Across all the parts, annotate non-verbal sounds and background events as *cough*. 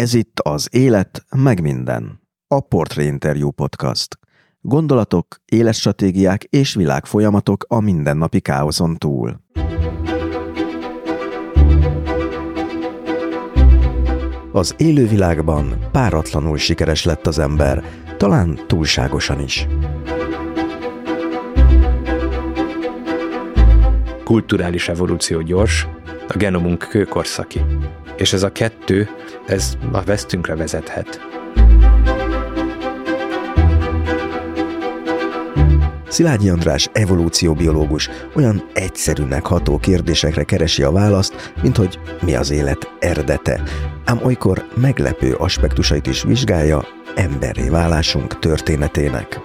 Ez itt az Élet, meg minden. A Portré Interview Podcast. Gondolatok, életstratégiák és világfolyamatok a mindennapi káoszon túl. Az élővilágban páratlanul sikeres lett az ember, talán túlságosan is. Kulturális evolúció gyors, a genomunk kőkorszaki. És ez a kettő, ez a vesztünkre vezethet. Szilágyi András evolúcióbiológus olyan egyszerűnek ható kérdésekre keresi a választ, mint hogy mi az élet eredete, ám olykor meglepő aspektusait is vizsgálja emberré válásunk történetének.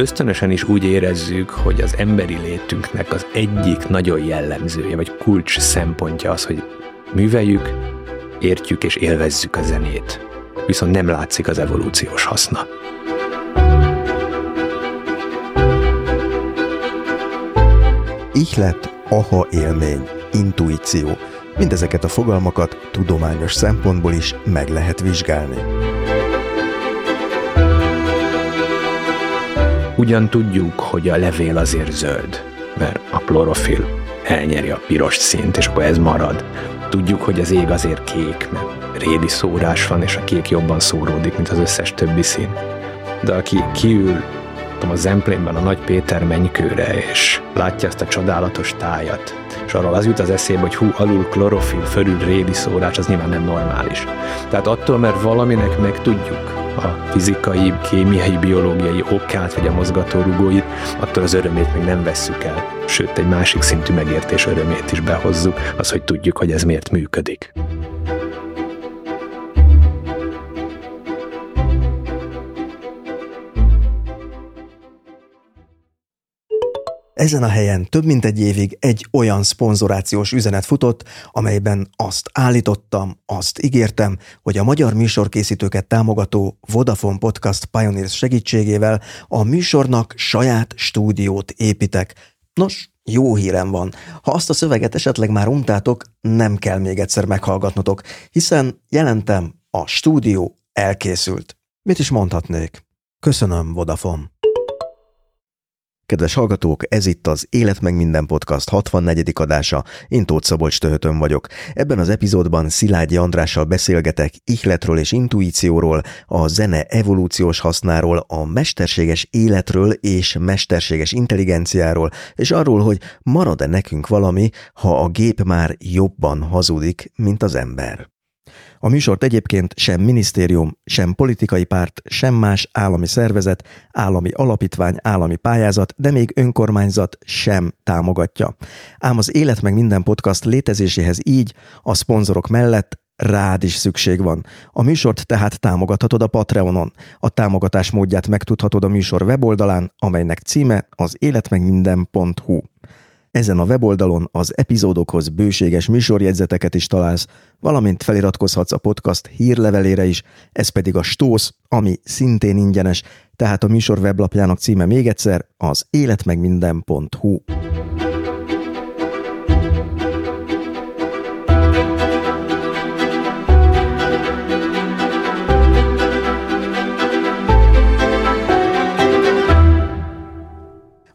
Ösztönösen is úgy érezzük, hogy az emberi létünknek az egyik nagyon jellemzője, vagy kulcs szempontja az, hogy műveljük, értjük és élvezzük a zenét. Viszont nem látszik az evolúciós haszna. Ihlet, aha élmény, intuíció. Mindezeket a fogalmakat tudományos szempontból is meg lehet vizsgálni. Ugyan tudjuk, hogy a levél azért zöld, mert a klorofil elnyeri a piros színt, és akkor ez marad. Tudjuk, hogy az ég azért kék, mert rédi szórás van, és a kék jobban szóródik, mint az összes többi szín. De aki kiül a Zemplénben a Nagy Péter mennykőre, és látja ezt a csodálatos tájat, és arról az jut az eszébe, hogy hú, alul klorofil, fölül rédi szórás, az nyilván nem normális. Tehát attól, mert valaminek meg tudjuk, a fizikai, kémiai, biológiai okát, vagy a mozgatórugóit, attól az örömét még nem vesszük el. Sőt, egy másik szintű megértés örömét is behozzuk, az, hogy tudjuk, hogy ez miért működik. Ezen a helyen több mint egy évig egy olyan szponzorációs üzenet futott, amelyben azt állítottam, azt ígértem, hogy a magyar műsorkészítőket támogató Vodafone Podcast Pioneers segítségével a műsornak saját stúdiót építek. Nos, jó hírem van. Ha azt a szöveget esetleg már untátok, nem kell még egyszer meghallgatnotok, hiszen jelentem, a stúdió elkészült. Mit is mondhatnék? Köszönöm, Vodafone. Kedves hallgatók, ez itt az Élet meg minden podcast 64. adása, én Tóth Szabolcs Töhötön vagyok. Ebben az epizódban Szilágyi Andrással beszélgetek ihletről és intuícióról, a zene evolúciós hasznáról, a mesterséges életről és mesterséges intelligenciáról, és arról, hogy marad-e nekünk valami, ha a gép már jobban hazudik, mint az ember. A műsort egyébként sem minisztérium, sem politikai párt, sem más állami szervezet, állami alapítvány, állami pályázat, de még önkormányzat sem támogatja. Ám az Élet meg minden podcast létezéséhez így a szponzorok mellett rád is szükség van. A műsort tehát támogathatod a Patreonon. A támogatás módját megtudhatod a műsor weboldalán, amelynek címe az életmegminden.hu. Ezen a weboldalon az epizódokhoz bőséges műsorjegyzeteket is találsz, valamint feliratkozhatsz a podcast hírlevelére is, ez pedig a Stósz, ami szintén ingyenes, tehát a műsor weblapjának címe még egyszer az életmegminden.hu.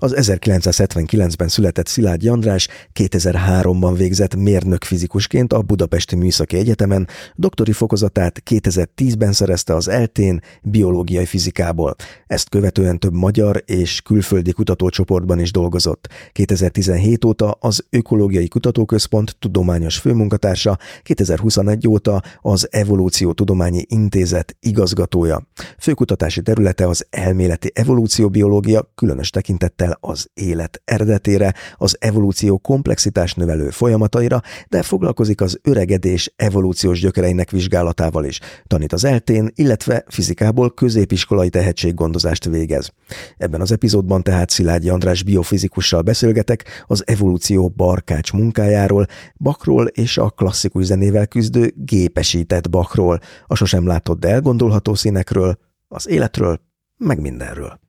Az 1979-ben született Szilágyi András 2003-ban végzett mérnök fizikusként a Budapesti Műszaki Egyetemen, doktori fokozatát 2010-ben szerezte az eltén biológiai fizikából. Ezt követően több magyar és külföldi kutatócsoportban is dolgozott. 2017 óta az Ökológiai Kutatóközpont tudományos főmunkatársa, 2021 óta az Evolúció Tudományi Intézet igazgatója. Főkutatási területe az elméleti evolúcióbiológia, különös tekintettel az élet eredetére, az evolúció komplexitás növelő folyamataira, de foglalkozik az öregedés evolúciós gyökereinek vizsgálatával is. Tanít az eltén, illetve fizikából középiskolai tehetséggondozást végez. Ebben az epizódban tehát Szilágyi András biofizikussal beszélgetek az evolúció barkács munkájáról, Bakról és a klasszikus zenével küzdő gépesített Bakról, a sosem látott, de elgondolható színekről, az életről, meg mindenről.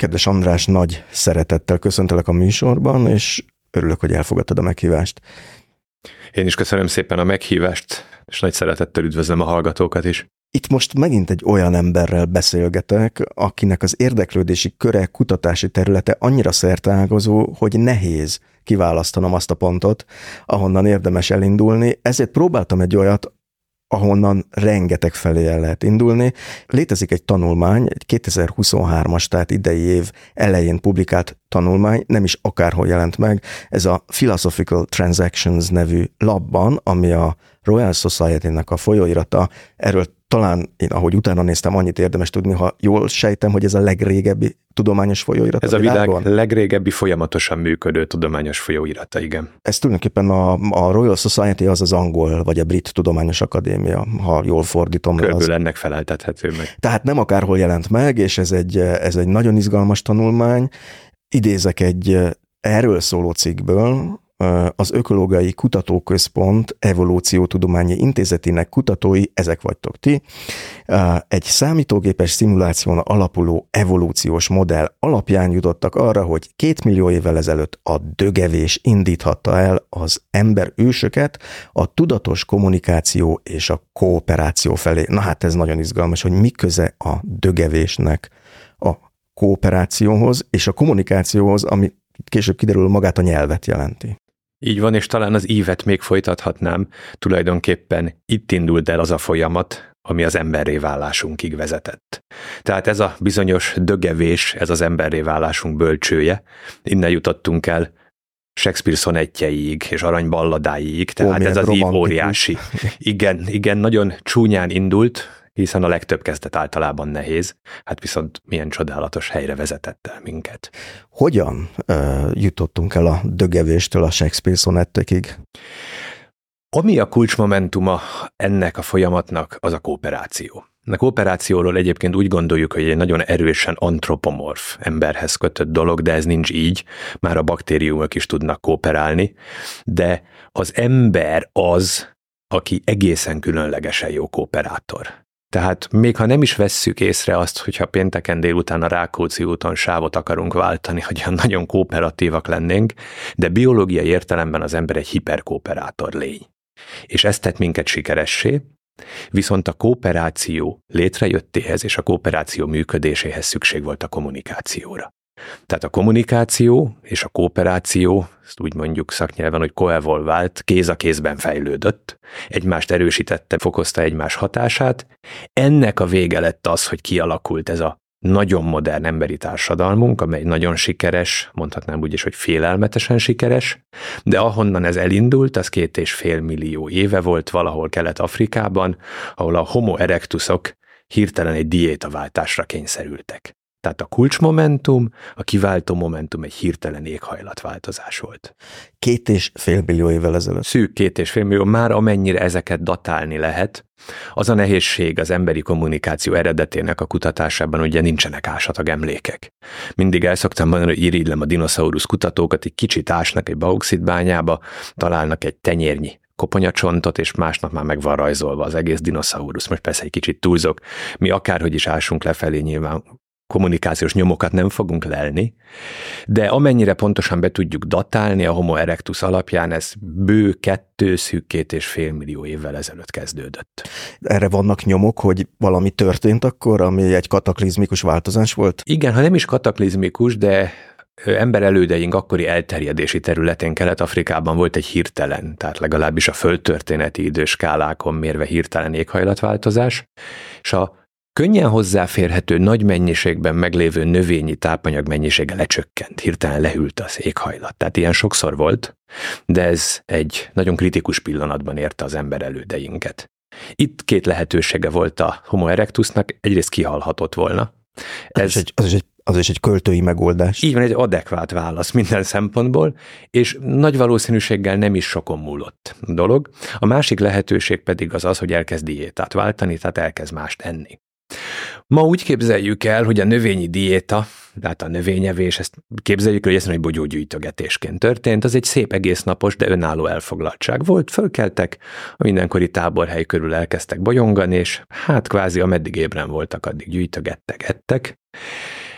Kedves András, nagy szeretettel köszöntelek a műsorban, és örülök, hogy elfogadtad a meghívást. Én is köszönöm szépen a meghívást, és nagy szeretettel üdvözlöm a hallgatókat is. Itt most megint egy olyan emberrel beszélgetek, akinek az érdeklődési köre, kutatási területe annyira szerteágazó, hogy nehéz kiválasztanom azt a pontot, ahonnan érdemes elindulni. Ezért próbáltam egy olyat, ahonnan rengeteg felé el lehet indulni. Létezik egy tanulmány, egy 2023-as, tehát idei év elején publikált tanulmány, nem is akárhol jelent meg, ez a Philosophical Transactions nevű labban, ami a Royal Society-nek a folyóirata, erről talán én, ahogy utána néztem, annyit érdemes tudni, ha jól sejtem, hogy ez a legrégebbi tudományos folyóirat Ez a, a világ legrégebbi folyamatosan működő tudományos folyóirata, igen. Ez tulajdonképpen a, a Royal Society az az angol vagy a brit tudományos akadémia, ha jól fordítom. Körülbelül az... ennek feleltethető meg. Tehát nem akárhol jelent meg, és ez egy, ez egy nagyon izgalmas tanulmány. Idézek egy erről szóló cikkből, az Ökológiai Kutatóközpont Evolúciótudományi Intézetének kutatói, ezek vagytok ti, egy számítógépes szimuláción alapuló evolúciós modell alapján jutottak arra, hogy két millió évvel ezelőtt a dögevés indíthatta el az ember ősöket a tudatos kommunikáció és a kooperáció felé. Na hát ez nagyon izgalmas, hogy mi köze a dögevésnek a kooperációhoz és a kommunikációhoz, ami később kiderül magát a nyelvet jelenti. Így van, és talán az ívet még folytathatnám. Tulajdonképpen itt indult el az a folyamat, ami az emberré válásunkig vezetett. Tehát ez a bizonyos dögevés, ez az emberré válásunk bölcsője. Innen jutottunk el Shakespeare szonetjeiig és aranyballadáig, tehát Ó, ez az ív óriási. Igen, igen, nagyon csúnyán indult, hiszen a legtöbb kezdet általában nehéz, hát viszont milyen csodálatos helyre vezetett el minket. Hogyan uh, jutottunk el a dögevéstől a Shakespeare szonettekig? Ami a kulcsmomentuma ennek a folyamatnak, az a kooperáció. A kooperációról egyébként úgy gondoljuk, hogy egy nagyon erősen antropomorf emberhez kötött dolog, de ez nincs így, már a baktériumok is tudnak kooperálni, de az ember az, aki egészen különlegesen jó kooperátor. Tehát még ha nem is vesszük észre azt, hogyha pénteken délután a Rákóczi úton sávot akarunk váltani, hogy nagyon kooperatívak lennénk, de biológiai értelemben az ember egy hiperkooperátor lény. És ezt tett minket sikeressé, viszont a kooperáció létrejöttéhez és a kooperáció működéséhez szükség volt a kommunikációra. Tehát a kommunikáció és a kooperáció, ezt úgy mondjuk szaknyelven, hogy koevolvált, kéz a kézben fejlődött, egymást erősítette, fokozta egymás hatását. Ennek a vége lett az, hogy kialakult ez a nagyon modern emberi társadalmunk, amely nagyon sikeres, mondhatnám úgy is, hogy félelmetesen sikeres, de ahonnan ez elindult, az két és fél millió éve volt valahol Kelet-Afrikában, ahol a homo erectusok hirtelen egy diétaváltásra kényszerültek. Tehát a kulcsmomentum, a kiváltó momentum egy hirtelen éghajlatváltozás volt. Két és fél millió évvel ezelőtt. Szűk két és fél millió, már amennyire ezeket datálni lehet. Az a nehézség az emberi kommunikáció eredetének a kutatásában, ugye nincsenek ásatag emlékek. Mindig el szoktam mondani, hogy irigylem a dinoszaurusz kutatókat, egy kicsit ásnak egy bauxitbányába, találnak egy tenyérnyi koponyacsontot, és másnap már meg van rajzolva az egész dinoszaurusz. Most persze egy kicsit túlzok. Mi akárhogy is ásunk lefelé, nyilván kommunikációs nyomokat nem fogunk lelni, de amennyire pontosan be tudjuk datálni a Homo erectus alapján, ez bő kettő, szűk két és fél millió évvel ezelőtt kezdődött. Erre vannak nyomok, hogy valami történt akkor, ami egy kataklizmikus változás volt? Igen, ha nem is kataklizmikus, de ember elődeink akkori elterjedési területén Kelet-Afrikában volt egy hirtelen, tehát legalábbis a földtörténeti időskálákon mérve hirtelen éghajlatváltozás, és a könnyen hozzáférhető nagy mennyiségben meglévő növényi tápanyag mennyisége lecsökkent, hirtelen lehűlt az éghajlat. Tehát ilyen sokszor volt, de ez egy nagyon kritikus pillanatban érte az ember elődeinket. Itt két lehetősége volt a Homo erectusnak, egyrészt kihalhatott volna. Ez, ez egy, az is egy az is egy költői megoldás. Így van, egy adekvát válasz minden szempontból, és nagy valószínűséggel nem is sokon múlott dolog. A másik lehetőség pedig az az, hogy elkezd diétát váltani, tehát elkezd mást enni. Ma úgy képzeljük el, hogy a növényi diéta, tehát a növényevés, ezt képzeljük el, hogy ezt egy bogyógyűjtögetésként történt, az egy szép egész napos, de önálló elfoglaltság volt. Fölkeltek, a mindenkori táborhely körül elkezdtek bolyongani, és hát kvázi ameddig ébren voltak, addig gyűjtögettek, ettek.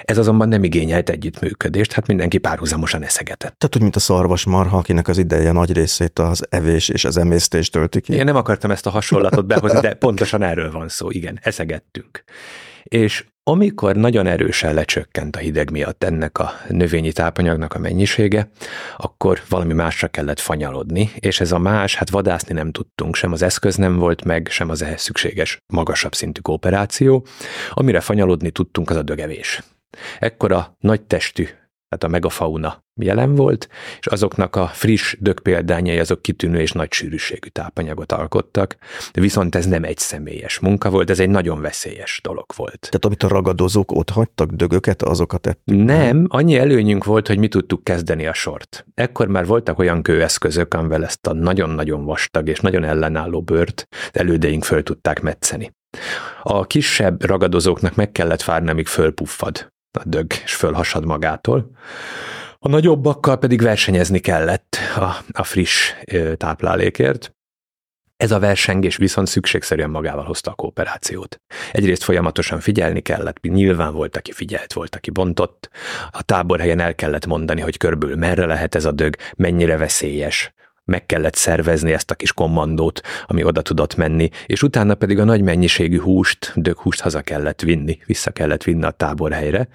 Ez azonban nem igényelt együttműködést, hát mindenki párhuzamosan eszegetett. Tehát úgy, mint a szarvasmarha, akinek az ideje nagy részét az evés és az emésztés tölti ki. Én nem akartam ezt a hasonlatot behozni, de pontosan erről van szó, igen, eszegettünk. És amikor nagyon erősen lecsökkent a hideg miatt ennek a növényi tápanyagnak a mennyisége, akkor valami másra kellett fanyalodni, és ez a más, hát vadászni nem tudtunk, sem az eszköz nem volt meg, sem az ehhez szükséges magasabb szintű kooperáció. Amire fanyalodni tudtunk, az a dögevés. Ekkora nagy testű tehát a megafauna jelen volt, és azoknak a friss dögpéldányai azok kitűnő és nagy sűrűségű tápanyagot alkottak, viszont ez nem egy személyes munka volt, ez egy nagyon veszélyes dolog volt. Tehát amit a ragadozók ott hagytak dögöket, azokat tettük? Nem, annyi előnyünk volt, hogy mi tudtuk kezdeni a sort. Ekkor már voltak olyan kőeszközök, amivel ezt a nagyon-nagyon vastag és nagyon ellenálló bőrt elődeink föl tudták metszeni. A kisebb ragadozóknak meg kellett várni, amíg fölpuffad a dög, és fölhasad magától. A nagyobbakkal pedig versenyezni kellett a, a friss táplálékért. Ez a versengés viszont szükségszerűen magával hozta a kooperációt. Egyrészt folyamatosan figyelni kellett, nyilván volt, aki figyelt, volt, aki bontott. A táborhelyen el kellett mondani, hogy körből merre lehet ez a dög, mennyire veszélyes, meg kellett szervezni ezt a kis kommandót, ami oda tudott menni, és utána pedig a nagy mennyiségű húst, döghúst haza kellett vinni, vissza kellett vinni a táborhelyre.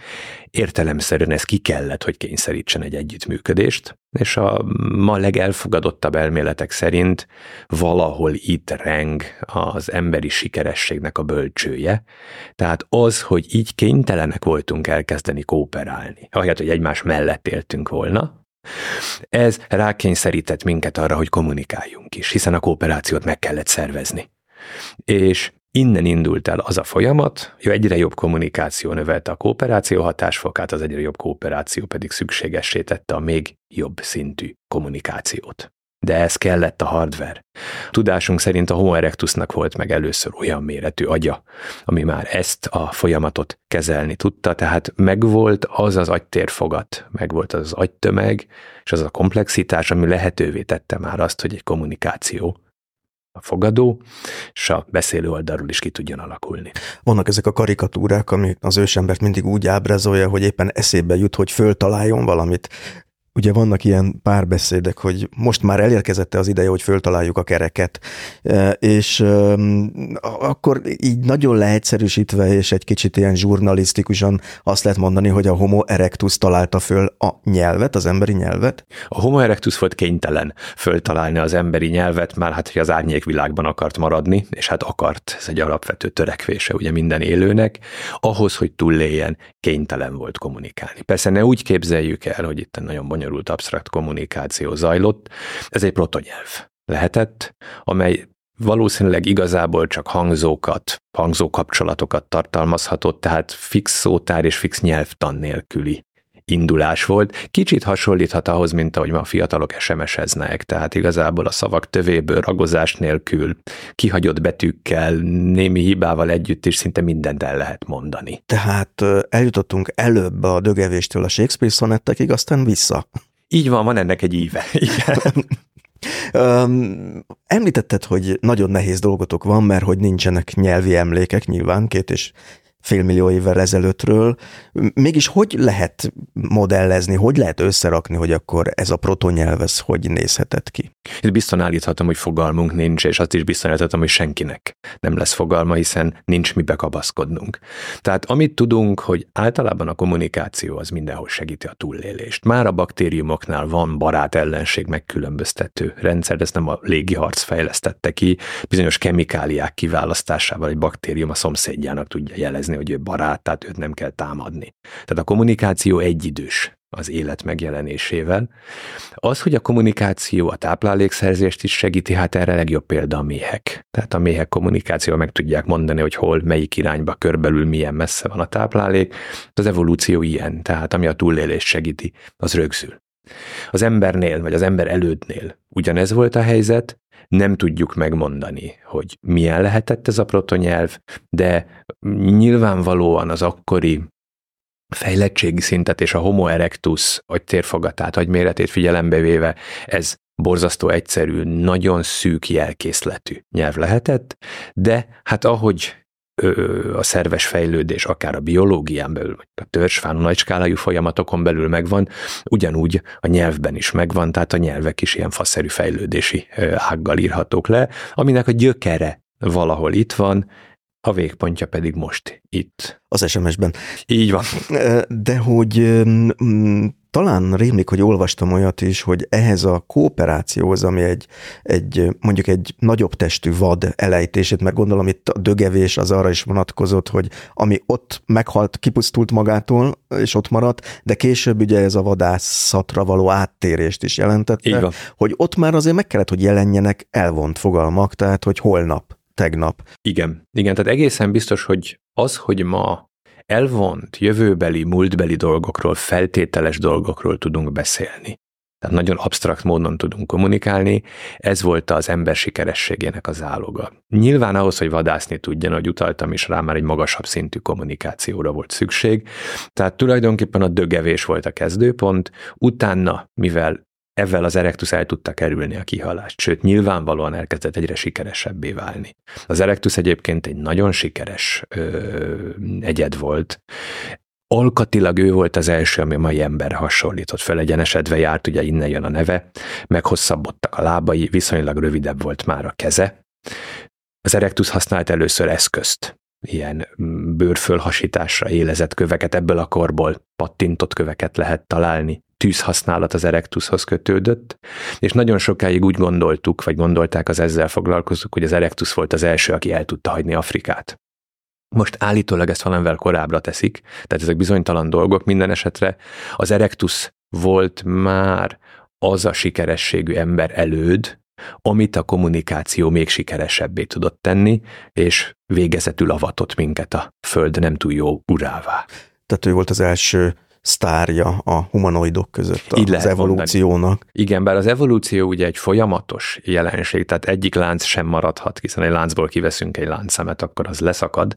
Értelemszerűen ez ki kellett, hogy kényszerítsen egy együttműködést, és a ma legelfogadottabb elméletek szerint valahol itt reng az emberi sikerességnek a bölcsője. Tehát az, hogy így kénytelenek voltunk elkezdeni kooperálni, ahelyett, hogy egymás mellett éltünk volna, ez rákényszerített minket arra, hogy kommunikáljunk is, hiszen a kooperációt meg kellett szervezni. És innen indult el az a folyamat, hogy egyre jobb kommunikáció növelte a kooperáció hatásfokát, az egyre jobb kooperáció pedig szükségessé tette a még jobb szintű kommunikációt de ez kellett a hardware. Tudásunk szerint a Homo erectusnak volt meg először olyan méretű agya, ami már ezt a folyamatot kezelni tudta, tehát megvolt az az agytérfogat, megvolt az az agytömeg, és az a komplexitás, ami lehetővé tette már azt, hogy egy kommunikáció a fogadó, és a beszélő oldalról is ki tudjon alakulni. Vannak ezek a karikatúrák, ami az ősembert mindig úgy ábrázolja, hogy éppen eszébe jut, hogy föltaláljon valamit ugye vannak ilyen párbeszédek, hogy most már elérkezett az ideje, hogy föltaláljuk a kereket, e, és akkor így nagyon leegyszerűsítve, és egy kicsit ilyen zsurnalisztikusan azt lehet mondani, hogy a homo erectus találta föl a nyelvet, az emberi nyelvet. A homo erectus volt kénytelen föltalálni az emberi nyelvet, már hát, hogy az árnyékvilágban akart maradni, és hát akart, ez egy alapvető törekvése ugye minden élőnek, ahhoz, hogy túlléljen, kénytelen volt kommunikálni. Persze ne úgy képzeljük el, hogy itt nagyon bonyolult bonyolult absztrakt kommunikáció zajlott. Ez egy protonyelv lehetett, amely valószínűleg igazából csak hangzókat, hangzókapcsolatokat tartalmazhatott, tehát fix szótár és fix nyelvtan nélküli indulás volt. Kicsit hasonlíthat ahhoz, mint ahogy ma a fiatalok SMS-eznek, tehát igazából a szavak tövéből, ragozás nélkül, kihagyott betűkkel, némi hibával együtt is szinte mindent el lehet mondani. Tehát eljutottunk előbb a dögevéstől a Shakespeare szonettekig, aztán vissza. Így van, van ennek egy íve. *laughs* Igen. Um, említetted, hogy nagyon nehéz dolgotok van, mert hogy nincsenek nyelvi emlékek nyilván, két és félmillió évvel ezelőttről. Mégis hogy lehet modellezni, hogy lehet összerakni, hogy akkor ez a protonyelv, ez hogy nézhetett ki? Itt bizton állíthatom, hogy fogalmunk nincs, és azt is bizton állíthatom, hogy senkinek nem lesz fogalma, hiszen nincs mibe kapaszkodnunk. Tehát amit tudunk, hogy általában a kommunikáció az mindenhol segíti a túlélést. Már a baktériumoknál van barát-ellenség megkülönböztető rendszer, ezt nem a légiharc fejlesztette ki, bizonyos kemikáliák kiválasztásával egy baktérium a szomszédjának tudja jelezni, hogy ő barát, tehát őt nem kell támadni. Tehát a kommunikáció egyidős az élet megjelenésével. Az, hogy a kommunikáció a táplálékszerzést is segíti, hát erre legjobb példa a méhek. Tehát a méhek kommunikáció meg tudják mondani, hogy hol, melyik irányba, körbelül milyen messze van a táplálék. Az evolúció ilyen, tehát ami a túlélést segíti, az rögzül. Az embernél, vagy az ember elődnél ugyanez volt a helyzet, nem tudjuk megmondani, hogy milyen lehetett ez a protonyelv, de nyilvánvalóan az akkori fejlettségi szintet és a homo erectus agytérfogatát, agyméretét figyelembe véve ez borzasztó egyszerű, nagyon szűk jelkészletű nyelv lehetett, de hát ahogy a szerves fejlődés akár a biológián belül, vagy a törzsfán, a nagy skálájú folyamatokon belül megvan, ugyanúgy a nyelvben is megvan, tehát a nyelvek is ilyen faszerű fejlődési ággal írhatók le, aminek a gyökere valahol itt van, a végpontja pedig most itt. Az SMS-ben. Így van. De hogy talán rémlik, hogy olvastam olyat is, hogy ehhez a kooperációhoz, ami egy, egy mondjuk egy nagyobb testű vad elejtését, mert gondolom itt a dögevés az arra is vonatkozott, hogy ami ott meghalt, kipusztult magától, és ott maradt, de később ugye ez a vadászatra való áttérést is jelentette, hogy ott már azért meg kellett, hogy jelenjenek elvont fogalmak, tehát hogy holnap, tegnap. Igen, igen, tehát egészen biztos, hogy az, hogy ma elvont, jövőbeli, múltbeli dolgokról, feltételes dolgokról tudunk beszélni. Tehát nagyon absztrakt módon tudunk kommunikálni, ez volt az ember sikerességének az áloga. Nyilván ahhoz, hogy vadászni tudjon, hogy utaltam is rá, már egy magasabb szintű kommunikációra volt szükség, tehát tulajdonképpen a dögevés volt a kezdőpont, utána, mivel ezzel az Erectus el tudta kerülni a kihalást, sőt nyilvánvalóan elkezdett egyre sikeresebbé válni. Az Erectus egyébként egy nagyon sikeres ö, egyed volt, Alkatilag ő volt az első, ami a mai ember hasonlított fel, egyenesedve járt, ugye innen jön a neve, meghosszabbodtak a lábai, viszonylag rövidebb volt már a keze. Az Erectus használt először eszközt, ilyen bőrfölhasításra élezett köveket, ebből a korból pattintott köveket lehet találni tűzhasználat az erektuszhoz kötődött, és nagyon sokáig úgy gondoltuk, vagy gondolták az ezzel foglalkozók, hogy az erektusz volt az első, aki el tudta hagyni Afrikát. Most állítólag ezt valamivel korábbra teszik, tehát ezek bizonytalan dolgok, minden esetre az erektusz volt már az a sikerességű ember előd, amit a kommunikáció még sikeresebbé tudott tenni, és végezetül avatott minket a Föld nem túl jó urává. Tehát ő volt az első sztárja a humanoidok között Így az evolúciónak. Mondani. Igen, bár az evolúció ugye egy folyamatos jelenség, tehát egyik lánc sem maradhat, hiszen egy láncból kiveszünk egy láncszemet, akkor az leszakad,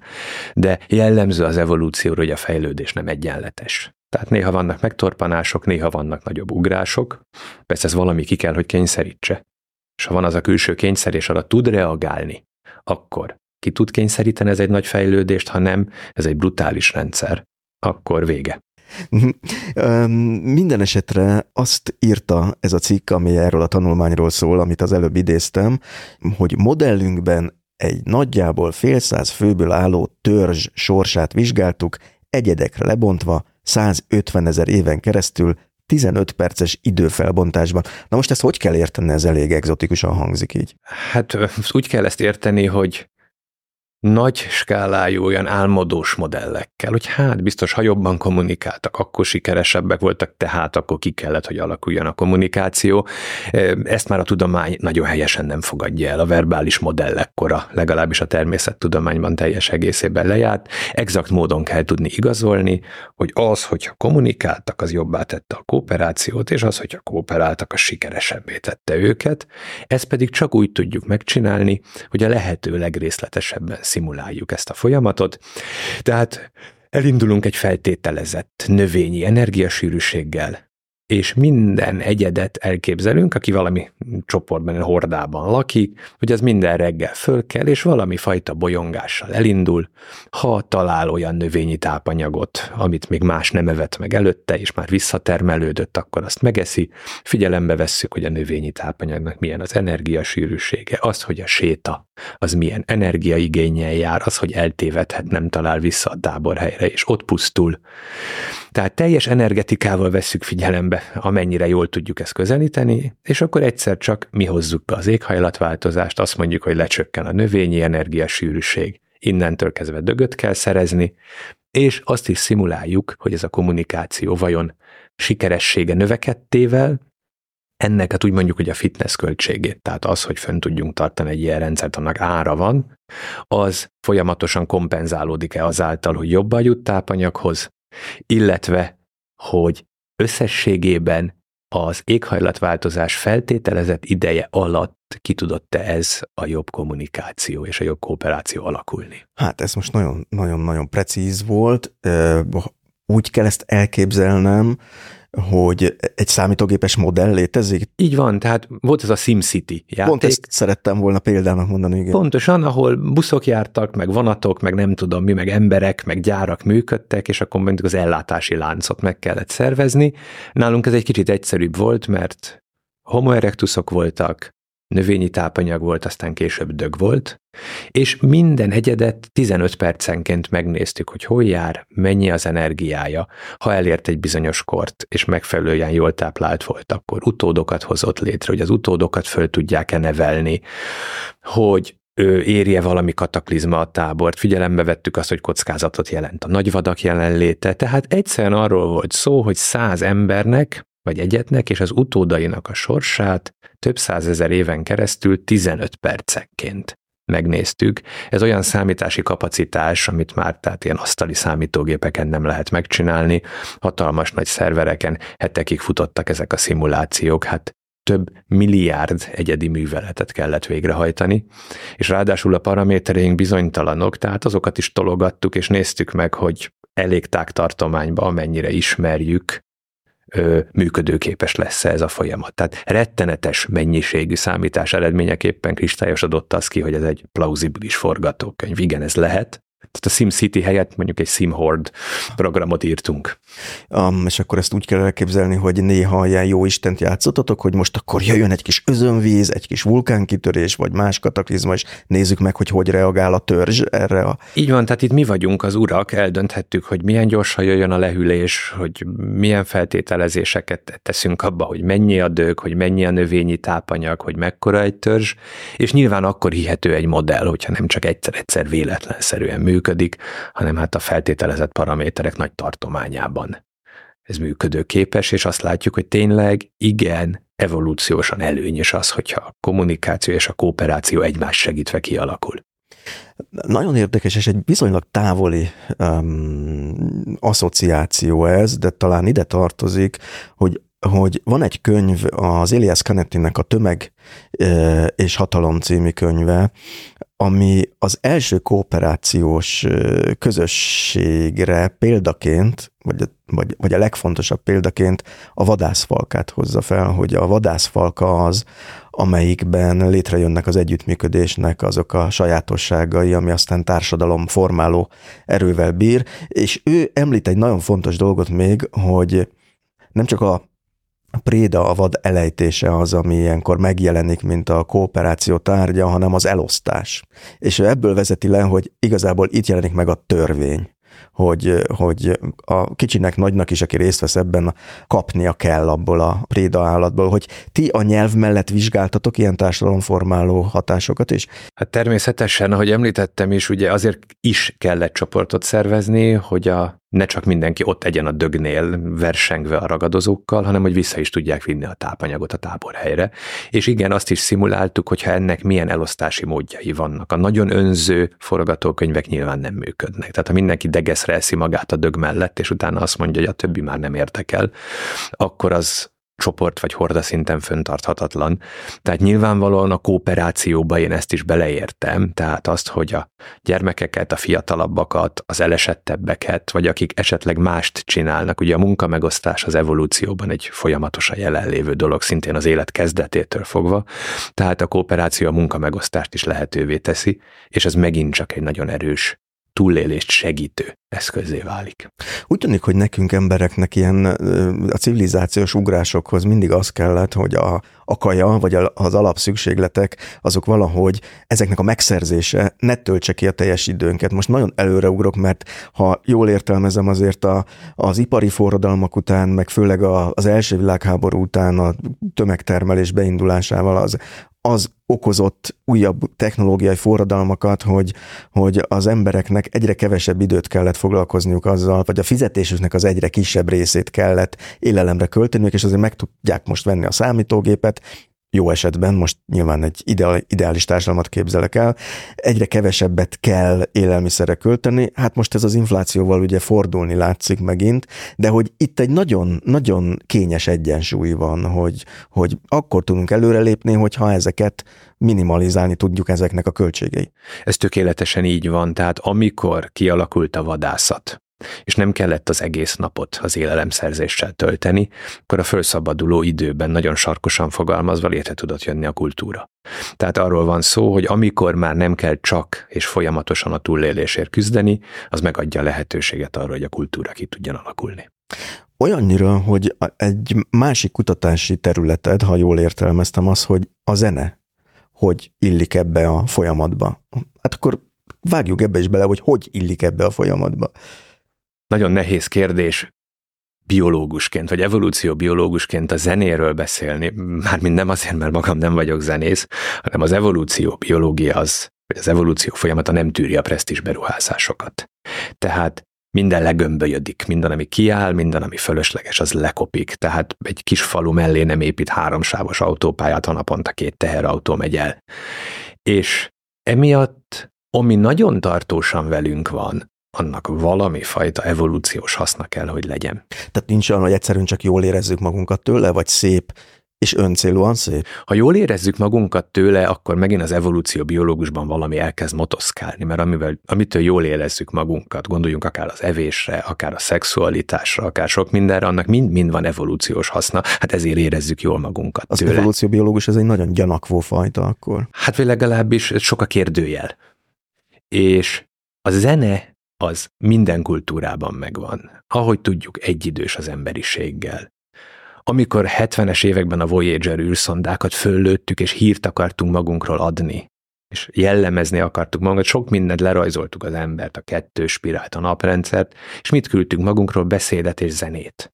de jellemző az evolúcióra, hogy a fejlődés nem egyenletes. Tehát néha vannak megtorpanások, néha vannak nagyobb ugrások, persze ez valami ki kell, hogy kényszerítse. És ha van az a külső kényszer, és arra tud reagálni, akkor ki tud kényszeríteni ez egy nagy fejlődést, ha nem, ez egy brutális rendszer, akkor vége. Minden esetre azt írta ez a cikk, ami erről a tanulmányról szól, amit az előbb idéztem, hogy modellünkben egy nagyjából fél száz főből álló törzs sorsát vizsgáltuk, egyedekre lebontva, 150 ezer éven keresztül 15 perces időfelbontásban. Na most ezt hogy kell érteni, ez elég egzotikusan hangzik így. Hát úgy kell ezt érteni, hogy nagy skálájú olyan álmodós modellekkel, hogy hát biztos, ha jobban kommunikáltak, akkor sikeresebbek voltak, tehát akkor ki kellett, hogy alakuljon a kommunikáció. Ezt már a tudomány nagyon helyesen nem fogadja el. A verbális modell ekkora, legalábbis a természettudományban teljes egészében lejárt. Exakt módon kell tudni igazolni, hogy az, hogyha kommunikáltak, az jobbá tette a kooperációt, és az, hogyha kooperáltak, az sikeresebbé tette őket. Ezt pedig csak úgy tudjuk megcsinálni, hogy a lehető legrészletesebben szimuláljuk ezt a folyamatot. Tehát elindulunk egy feltételezett növényi energiasűrűséggel, és minden egyedet elképzelünk, aki valami csoportban, hordában lakik, hogy az minden reggel föl kell, és valami fajta bolyongással elindul, ha talál olyan növényi tápanyagot, amit még más nem evett meg előtte, és már visszatermelődött, akkor azt megeszi. Figyelembe vesszük, hogy a növényi tápanyagnak milyen az energiasűrűsége, az, hogy a séta az milyen energiaigényel jár, az, hogy eltévedhet, nem talál vissza a táborhelyre, és ott pusztul. Tehát teljes energetikával vesszük figyelembe, amennyire jól tudjuk ezt közelíteni, és akkor egyszer csak mi hozzuk be az éghajlatváltozást, azt mondjuk, hogy lecsökken a növényi energiasűrűség, innentől kezdve dögöt kell szerezni, és azt is szimuláljuk, hogy ez a kommunikáció vajon sikeressége növekedtével, ennek hát úgy mondjuk, hogy a fitness költségét, tehát az, hogy fönn tudjunk tartani egy ilyen rendszert, annak ára van, az folyamatosan kompenzálódik-e azáltal, hogy jobban jut tápanyaghoz, illetve, hogy összességében az éghajlatváltozás feltételezett ideje alatt ki tudott-e ez a jobb kommunikáció és a jobb kooperáció alakulni? Hát ez most nagyon-nagyon-nagyon precíz volt. Úgy kell ezt elképzelnem, hogy egy számítógépes modell létezik? Így van, tehát volt ez a SimCity játék. Pont ezt szerettem volna példának mondani, igen. Pontosan, ahol buszok jártak, meg vonatok, meg nem tudom mi, meg emberek, meg gyárak működtek, és akkor mondjuk az ellátási láncot meg kellett szervezni. Nálunk ez egy kicsit egyszerűbb volt, mert homo erectusok voltak, növényi tápanyag volt, aztán később dög volt, és minden egyedet 15 percenként megnéztük, hogy hol jár, mennyi az energiája. Ha elért egy bizonyos kort, és megfelelően jól táplált volt, akkor utódokat hozott létre, hogy az utódokat föl tudják-e nevelni, hogy érje valami kataklizma a tábort, figyelembe vettük azt, hogy kockázatot jelent a nagyvadak jelenléte, tehát egyszerűen arról volt szó, hogy száz embernek vagy egyetnek és az utódainak a sorsát több százezer éven keresztül 15 percenként megnéztük. Ez olyan számítási kapacitás, amit már tehát ilyen asztali számítógépeken nem lehet megcsinálni, hatalmas nagy szervereken hetekig futottak ezek a szimulációk, hát több milliárd egyedi műveletet kellett végrehajtani, és ráadásul a paramétereink bizonytalanok, tehát azokat is tologattuk, és néztük meg, hogy elég tágtartományba, amennyire ismerjük működőképes lesz ez a folyamat. Tehát rettenetes mennyiségű számítás eredményeképpen kristályosodott az ki, hogy ez egy plauzibilis forgatókönyv. Igen, ez lehet, tehát a SimCity helyett mondjuk egy SimHorde programot írtunk. Um, és akkor ezt úgy kell elképzelni, hogy néha ilyen jó Istent játszottatok, hogy most akkor jöjjön egy kis özönvíz, egy kis vulkánkitörés, vagy más kataklizma, és nézzük meg, hogy hogy reagál a törzs erre a... Így van, tehát itt mi vagyunk az urak, eldönthettük, hogy milyen gyorsan jöjjön a lehűlés, hogy milyen feltételezéseket teszünk abba, hogy mennyi a dög, hogy mennyi a növényi tápanyag, hogy mekkora egy törzs, és nyilván akkor hihető egy modell, hogyha nem csak egyszer-egyszer véletlenszerűen működik, hanem hát a feltételezett paraméterek nagy tartományában ez működőképes, és azt látjuk, hogy tényleg igen, evolúciósan előnyös az, hogyha a kommunikáció és a kooperáció egymás segítve kialakul. Nagyon érdekes, és egy viszonylag távoli um, asszociáció ez, de talán ide tartozik, hogy hogy van egy könyv, az Elias Canettinek a Tömeg és Hatalom című könyve, ami az első kooperációs közösségre példaként, vagy, vagy, vagy a legfontosabb példaként a vadászfalkát hozza fel, hogy a vadászfalka az, amelyikben létrejönnek az együttműködésnek azok a sajátosságai, ami aztán társadalom formáló erővel bír, és ő említ egy nagyon fontos dolgot még, hogy nem csak a a préda, a vad elejtése az, ami ilyenkor megjelenik, mint a kooperáció tárgya, hanem az elosztás. És ő ebből vezeti le, hogy igazából itt jelenik meg a törvény hogy, hogy a kicsinek, nagynak is, aki részt vesz ebben, kapnia kell abból a préda állatból, hogy ti a nyelv mellett vizsgáltatok ilyen társadalomformáló hatásokat is? Hát természetesen, ahogy említettem is, ugye azért is kellett csoportot szervezni, hogy a ne csak mindenki ott egyen a dögnél versengve a ragadozókkal, hanem hogy vissza is tudják vinni a tápanyagot a táborhelyre. És igen, azt is szimuláltuk, hogyha ennek milyen elosztási módjai vannak. A nagyon önző forgatókönyvek nyilván nem működnek. Tehát ha mindenki degeszre eszi magát a dög mellett, és utána azt mondja, hogy a többi már nem értek akkor az csoport vagy horda szinten föntarthatatlan. Tehát nyilvánvalóan a kooperációba én ezt is beleértem, tehát azt, hogy a gyermekeket, a fiatalabbakat, az elesettebbeket, vagy akik esetleg mást csinálnak, ugye a munkamegosztás az evolúcióban egy folyamatosan jelenlévő dolog, szintén az élet kezdetétől fogva, tehát a kooperáció a munkamegosztást is lehetővé teszi, és ez megint csak egy nagyon erős túlélést segítő eszközé válik. Úgy tűnik, hogy nekünk embereknek ilyen a civilizációs ugrásokhoz mindig az kellett, hogy a, a kaja, vagy az alapszükségletek, azok valahogy ezeknek a megszerzése ne töltse ki a teljes időnket. Most nagyon előreugrok, mert ha jól értelmezem azért a, az ipari forradalmak után, meg főleg a, az első világháború után a tömegtermelés beindulásával az, az okozott újabb technológiai forradalmakat, hogy, hogy az embereknek egyre kevesebb időt kellett foglalkozniuk azzal, vagy a fizetésüknek az egyre kisebb részét kellett élelemre költeniük, és azért meg tudják most venni a számítógépet, jó esetben, most nyilván egy ideál, ideális társadalmat képzelek el, egyre kevesebbet kell élelmiszerre költeni, hát most ez az inflációval ugye fordulni látszik megint, de hogy itt egy nagyon, nagyon kényes egyensúly van, hogy, hogy akkor tudunk előrelépni, hogyha ezeket minimalizálni tudjuk ezeknek a költségei. Ez tökéletesen így van, tehát amikor kialakult a vadászat, és nem kellett az egész napot az élelemszerzéssel tölteni, akkor a felszabaduló időben nagyon sarkosan fogalmazva létre tudott jönni a kultúra. Tehát arról van szó, hogy amikor már nem kell csak és folyamatosan a túlélésért küzdeni, az megadja a lehetőséget arra, hogy a kultúra ki tudjon alakulni. Olyannyira, hogy egy másik kutatási területed, ha jól értelmeztem, az, hogy a zene hogy illik ebbe a folyamatba. Hát akkor vágjuk ebbe is bele, hogy hogy illik ebbe a folyamatba. Nagyon nehéz kérdés biológusként, vagy evolúcióbiológusként a zenéről beszélni, mármint nem azért, mert magam nem vagyok zenész, hanem az evolúció biológia az, vagy az evolúció folyamata nem tűri a presztis beruházásokat. Tehát minden legömbölyödik, minden, ami kiáll, minden, ami fölösleges, az lekopik. Tehát egy kis falu mellé nem épít háromsávos autópályát, ha naponta két teherautó megy el. És emiatt, ami nagyon tartósan velünk van, annak valami fajta evolúciós haszna kell, hogy legyen. Tehát nincs olyan, hogy egyszerűen csak jól érezzük magunkat tőle, vagy szép, és öncélúan szép? Ha jól érezzük magunkat tőle, akkor megint az evolúció biológusban valami elkezd motoszkálni, mert amivel, amitől jól érezzük magunkat, gondoljunk akár az evésre, akár a szexualitásra, akár sok mindenre, annak mind-mind van evolúciós haszna, hát ezért érezzük jól magunkat Az tőle. evolúció biológus ez egy nagyon gyanakvó fajta akkor. Hát vagy legalábbis sok a kérdőjel. És a zene az minden kultúrában megvan. Ahogy tudjuk, egyidős az emberiséggel. Amikor 70-es években a Voyager űrszondákat föllőttük, és hírt akartunk magunkról adni, és jellemezni akartuk magunkat, sok mindent lerajzoltuk az embert, a kettős spirált, a naprendszert, és mit küldtünk magunkról? Beszédet és zenét.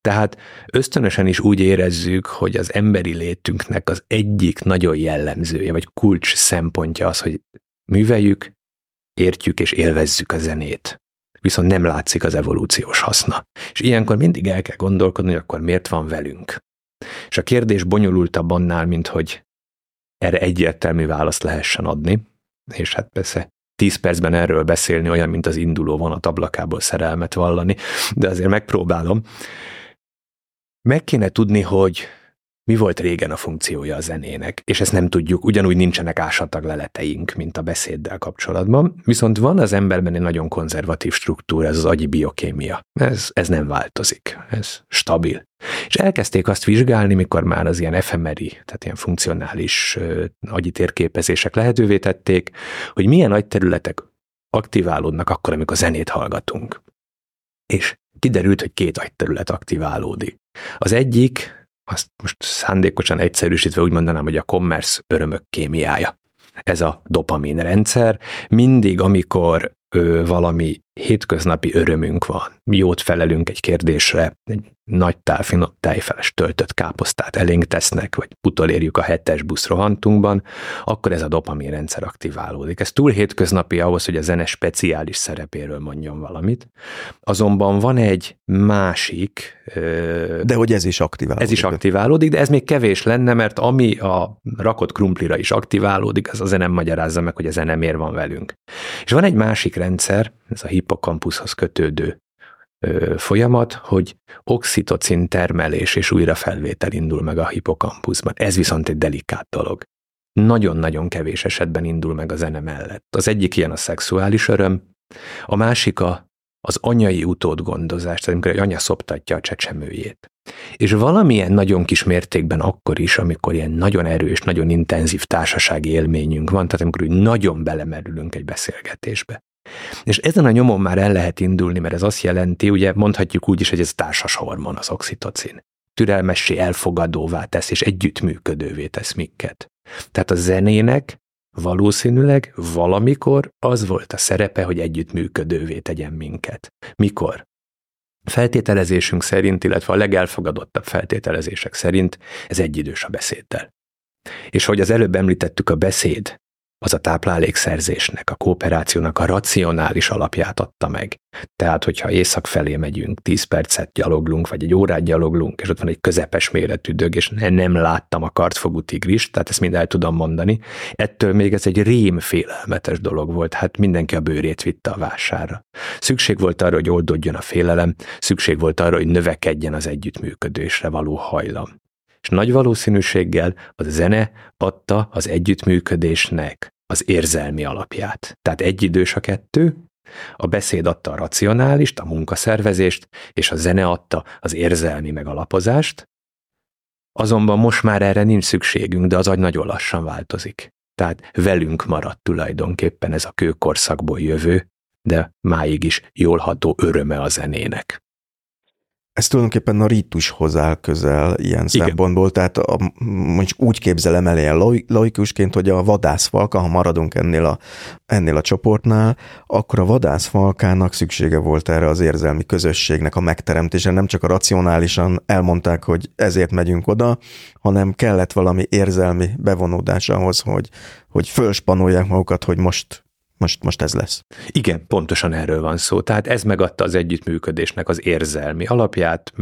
Tehát ösztönösen is úgy érezzük, hogy az emberi létünknek az egyik nagyon jellemzője, vagy kulcs szempontja az, hogy műveljük, értjük és élvezzük a zenét viszont nem látszik az evolúciós haszna. És ilyenkor mindig el kell gondolkodni, hogy akkor miért van velünk. És a kérdés bonyolultabb annál, mint hogy erre egyértelmű választ lehessen adni, és hát persze tíz percben erről beszélni olyan, mint az induló vonat ablakából szerelmet vallani, de azért megpróbálom. Meg kéne tudni, hogy mi volt régen a funkciója a zenének, és ezt nem tudjuk, ugyanúgy nincsenek ásatag leleteink, mint a beszéddel kapcsolatban, viszont van az emberben egy nagyon konzervatív struktúra, ez az agyi biokémia. Ez, ez nem változik, ez stabil. És elkezdték azt vizsgálni, mikor már az ilyen efemeri, tehát ilyen funkcionális uh, agyi térképezések lehetővé tették, hogy milyen nagy területek aktiválódnak akkor, amikor zenét hallgatunk. És kiderült, hogy két agyterület aktiválódik. Az egyik azt most szándékosan egyszerűsítve úgy mondanám, hogy a commerce örömök kémiája. Ez a dopamin rendszer. Mindig, amikor ö, valami hétköznapi örömünk van, jót felelünk egy kérdésre, egy nagy tál, finott tejfeles töltött káposztát elénk tesznek, vagy utolérjük a hetes busz rohantunkban, akkor ez a dopamin rendszer aktiválódik. Ez túl hétköznapi ahhoz, hogy a zene speciális szerepéről mondjon valamit. Azonban van egy másik... De hogy ez is aktiválódik. Ez is aktiválódik, de ez még kevés lenne, mert ami a rakott krumplira is aktiválódik, az a zene magyarázza meg, hogy a zene miért van velünk. És van egy másik rendszer, ez a hippokampuszhoz kötődő folyamat, hogy oxitocin termelés és újrafelvétel indul meg a hippokampuszban. Ez viszont egy delikát dolog. Nagyon-nagyon kevés esetben indul meg a zene mellett. Az egyik ilyen a szexuális öröm, a másik a, az anyai utódgondozás, tehát amikor egy anya szoptatja a csecsemőjét. És valamilyen nagyon kis mértékben akkor is, amikor ilyen nagyon erős, nagyon intenzív társasági élményünk van, tehát amikor úgy nagyon belemerülünk egy beszélgetésbe. És ezen a nyomon már el lehet indulni, mert ez azt jelenti, ugye mondhatjuk úgy is, hogy ez társas hormon az oxitocin. Türelmessé elfogadóvá tesz, és együttműködővé tesz minket. Tehát a zenének valószínűleg valamikor az volt a szerepe, hogy együttműködővé tegyen minket. Mikor? Feltételezésünk szerint, illetve a legelfogadottabb feltételezések szerint ez egyidős a beszéddel. És hogy az előbb említettük, a beszéd az a táplálékszerzésnek, a kooperációnak a racionális alapját adta meg. Tehát, hogyha észak felé megyünk, 10 percet gyaloglunk, vagy egy órát gyaloglunk, és ott van egy közepes méretű dög, és nem láttam a kartfogú tigrist, tehát ezt mind el tudom mondani. Ettől még ez egy rém félelmetes dolog volt, hát mindenki a bőrét vitte a vásárra. Szükség volt arra, hogy oldódjon a félelem, szükség volt arra, hogy növekedjen az együttműködésre való hajlam és nagy valószínűséggel a zene adta az együttműködésnek az érzelmi alapját. Tehát egyidős a kettő, A beszéd adta a racionálist, a munkaszervezést, és a zene adta az érzelmi megalapozást, azonban most már erre nincs szükségünk, de az agy nagyon lassan változik. Tehát velünk maradt tulajdonképpen ez a kőkorszakból jövő, de máig is jól ható öröme a zenének ez tulajdonképpen a rítushoz áll közel ilyen Igen. szempontból, tehát a, mondjuk úgy képzelem el ilyen laikusként, hogy a vadászfalka, ha maradunk ennél a, ennél a csoportnál, akkor a vadászfalkának szüksége volt erre az érzelmi közösségnek a megteremtése, nem csak a racionálisan elmondták, hogy ezért megyünk oda, hanem kellett valami érzelmi bevonódás ahhoz, hogy, hogy fölspanolják magukat, hogy most most, most ez lesz. Igen, pontosan erről van szó. Tehát ez megadta az együttműködésnek az érzelmi alapját,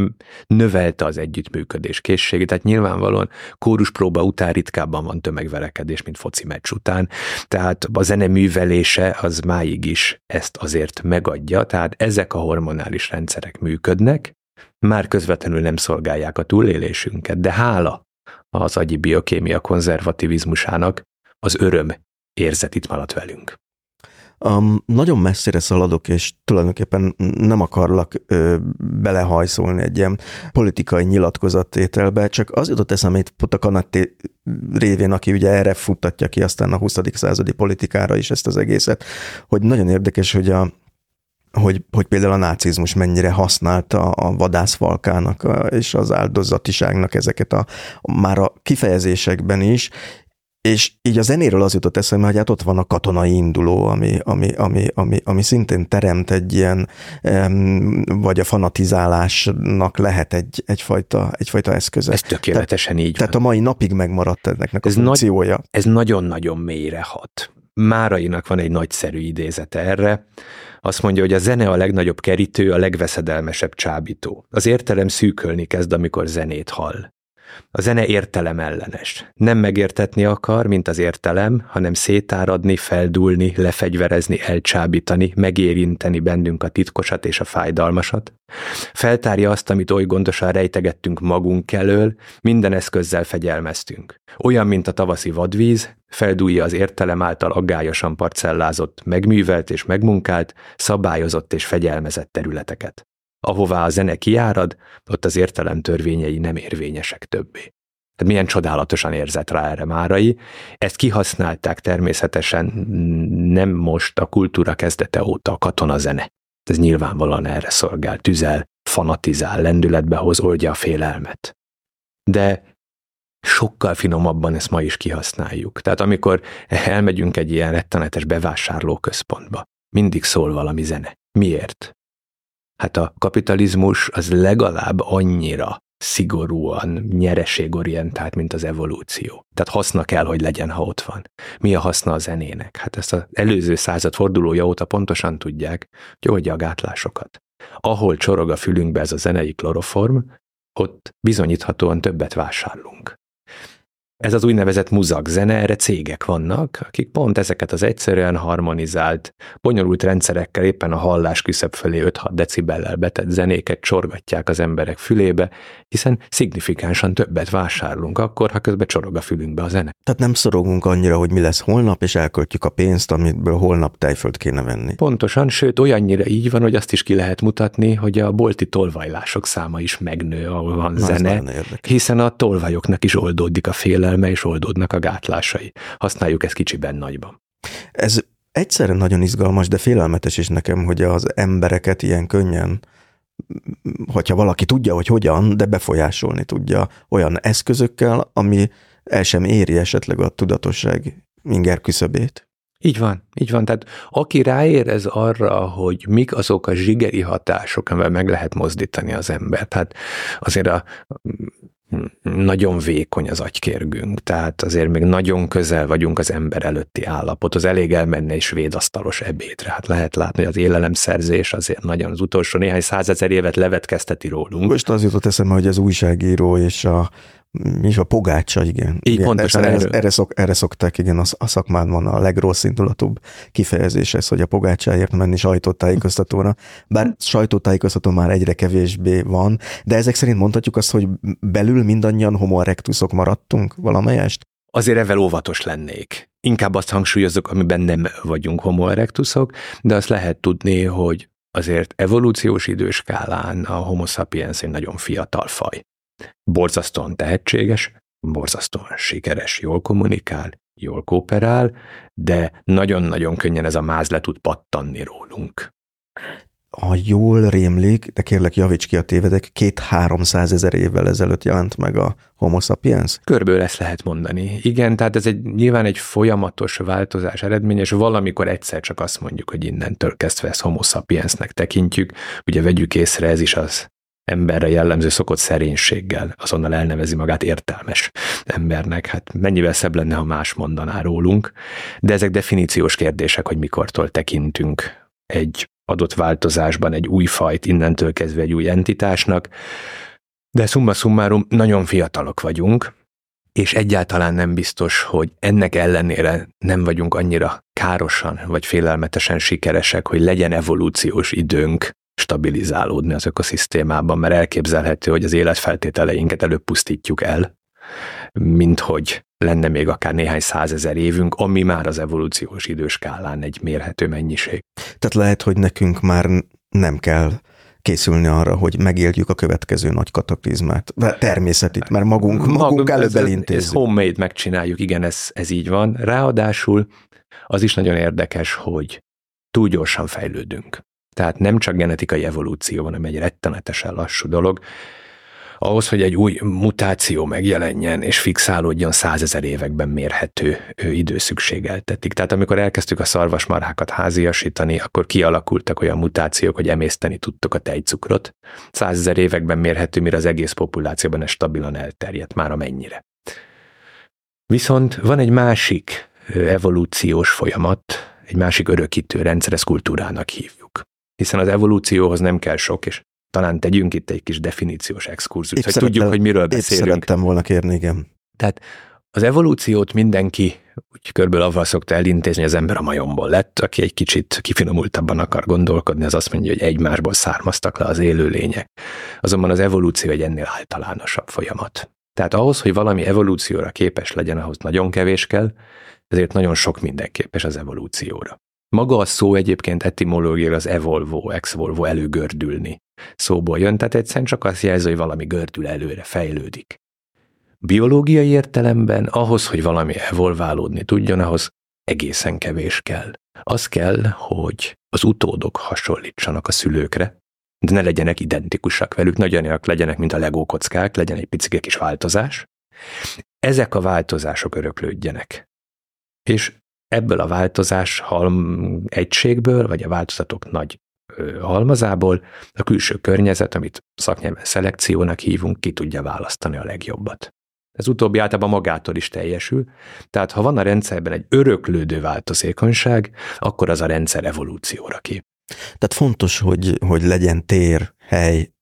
növelte az együttműködés készségét, tehát nyilvánvalóan kóruspróba után ritkábban van tömegverekedés, mint foci meccs után, tehát a zene művelése az máig is ezt azért megadja, tehát ezek a hormonális rendszerek működnek, már közvetlenül nem szolgálják a túlélésünket, de hála az agyi biokémia konzervativizmusának az öröm érzet itt maradt velünk. Um, nagyon messzire szaladok, és tulajdonképpen nem akarlak ö, belehajszolni egy ilyen politikai nyilatkozattételbe, csak az jutott eszembe, hogy pont a Kanatti révén, aki ugye erre futtatja ki aztán a 20. századi politikára is ezt az egészet, hogy nagyon érdekes, hogy a, hogy, hogy például a nácizmus mennyire használta a vadászfalkának és az áldozatiságnak ezeket a már a kifejezésekben is, és így a zenéről az jutott eszembe, hogy hát ott van a katonai induló, ami, ami, ami, ami, ami szintén teremt egy ilyen, vagy a fanatizálásnak lehet egy, egyfajta, egyfajta eszköze. Ez tökéletesen tehát, így Tehát van. a mai napig megmaradt ennek a ez funkciója. Nagy, ez nagyon-nagyon mélyre hat. Márainak van egy nagyszerű idézete erre. Azt mondja, hogy a zene a legnagyobb kerítő, a legveszedelmesebb csábító. Az értelem szűkölni kezd, amikor zenét hall. A zene értelem ellenes. Nem megértetni akar, mint az értelem, hanem szétáradni, feldulni, lefegyverezni, elcsábítani, megérinteni bennünk a titkosat és a fájdalmasat. Feltárja azt, amit oly gondosan rejtegettünk magunk elől, minden eszközzel fegyelmeztünk. Olyan, mint a tavaszi vadvíz, feldúlja az értelem által aggályosan parcellázott, megművelt és megmunkált, szabályozott és fegyelmezett területeket. Ahová a zene kiárad, ott az értelem törvényei nem érvényesek többé. Tehát milyen csodálatosan érzett rá erre Márai. Ezt kihasználták természetesen nem most a kultúra kezdete óta a katonazene. Ez nyilvánvalóan erre szolgál, tüzel, fanatizál, lendületbe hoz, oldja a félelmet. De sokkal finomabban ezt ma is kihasználjuk. Tehát amikor elmegyünk egy ilyen rettenetes bevásárlóközpontba, mindig szól valami zene. Miért? Hát a kapitalizmus az legalább annyira szigorúan nyereségorientált, mint az evolúció. Tehát haszna kell, hogy legyen, ha ott van. Mi a haszna a zenének? Hát ezt az előző század fordulója óta pontosan tudják, oldja a gátlásokat. Ahol csorog a fülünkbe ez a zenei kloroform, ott bizonyíthatóan többet vásárlunk. Ez az úgynevezett muzak zene, erre cégek vannak, akik pont ezeket az egyszerűen harmonizált, bonyolult rendszerekkel éppen a hallás küszöb fölé 5-6 decibellel betett zenéket csorgatják az emberek fülébe, hiszen szignifikánsan többet vásárlunk akkor, ha közben csorog a fülünkbe a zene. Tehát nem szorogunk annyira, hogy mi lesz holnap, és elköltjük a pénzt, amiből holnap tejföld kéne venni. Pontosan, sőt olyannyira így van, hogy azt is ki lehet mutatni, hogy a bolti tolvajlások száma is megnő, ahol van Na, zene, hiszen a tolvajoknak is oldódik a félelem, félelme, és oldódnak a gátlásai. Használjuk ezt kicsiben nagyban. Ez egyszerűen nagyon izgalmas, de félelmetes is nekem, hogy az embereket ilyen könnyen hogyha valaki tudja, hogy hogyan, de befolyásolni tudja olyan eszközökkel, ami el sem éri esetleg a tudatosság inger küszöbét. Így van, így van. Tehát aki ráérez arra, hogy mik azok a zsigeri hatások, amivel meg lehet mozdítani az embert. Tehát azért a nagyon vékony az agykérgünk, tehát azért még nagyon közel vagyunk az ember előtti állapot. Az elég elmenne is védasztalos ebédre. Hát lehet látni, hogy az élelemszerzés azért nagyon az utolsó néhány százezer évet levetkezteti rólunk. Most az jutott eszembe, hogy az újságíró és a mi is a pogácsa, igen. Így igen, pontosan erre, erre, szok, erre szokták, igen, a, a szakmában a legrossz indulatóbb kifejezés ez, hogy a pogácsáért menni sajtótájékoztatóra. Bár sajtótájékoztató már egyre kevésbé van, de ezek szerint mondhatjuk azt, hogy belül mindannyian homo erectusok maradtunk valamelyest? Azért ezzel óvatos lennék. inkább azt hangsúlyozok, amiben nem vagyunk homo erectusok, de azt lehet tudni, hogy azért evolúciós időskálán a homo sapiens egy nagyon fiatal faj. Borzasztóan tehetséges, borzasztóan sikeres, jól kommunikál, jól kooperál, de nagyon-nagyon könnyen ez a máz le tud pattanni rólunk ha jól rémlik, de kérlek javíts ki a tévedek, két-háromszáz ezer évvel ezelőtt jelent meg a Homo sapiens? Körből ezt lehet mondani. Igen, tehát ez egy nyilván egy folyamatos változás eredmény, és valamikor egyszer csak azt mondjuk, hogy innentől kezdve ezt Homo sapiensnek tekintjük. Ugye vegyük észre, ez is az emberre jellemző szokott szerénységgel, azonnal elnevezi magát értelmes embernek. Hát mennyivel szebb lenne, ha más mondaná rólunk, de ezek definíciós kérdések, hogy mikortól tekintünk egy adott változásban egy új fajt, innentől kezdve egy új entitásnak, de summa summarum nagyon fiatalok vagyunk, és egyáltalán nem biztos, hogy ennek ellenére nem vagyunk annyira károsan vagy félelmetesen sikeresek, hogy legyen evolúciós időnk stabilizálódni az ökoszisztémában, mert elképzelhető, hogy az életfeltételeinket előbb pusztítjuk el, mint hogy lenne még akár néhány százezer évünk, ami már az evolúciós időskálán egy mérhető mennyiség. Tehát lehet, hogy nekünk már nem kell készülni arra, hogy megéljük a következő nagy kataklizmát. Természetit, mert magunk, magunk, magunk előbb elintézzük. Ez homemade megcsináljuk, igen, ez, ez így van. Ráadásul az is nagyon érdekes, hogy túl gyorsan fejlődünk. Tehát nem csak genetikai evolúció van, ami egy rettenetesen lassú dolog, ahhoz, hogy egy új mutáció megjelenjen és fixálódjon százezer években mérhető időszükségeltetik. Tehát amikor elkezdtük a szarvasmarhákat háziasítani, akkor kialakultak olyan mutációk, hogy emészteni tudtuk a tejcukrot. Százezer években mérhető, mire az egész populációban ez stabilan elterjedt, már amennyire. Viszont van egy másik evolúciós folyamat, egy másik örökítő rendszer, ezt kultúrának hívjuk. Hiszen az evolúcióhoz nem kell sok, és talán tegyünk itt egy kis definíciós exkurzust, hogy tudjuk, hogy miről beszélünk. szerettem volna kérni, igen. Tehát az evolúciót mindenki úgy körből avval szokta elintézni, az ember a majomból lett, aki egy kicsit kifinomultabban akar gondolkodni, az azt mondja, hogy egymásból származtak le az élőlények. Azonban az evolúció egy ennél általánosabb folyamat. Tehát ahhoz, hogy valami evolúcióra képes legyen, ahhoz nagyon kevés kell, ezért nagyon sok minden képes az evolúcióra. Maga a szó egyébként etimológiai az evolvo, exvolvo előgördülni szóból jön, tehát egyszerűen csak azt jelzi, hogy valami gördül előre, fejlődik. Biológiai értelemben ahhoz, hogy valami evolválódni tudjon, ahhoz egészen kevés kell. Az kell, hogy az utódok hasonlítsanak a szülőkre, de ne legyenek identikusak velük, nagyonak legyenek, mint a legó kockák, legyen egy picike kis változás. Ezek a változások öröklődjenek. És ebből a változás halm egységből, vagy a változatok nagy halmazából a külső környezet, amit szaknyelven szelekciónak hívunk, ki tudja választani a legjobbat. Ez utóbbi általában magától is teljesül, tehát ha van a rendszerben egy öröklődő változékonyság, akkor az a rendszer evolúcióra kép. Tehát fontos, hogy, hogy legyen tér, hely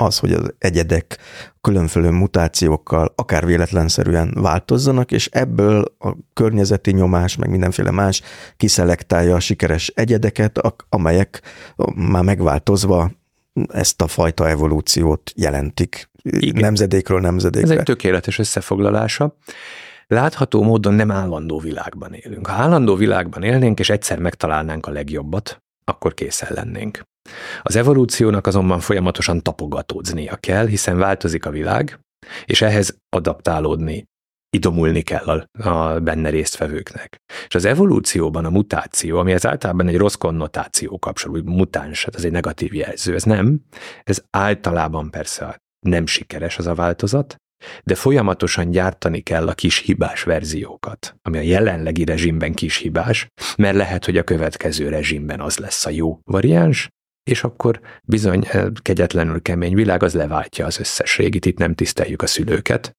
az, hogy az egyedek különféle mutációkkal akár véletlenszerűen változzanak, és ebből a környezeti nyomás, meg mindenféle más kiszelektálja a sikeres egyedeket, amelyek már megváltozva ezt a fajta evolúciót jelentik Igen. nemzedékről nemzedékre. Ez egy tökéletes összefoglalása. Látható módon nem állandó világban élünk. Ha állandó világban élnénk, és egyszer megtalálnánk a legjobbat, akkor készen lennénk. Az evolúciónak azonban folyamatosan tapogatódznia kell, hiszen változik a világ, és ehhez adaptálódni, idomulni kell a, a benne résztvevőknek. És az evolúcióban a mutáció, ami az általában egy rossz konnotáció kapcsolódó, mutáns, hát ez egy negatív jelző, ez nem, ez általában persze nem sikeres az a változat, de folyamatosan gyártani kell a kis hibás verziókat, ami a jelenlegi rezsimben kis hibás, mert lehet, hogy a következő rezsimben az lesz a jó variáns, és akkor bizony eh, kegyetlenül kemény világ az leváltja az összes régit, itt nem tiszteljük a szülőket.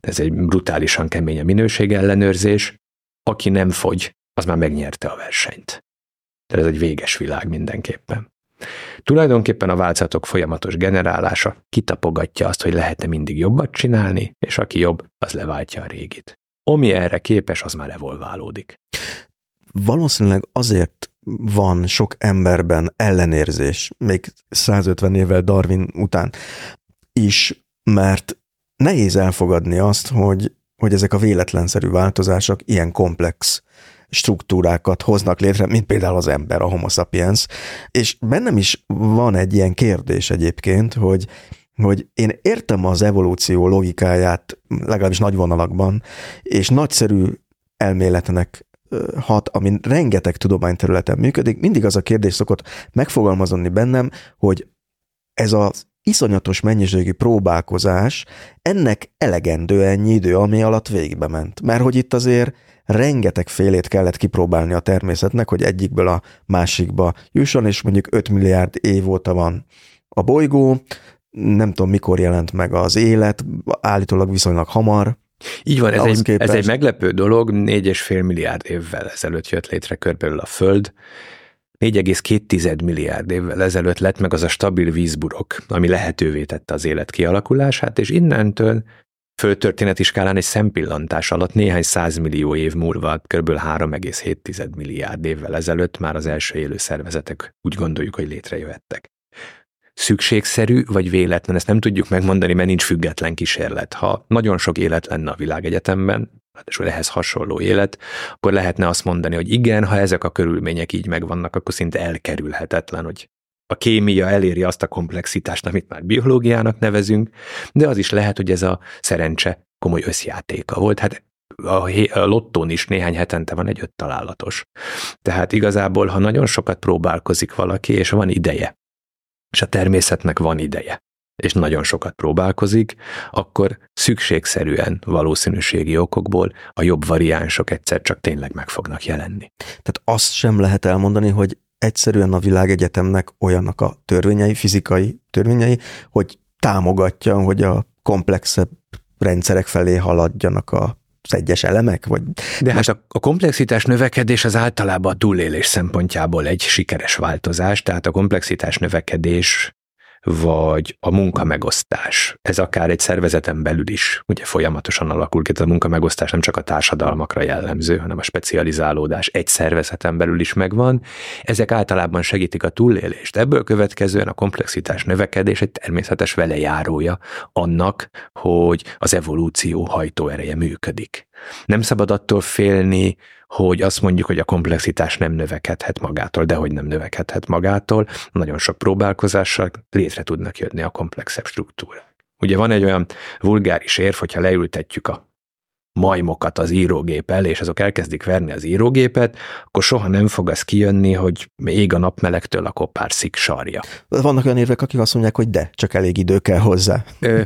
Ez egy brutálisan kemény a minőség ellenőrzés. Aki nem fogy, az már megnyerte a versenyt. Tehát ez egy véges világ mindenképpen. Tulajdonképpen a változatok folyamatos generálása kitapogatja azt, hogy lehetne mindig jobbat csinálni, és aki jobb, az leváltja a régit. Ami erre képes, az már evolválódik. Valószínűleg azért van sok emberben ellenérzés, még 150 évvel Darwin után is, mert nehéz elfogadni azt, hogy hogy ezek a véletlenszerű változások ilyen komplex struktúrákat hoznak létre, mint például az ember, a homo sapiens. És bennem is van egy ilyen kérdés egyébként, hogy hogy én értem az evolúció logikáját, legalábbis nagy vonalakban, és nagyszerű elméletnek hat, amin rengeteg tudományterületen működik, mindig az a kérdés szokott megfogalmazódni bennem, hogy ez az iszonyatos mennyiségű próbálkozás, ennek elegendő ennyi idő, ami alatt végbe ment. Mert hogy itt azért rengeteg félét kellett kipróbálni a természetnek, hogy egyikből a másikba jusson, és mondjuk 5 milliárd év óta van a bolygó, nem tudom mikor jelent meg az élet, állítólag viszonylag hamar. Így van, ez egy, ez egy meglepő dolog, 4,5 milliárd évvel ezelőtt jött létre körülbelül a Föld, 4,2 milliárd évvel ezelőtt lett meg az a stabil vízburok, ami lehetővé tette az élet kialakulását, és innentől földtörténeti skálán egy szempillantás alatt néhány százmillió év múlva, kb. 3,7 milliárd évvel ezelőtt már az első élő szervezetek úgy gondoljuk, hogy létrejöhettek. Szükségszerű vagy véletlen, ezt nem tudjuk megmondani, mert nincs független kísérlet. Ha nagyon sok élet lenne a világegyetemben, és ehhez hasonló élet, akkor lehetne azt mondani, hogy igen, ha ezek a körülmények így megvannak, akkor szinte elkerülhetetlen, hogy a kémia eléri azt a komplexitást, amit már biológiának nevezünk, de az is lehet, hogy ez a szerencse komoly összjátéka volt. Hát a lottón is néhány hetente van egy öt találatos. Tehát igazából, ha nagyon sokat próbálkozik valaki, és van ideje, és a természetnek van ideje, és nagyon sokat próbálkozik, akkor szükségszerűen valószínűségi okokból a jobb variánsok egyszer csak tényleg meg fognak jelenni. Tehát azt sem lehet elmondani, hogy egyszerűen a világegyetemnek olyannak a törvényei, fizikai törvényei, hogy támogatja, hogy a komplexebb rendszerek felé haladjanak a egyes elemek? Vagy De hát a, a komplexitás növekedés az általában a túlélés szempontjából egy sikeres változás, tehát a komplexitás növekedés vagy a munkamegosztás. Ez akár egy szervezeten belül is ugye folyamatosan alakul ki, a munkamegosztás nem csak a társadalmakra jellemző, hanem a specializálódás egy szervezeten belül is megvan. Ezek általában segítik a túlélést. Ebből következően a komplexitás növekedés egy természetes velejárója annak, hogy az evolúció hajtóereje működik. Nem szabad attól félni, hogy azt mondjuk, hogy a komplexitás nem növekedhet magától, de hogy nem növekedhet magától, nagyon sok próbálkozással létre tudnak jönni a komplexebb struktúrák. Ugye van egy olyan vulgáris érv, hogyha leültetjük a majmokat az írógép elé, és azok elkezdik verni az írógépet, akkor soha nem fog az kijönni, hogy ég a napmelegtől a kopárszik sarja. Vannak olyan érvek, akik azt mondják, hogy de, csak elég idő kell hozzá. Ö,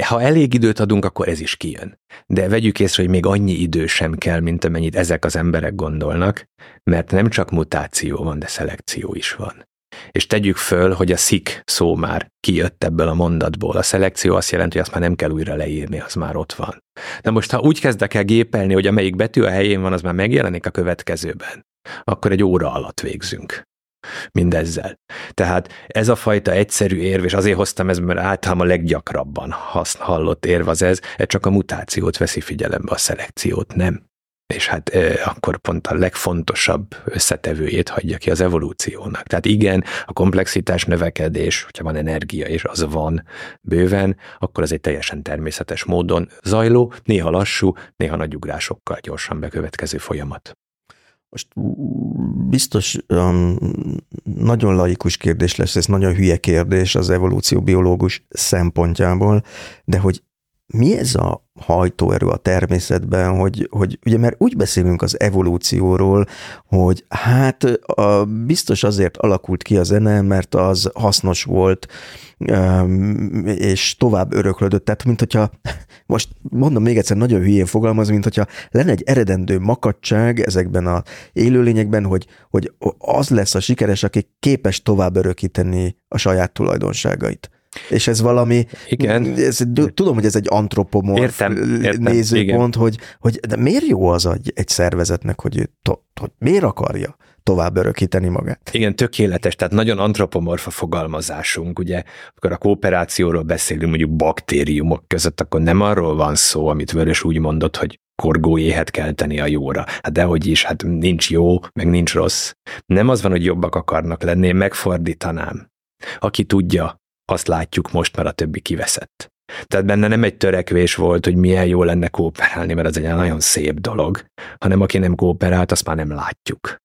ha elég időt adunk, akkor ez is kijön. De vegyük észre, hogy még annyi idő sem kell, mint amennyit ezek az emberek gondolnak, mert nem csak mutáció van, de szelekció is van és tegyük föl, hogy a szik szó már kijött ebből a mondatból. A szelekció azt jelenti, hogy azt már nem kell újra leírni, az már ott van. De most, ha úgy kezdek el gépelni, hogy amelyik betű a helyén van, az már megjelenik a következőben, akkor egy óra alatt végzünk mindezzel. Tehát ez a fajta egyszerű érv, és azért hoztam ez, mert általában a leggyakrabban hallott érv az ez, ez csak a mutációt veszi figyelembe, a szelekciót nem és hát e, akkor pont a legfontosabb összetevőjét hagyja ki az evolúciónak. Tehát igen, a komplexitás növekedés, hogyha van energia, és az van bőven, akkor az egy teljesen természetes módon zajló, néha lassú, néha nagy ugrásokkal gyorsan bekövetkező folyamat. Most biztos um, nagyon laikus kérdés lesz, ez nagyon hülye kérdés az evolúció biológus szempontjából, de hogy mi ez a hajtóerő a természetben, hogy, hogy ugye mert úgy beszélünk az evolúcióról, hogy hát a, biztos azért alakult ki a zene, mert az hasznos volt, és tovább öröklődött. Tehát, mint hogyha, most mondom még egyszer, nagyon hülyén fogalmaz, mint hogyha lenne egy eredendő makadság ezekben a élőlényekben, hogy, hogy az lesz a sikeres, aki képes tovább örökíteni a saját tulajdonságait. És ez valami, igen. Ez, tudom, hogy ez egy antropomorf értem, értem, nézőpont, igen. hogy, hogy de miért jó az egy, egy szervezetnek, hogy, hogy miért akarja tovább örökíteni magát. Igen, tökéletes, tehát nagyon antropomorf a fogalmazásunk, ugye, amikor a kooperációról beszélünk mondjuk baktériumok között, akkor nem arról van szó, amit Vörös úgy mondott, hogy korgó éhet kelteni a jóra. Hát dehogy is, hát nincs jó, meg nincs rossz. Nem az van, hogy jobbak akarnak lenni, én megfordítanám. Aki tudja, azt látjuk most, mert a többi kiveszett. Tehát benne nem egy törekvés volt, hogy milyen jó lenne kooperálni, mert az egy nagyon szép dolog, hanem aki nem kooperált, azt már nem látjuk.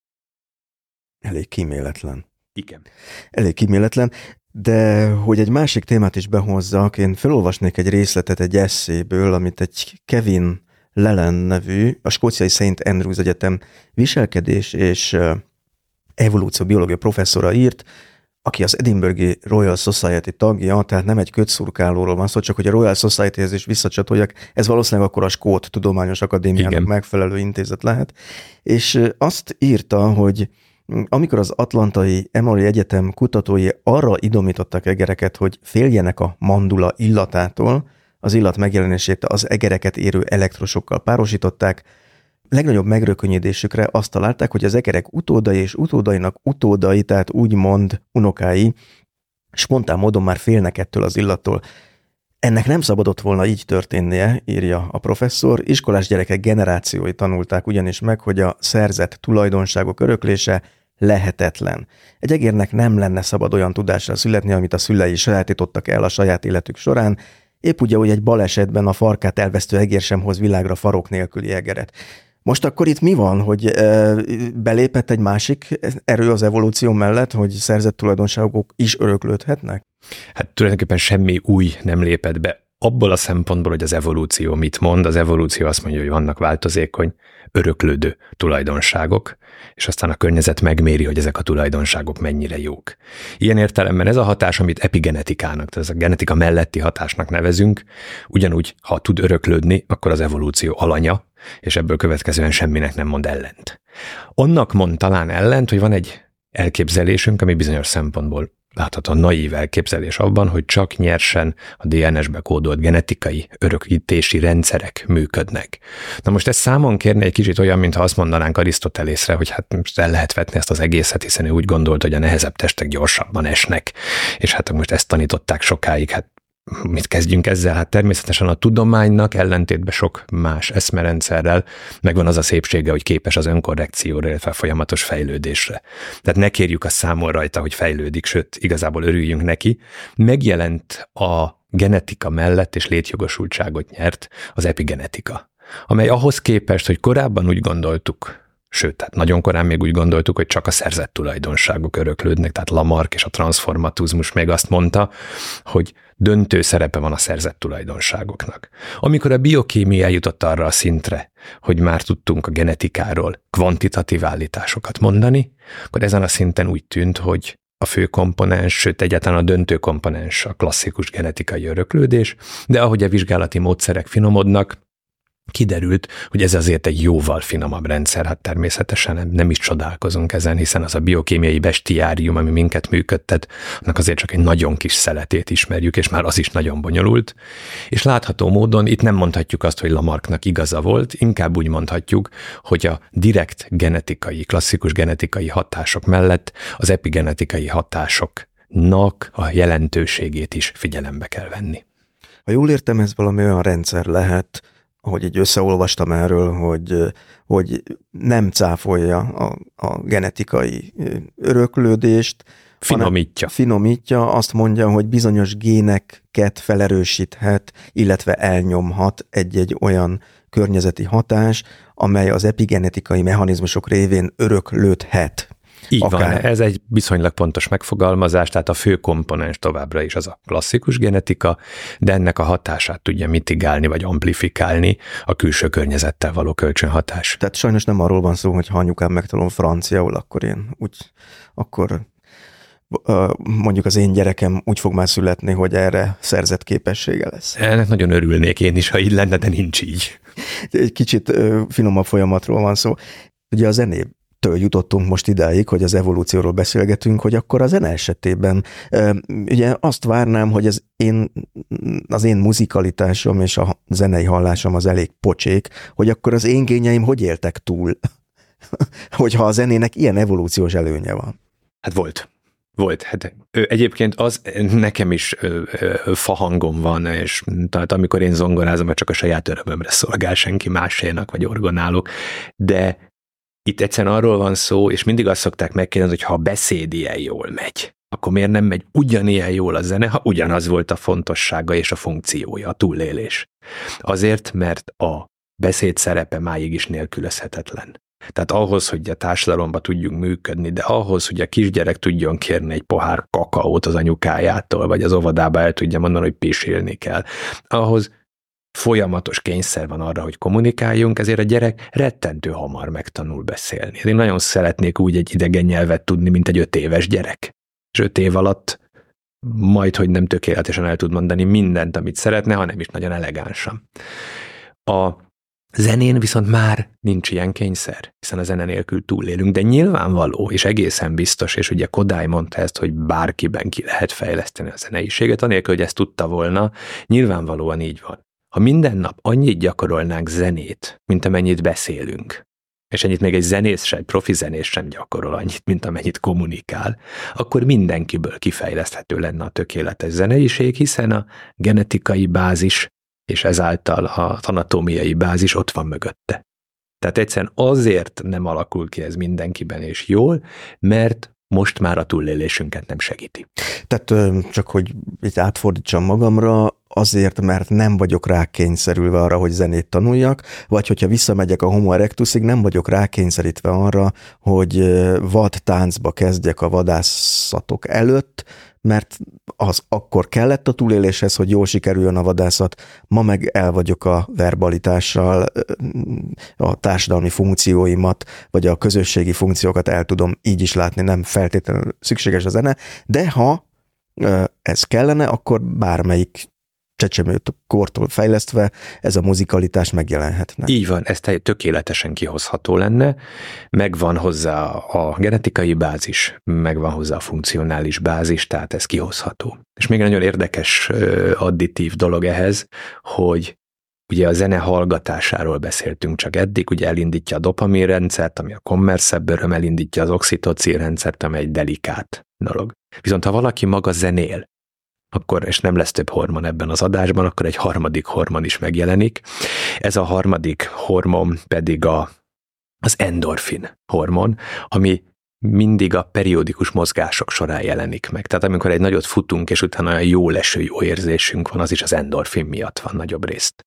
Elég kíméletlen. Igen. Elég kíméletlen, de hogy egy másik témát is behozzak, én felolvasnék egy részletet egy eszéből, amit egy Kevin Lellen nevű, a skóciai St. Andrews Egyetem viselkedés és evolúció biológia professzora írt, aki az Edinburghi Royal Society tagja, tehát nem egy kötszurkálóról van szó, csak hogy a Royal Society-hez is visszacsatoljak, ez valószínűleg akkor a Skót Tudományos Akadémiának Igen. megfelelő intézet lehet, és azt írta, hogy amikor az Atlantai Emory Egyetem kutatói arra idomítottak egereket, hogy féljenek a mandula illatától, az illat megjelenését az egereket érő elektrosokkal párosították, legnagyobb megrökönyödésükre azt találták, hogy az egerek utódai és utódainak utódai, tehát úgymond unokái spontán módon már félnek ettől az illattól. Ennek nem szabadott volna így történnie, írja a professzor. Iskolás gyerekek generációi tanulták ugyanis meg, hogy a szerzett tulajdonságok öröklése lehetetlen. Egy egérnek nem lenne szabad olyan tudásra születni, amit a szülei sajátítottak el a saját életük során, épp ugye, hogy egy balesetben a farkát elvesztő egér sem hoz világra farok nélküli egeret. Most akkor itt mi van, hogy belépett egy másik erő az evolúció mellett, hogy szerzett tulajdonságok is öröklődhetnek? Hát tulajdonképpen semmi új nem lépett be. Abból a szempontból, hogy az evolúció mit mond, az evolúció azt mondja, hogy vannak változékony, öröklődő tulajdonságok, és aztán a környezet megméri, hogy ezek a tulajdonságok mennyire jók. Ilyen értelemben ez a hatás, amit epigenetikának, tehát ez a genetika melletti hatásnak nevezünk, ugyanúgy, ha tud öröklődni, akkor az evolúció alanya, és ebből következően semminek nem mond ellent. Onnak mond talán ellent, hogy van egy elképzelésünk, ami bizonyos szempontból látható naív elképzelés abban, hogy csak nyersen a DNS-be kódolt genetikai örökítési rendszerek működnek. Na most ezt számon kérni egy kicsit olyan, mintha azt mondanánk Arisztotelészre, hogy hát most el lehet vetni ezt az egészet, hiszen ő úgy gondolt, hogy a nehezebb testek gyorsabban esnek, és hát most ezt tanították sokáig, hát mit kezdjünk ezzel? Hát természetesen a tudománynak ellentétben sok más eszmerendszerrel megvan az a szépsége, hogy képes az önkorrekcióra, illetve folyamatos fejlődésre. Tehát ne kérjük a számon rajta, hogy fejlődik, sőt, igazából örüljünk neki. Megjelent a genetika mellett, és létjogosultságot nyert az epigenetika, amely ahhoz képest, hogy korábban úgy gondoltuk, Sőt, tehát nagyon korán még úgy gondoltuk, hogy csak a szerzett tulajdonságok öröklődnek, tehát Lamarck és a transformatizmus még azt mondta, hogy döntő szerepe van a szerzett tulajdonságoknak. Amikor a biokémia eljutott arra a szintre, hogy már tudtunk a genetikáról kvantitatív állításokat mondani, akkor ezen a szinten úgy tűnt, hogy a fő komponens, sőt egyáltalán a döntő komponens a klasszikus genetikai öröklődés, de ahogy a vizsgálati módszerek finomodnak, kiderült, hogy ez azért egy jóval finomabb rendszer, hát természetesen nem, is csodálkozunk ezen, hiszen az a biokémiai bestiárium, ami minket működtet, annak azért csak egy nagyon kis szeletét ismerjük, és már az is nagyon bonyolult. És látható módon itt nem mondhatjuk azt, hogy Lamarcknak igaza volt, inkább úgy mondhatjuk, hogy a direkt genetikai, klasszikus genetikai hatások mellett az epigenetikai hatásoknak a jelentőségét is figyelembe kell venni. Ha jól értem, ez valami olyan rendszer lehet, ahogy így összeolvastam erről, hogy, hogy nem cáfolja a, a genetikai öröklődést, Finomítja. Finomítja, azt mondja, hogy bizonyos géneket felerősíthet, illetve elnyomhat egy-egy olyan környezeti hatás, amely az epigenetikai mechanizmusok révén öröklődhet. Így akár. van, ez egy viszonylag pontos megfogalmazás, tehát a fő komponens továbbra is az a klasszikus genetika, de ennek a hatását tudja mitigálni vagy amplifikálni a külső környezettel való kölcsönhatás. Tehát sajnos nem arról van szó, hogy ha anyukám megtanul franciául, akkor én úgy, akkor mondjuk az én gyerekem úgy fog már születni, hogy erre szerzett képessége lesz. Ennek nagyon örülnék én is, ha így lenne, de nincs így. Egy kicsit finomabb folyamatról van szó. Ugye a zené től jutottunk most idáig, hogy az evolúcióról beszélgetünk, hogy akkor a zene esetében ugye azt várnám, hogy az én, az én muzikalitásom és a zenei hallásom az elég pocsék, hogy akkor az én gényeim hogy éltek túl, *laughs* hogyha a zenének ilyen evolúciós előnye van. Hát volt. Volt. Hát egyébként az nekem is fahangom van, és tehát amikor én zongorázom, csak a saját örömömre szolgál senki másénak, vagy orgonálok, de itt egyszerűen arról van szó, és mindig azt szokták megkérdezni, hogy ha a beszéd ilyen jól megy, akkor miért nem megy ugyanilyen jól a zene, ha ugyanaz volt a fontossága és a funkciója, a túlélés? Azért, mert a beszéd szerepe máig is nélkülözhetetlen. Tehát ahhoz, hogy a társadalomba tudjunk működni, de ahhoz, hogy a kisgyerek tudjon kérni egy pohár kakaót az anyukájától, vagy az óvodába el tudja mondani, hogy pisilni kell, ahhoz folyamatos kényszer van arra, hogy kommunikáljunk, ezért a gyerek rettentő hamar megtanul beszélni. Én nagyon szeretnék úgy egy idegen nyelvet tudni, mint egy öt éves gyerek. És öt év alatt majd, hogy nem tökéletesen el tud mondani mindent, amit szeretne, hanem is nagyon elegánsan. A zenén viszont már nincs ilyen kényszer, hiszen a zene nélkül túlélünk, de nyilvánvaló, és egészen biztos, és ugye Kodály mondta ezt, hogy bárkiben ki lehet fejleszteni a zeneiséget, anélkül, hogy ezt tudta volna, nyilvánvalóan így van. Ha minden nap annyit gyakorolnánk zenét, mint amennyit beszélünk, és ennyit még egy zenész sem, egy profi zenész sem gyakorol annyit, mint amennyit kommunikál, akkor mindenkiből kifejleszthető lenne a tökéletes zeneiség, hiszen a genetikai bázis és ezáltal a anatómiai bázis ott van mögötte. Tehát egyszerűen azért nem alakul ki ez mindenkiben és jól, mert most már a túlélésünket nem segíti. Tehát csak, hogy itt átfordítsam magamra, azért, mert nem vagyok rákényszerülve arra, hogy zenét tanuljak, vagy hogyha visszamegyek a Homo erectusig, nem vagyok rákényszerítve arra, hogy vad táncba kezdjek a vadászatok előtt, mert az akkor kellett a túléléshez, hogy jól sikerüljön a vadászat, ma meg el vagyok a verbalitással, a társadalmi funkcióimat, vagy a közösségi funkciókat el tudom így is látni, nem feltétlenül szükséges a zene, de ha ez kellene, akkor bármelyik csecsemőt kortól fejlesztve ez a muzikalitás megjelenhetne. Így van, ez tökéletesen kihozható lenne, megvan hozzá a genetikai bázis, megvan hozzá a funkcionális bázis, tehát ez kihozható. És még egy nagyon érdekes additív dolog ehhez, hogy Ugye a zene hallgatásáról beszéltünk csak eddig, ugye elindítja a dopamin rendszert, ami a kommerszebb öröm, elindítja az oxitocin rendszert, ami egy delikát dolog. Viszont ha valaki maga zenél, akkor, és nem lesz több hormon ebben az adásban, akkor egy harmadik hormon is megjelenik. Ez a harmadik hormon pedig a, az endorfin hormon, ami mindig a periódikus mozgások során jelenik meg. Tehát amikor egy nagyot futunk, és utána olyan jó leső, jó érzésünk van, az is az endorfin miatt van nagyobb részt.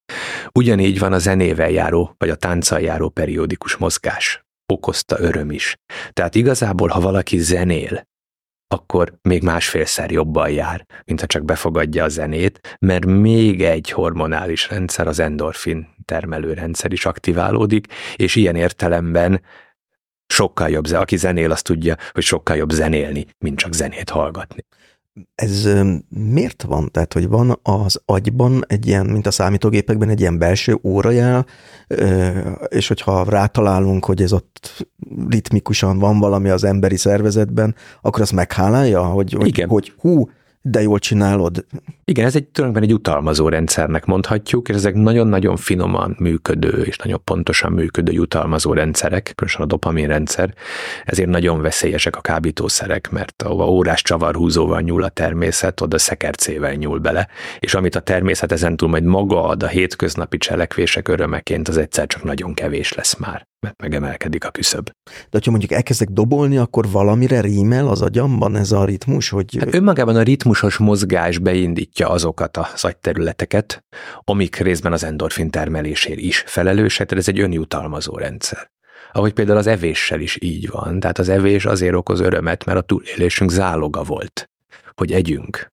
Ugyanígy van a zenével járó, vagy a tánccal járó periódikus mozgás. Okozta öröm is. Tehát igazából, ha valaki zenél, akkor még másfélszer jobban jár, mint ha csak befogadja a zenét, mert még egy hormonális rendszer, az endorfin termelő rendszer is aktiválódik, és ilyen értelemben sokkal jobb, aki zenél, azt tudja, hogy sokkal jobb zenélni, mint csak zenét hallgatni. Ez miért van? Tehát, hogy van az agyban egy ilyen, mint a számítógépekben, egy ilyen belső órajel, és hogyha rátalálunk, hogy ez ott ritmikusan van valami az emberi szervezetben, akkor az meghálálja, hogy, hogy, Igen. hogy hú, de jól csinálod. Igen, ez egy tulajdonképpen egy utalmazó rendszernek mondhatjuk, és ezek nagyon-nagyon finoman működő és nagyon pontosan működő jutalmazó rendszerek, különösen a dopamin rendszer, ezért nagyon veszélyesek a kábítószerek, mert ahova órás csavarhúzóval nyúl a természet, oda szekercével nyúl bele, és amit a természet ezentúl majd maga ad a hétköznapi cselekvések örömeként, az egyszer csak nagyon kevés lesz már mert megemelkedik a küszöb. De ha mondjuk elkezdek dobolni, akkor valamire rímel az agyamban ez a ritmus, hogy... Hát önmagában a ritmusos mozgás beindítja azokat a agyterületeket, amik részben az endorfin termelésért is felelősek, tehát ez egy önjutalmazó rendszer. Ahogy például az evéssel is így van, tehát az evés azért okoz örömet, mert a túlélésünk záloga volt, hogy együnk.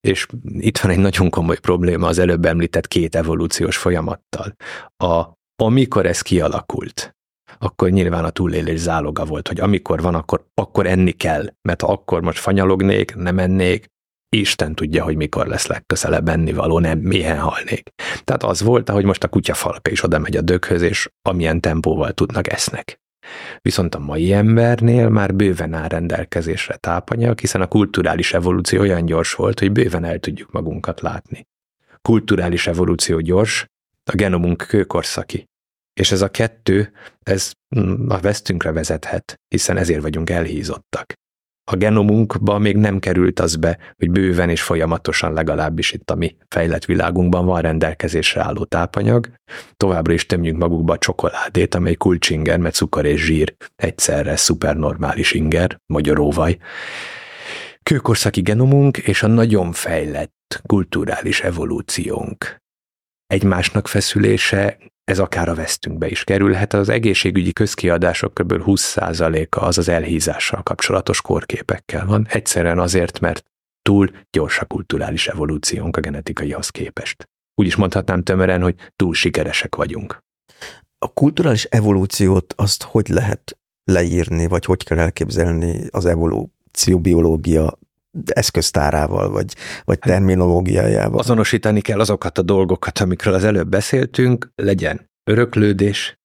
És itt van egy nagyon komoly probléma az előbb említett két evolúciós folyamattal. A, amikor ez kialakult, akkor nyilván a túlélés záloga volt, hogy amikor van, akkor, akkor enni kell, mert ha akkor most fanyalognék, nem ennék, Isten tudja, hogy mikor lesz legközelebb ennivaló, nem milyen halnék. Tehát az volt, hogy most a kutyafalka is oda megy a döghöz, és amilyen tempóval tudnak esznek. Viszont a mai embernél már bőven áll rendelkezésre tápanyag, hiszen a kulturális evolúció olyan gyors volt, hogy bőven el tudjuk magunkat látni. Kulturális evolúció gyors, a genomunk kőkorszaki. És ez a kettő, ez mm, a vesztünkre vezethet, hiszen ezért vagyunk elhízottak. A genomunkba még nem került az be, hogy bőven és folyamatosan legalábbis itt a mi fejlett világunkban van rendelkezésre álló tápanyag. Továbbra is tömjünk magukba a csokoládét, amely kulcsinger, mert cukor és zsír egyszerre szupernormális inger, magyaróvaj. kőkorszaki genomunk és a nagyon fejlett kulturális evolúciónk egymásnak feszülése, ez akár a vesztünkbe is kerülhet. Az egészségügyi közkiadások kb. 20%-a az az elhízással kapcsolatos korképekkel van. Egyszerűen azért, mert túl gyors a kulturális evolúciónk a genetikaihoz képest. Úgy is mondhatnám tömören, hogy túl sikeresek vagyunk. A kulturális evolúciót azt hogy lehet leírni, vagy hogy kell elképzelni az evolúció biológia eszköztárával, vagy, vagy terminológiájával. Azonosítani kell azokat a dolgokat, amikről az előbb beszéltünk, legyen öröklődés,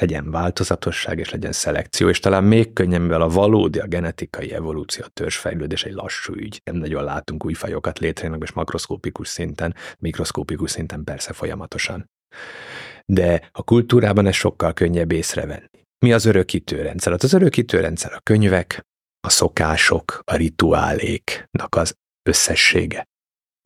legyen változatosság, és legyen szelekció, és talán még könnyebb, mivel a valódi, a genetikai evolúció, a törzsfejlődés egy lassú ügy. Nem nagyon látunk új fajokat létrejönnek, és makroszkópikus szinten, mikroszkópikus szinten persze folyamatosan. De a kultúrában ez sokkal könnyebb észrevenni. Mi az örökítőrendszer? Hát az örökítőrendszer a könyvek, a szokások, a rituáléknak az összessége.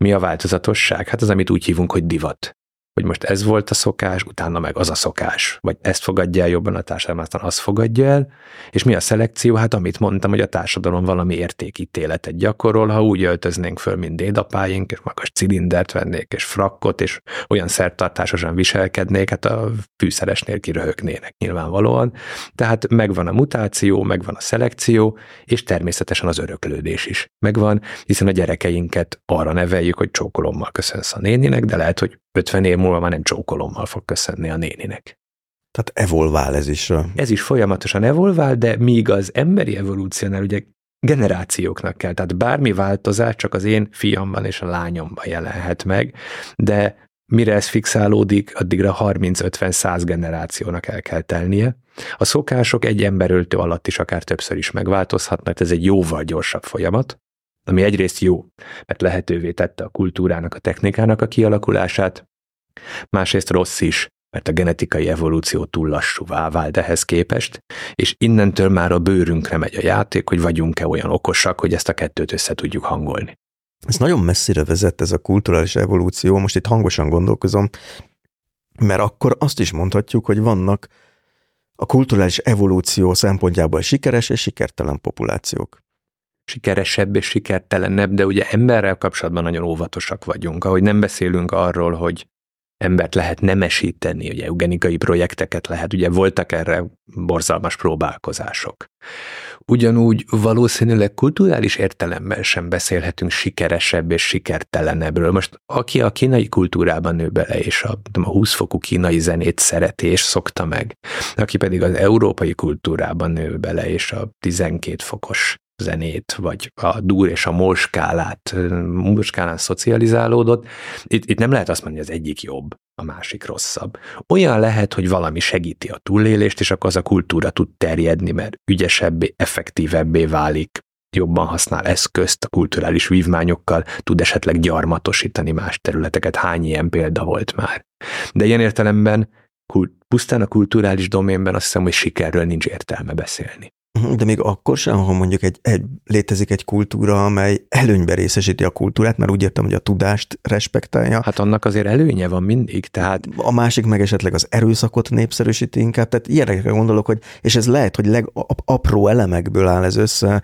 Mi a változatosság? Hát az, amit úgy hívunk, hogy divat hogy most ez volt a szokás, utána meg az a szokás, vagy ezt fogadja el jobban a társadalom, aztán azt fogadja el, és mi a szelekció? Hát amit mondtam, hogy a társadalom valami értékítéletet gyakorol, ha úgy öltöznénk föl, mint dédapáink, és magas cilindert vennék, és frakkot, és olyan szertartásosan viselkednék, hát a fűszeresnél kiröhögnének nyilvánvalóan. Tehát megvan a mutáció, megvan a szelekció, és természetesen az öröklődés is megvan, hiszen a gyerekeinket arra neveljük, hogy csókolommal köszönsz a néninek, de lehet, hogy 50 év múlva már nem csókolommal fog köszönni a néninek. Tehát evolvál ez is. Ez is folyamatosan evolvál, de míg az emberi evolúciónál ugye generációknak kell, tehát bármi változás csak az én fiamban és a lányomban jelenhet meg, de mire ez fixálódik, addigra 30-50-100 generációnak el kell telnie. A szokások egy emberöltő alatt is akár többször is megváltozhatnak, ez egy jóval gyorsabb folyamat, ami egyrészt jó, mert lehetővé tette a kultúrának, a technikának a kialakulását, másrészt rossz is, mert a genetikai evolúció túl lassúvá vált ehhez képest, és innentől már a bőrünkre megy a játék, hogy vagyunk-e olyan okosak, hogy ezt a kettőt össze tudjuk hangolni. Ez nagyon messzire vezet ez a kulturális evolúció, most itt hangosan gondolkozom, mert akkor azt is mondhatjuk, hogy vannak a kulturális evolúció szempontjából sikeres és sikertelen populációk sikeresebb és sikertelenebb, de ugye emberrel kapcsolatban nagyon óvatosak vagyunk, ahogy nem beszélünk arról, hogy embert lehet nemesíteni, ugye eugenikai projekteket lehet, ugye voltak erre borzalmas próbálkozások. Ugyanúgy valószínűleg kulturális értelemben sem beszélhetünk sikeresebb és sikertelenebbről. Most aki a kínai kultúrában nő bele, és a, a 20 fokú kínai zenét szereti és szokta meg, aki pedig az európai kultúrában nő bele, és a 12 fokos zenét, vagy a dur és a molskálát, molskálán szocializálódott. Itt, itt nem lehet azt mondani, hogy az egyik jobb, a másik rosszabb. Olyan lehet, hogy valami segíti a túlélést, és akkor az a kultúra tud terjedni, mert ügyesebbé, effektívebbé válik, jobban használ eszközt a kulturális vívmányokkal, tud esetleg gyarmatosítani más területeket. Hány ilyen példa volt már? De ilyen értelemben pusztán a kulturális doménben azt hiszem, hogy sikerről nincs értelme beszélni. Mhm, de még akkor sem, ha mondjuk egy, egy, létezik egy kultúra, amely előnybe részesíti a kultúrát, mert úgy értem, hogy a tudást respektálja. Hát annak azért előnye van mindig, tehát... A másik meg esetleg az erőszakot népszerűsíti inkább, tehát ilyenekre gondolok, hogy, és ez lehet, hogy legapró elemekből áll ez össze,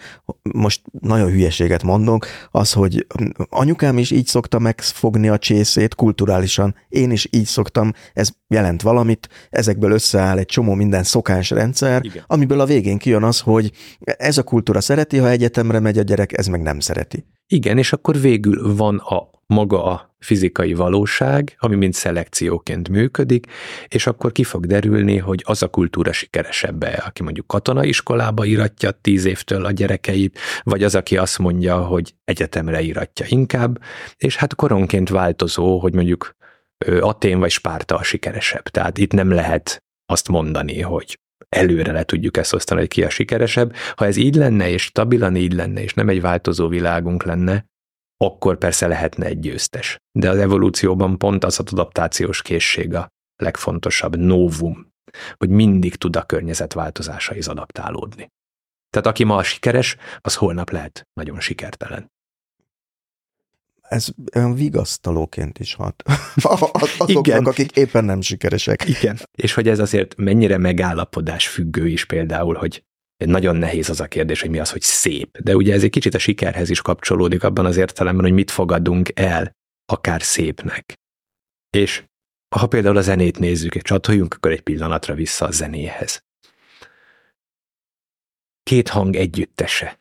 most nagyon hülyeséget mondok, az, hogy anyukám is így szokta megfogni a csészét kulturálisan, én is így szoktam, ez jelent valamit, ezekből összeáll egy csomó minden szokásrendszer, Igen. amiből a végén kijön az, hogy ez a kultúra szereti, ha egyetemre megy a gyerek, ez meg nem szereti. Igen, és akkor végül van a maga a fizikai valóság, ami mind szelekcióként működik, és akkor ki fog derülni, hogy az a kultúra sikeresebb aki mondjuk katonaiskolába iratja tíz évtől a gyerekeit, vagy az, aki azt mondja, hogy egyetemre iratja inkább, és hát koronként változó, hogy mondjuk Atén vagy Spárta a sikeresebb. Tehát itt nem lehet azt mondani, hogy előre le tudjuk ezt osztani, hogy ki a sikeresebb. Ha ez így lenne, és stabilan így lenne, és nem egy változó világunk lenne, akkor persze lehetne egy győztes. De az evolúcióban pont az adaptációs készség a legfontosabb novum, hogy mindig tud a környezet változásaihoz adaptálódni. Tehát aki ma sikeres, az holnap lehet nagyon sikertelen ez olyan vigasztalóként is hat. *laughs* Azoknak, Igen. akik éppen nem sikeresek. Igen. És hogy ez azért mennyire megállapodás függő is például, hogy nagyon nehéz az a kérdés, hogy mi az, hogy szép. De ugye ez egy kicsit a sikerhez is kapcsolódik abban az értelemben, hogy mit fogadunk el akár szépnek. És ha például a zenét nézzük, és csatoljunk, akkor egy pillanatra vissza a zenéhez. Két hang együttese.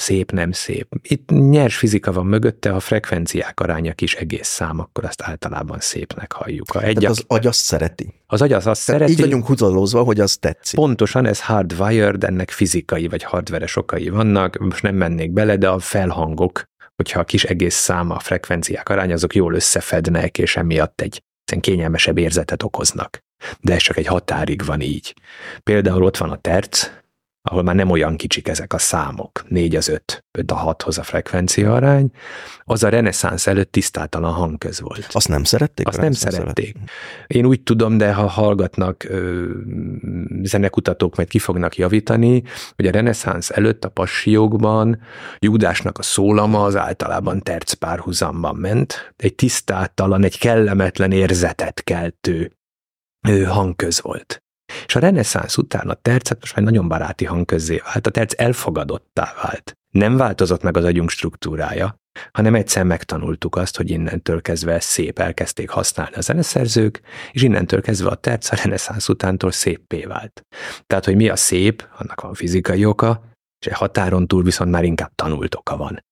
Szép, nem szép. Itt nyers fizika van mögötte, ha frekvenciák aránya kis egész szám, akkor azt általában szépnek halljuk. Ha egy az agy azt szereti. Az agy az azt szereti. Így vagyunk húzalózva, hogy az tetszik. Pontosan, ez hardwired, ennek fizikai vagy hardveres okai vannak, most nem mennék bele, de a felhangok, hogyha a kis egész száma, a frekvenciák aránya, azok jól összefednek, és emiatt egy kényelmesebb érzetet okoznak. De ez csak egy határig van így. Például ott van a terc, ahol már nem olyan kicsik ezek a számok, 4 az 5, 5 a 6-hoz a frekvencia arány, az a reneszánsz előtt tisztátalan hangköz volt. Azt nem szerették? Azt nem szerették. Előtt. Én úgy tudom, de ha hallgatnak ö, zenekutatók, majd ki fognak javítani, hogy a reneszánsz előtt a passiókban Júdásnak a szólama az általában terc párhuzamban ment, egy tisztátalan, egy kellemetlen érzetet keltő hangköz volt. És a reneszánsz után a tercet most már nagyon baráti hangközzé vált, a terc elfogadottá vált. Nem változott meg az agyunk struktúrája, hanem egyszer megtanultuk azt, hogy innentől kezdve szép elkezdték használni a zeneszerzők, és innentől kezdve a terc a reneszánsz utántól széppé vált. Tehát, hogy mi a szép, annak van fizikai oka, és egy határon túl viszont már inkább tanult oka van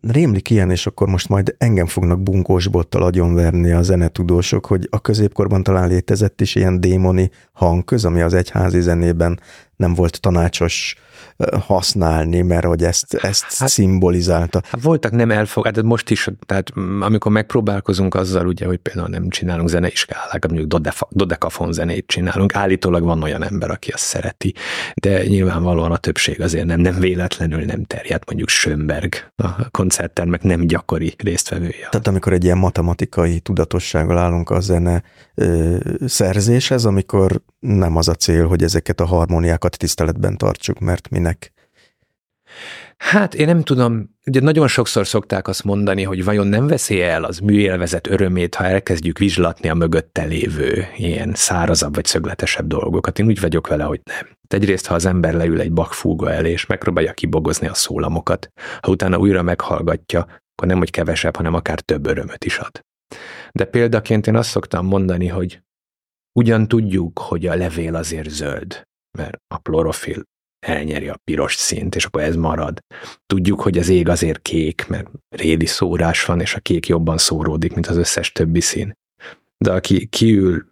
rémlik ilyen, és akkor most majd engem fognak bunkós bottal agyonverni a zenetudósok, hogy a középkorban talán létezett is ilyen démoni hangköz, ami az egyházi zenében nem volt tanácsos használni, mert hogy ezt, ezt hát, szimbolizálta. Hát voltak nem elfogadott, most is, tehát amikor megpróbálkozunk azzal, ugye, hogy például nem csinálunk zeneiskolákat, mondjuk dodekafon zenét csinálunk, állítólag van olyan ember, aki azt szereti, de nyilvánvalóan a többség azért nem, nem véletlenül nem terjed, mondjuk Schönberg, a koncerttermek nem gyakori résztvevője. Tehát amikor egy ilyen matematikai tudatossággal állunk a zene ö, szerzéshez, amikor nem az a cél, hogy ezeket a harmóniákat tiszteletben tartsuk, mert minek? Hát én nem tudom, ugye nagyon sokszor szokták azt mondani, hogy vajon nem veszi el az műélvezet örömét, ha elkezdjük vizslatni a mögötte lévő ilyen szárazabb vagy szögletesebb dolgokat. Én úgy vagyok vele, hogy nem. Egyrészt, ha az ember leül egy bakfúga elé, és megpróbálja kibogozni a szólamokat, ha utána újra meghallgatja, akkor nem, hogy kevesebb, hanem akár több örömöt is ad. De példaként én azt szoktam mondani, hogy ugyan tudjuk, hogy a levél azért zöld, mert a klorofil elnyeri a piros színt, és akkor ez marad. Tudjuk, hogy az ég azért kék, mert rédi szórás van, és a kék jobban szóródik, mint az összes többi szín. De aki kiül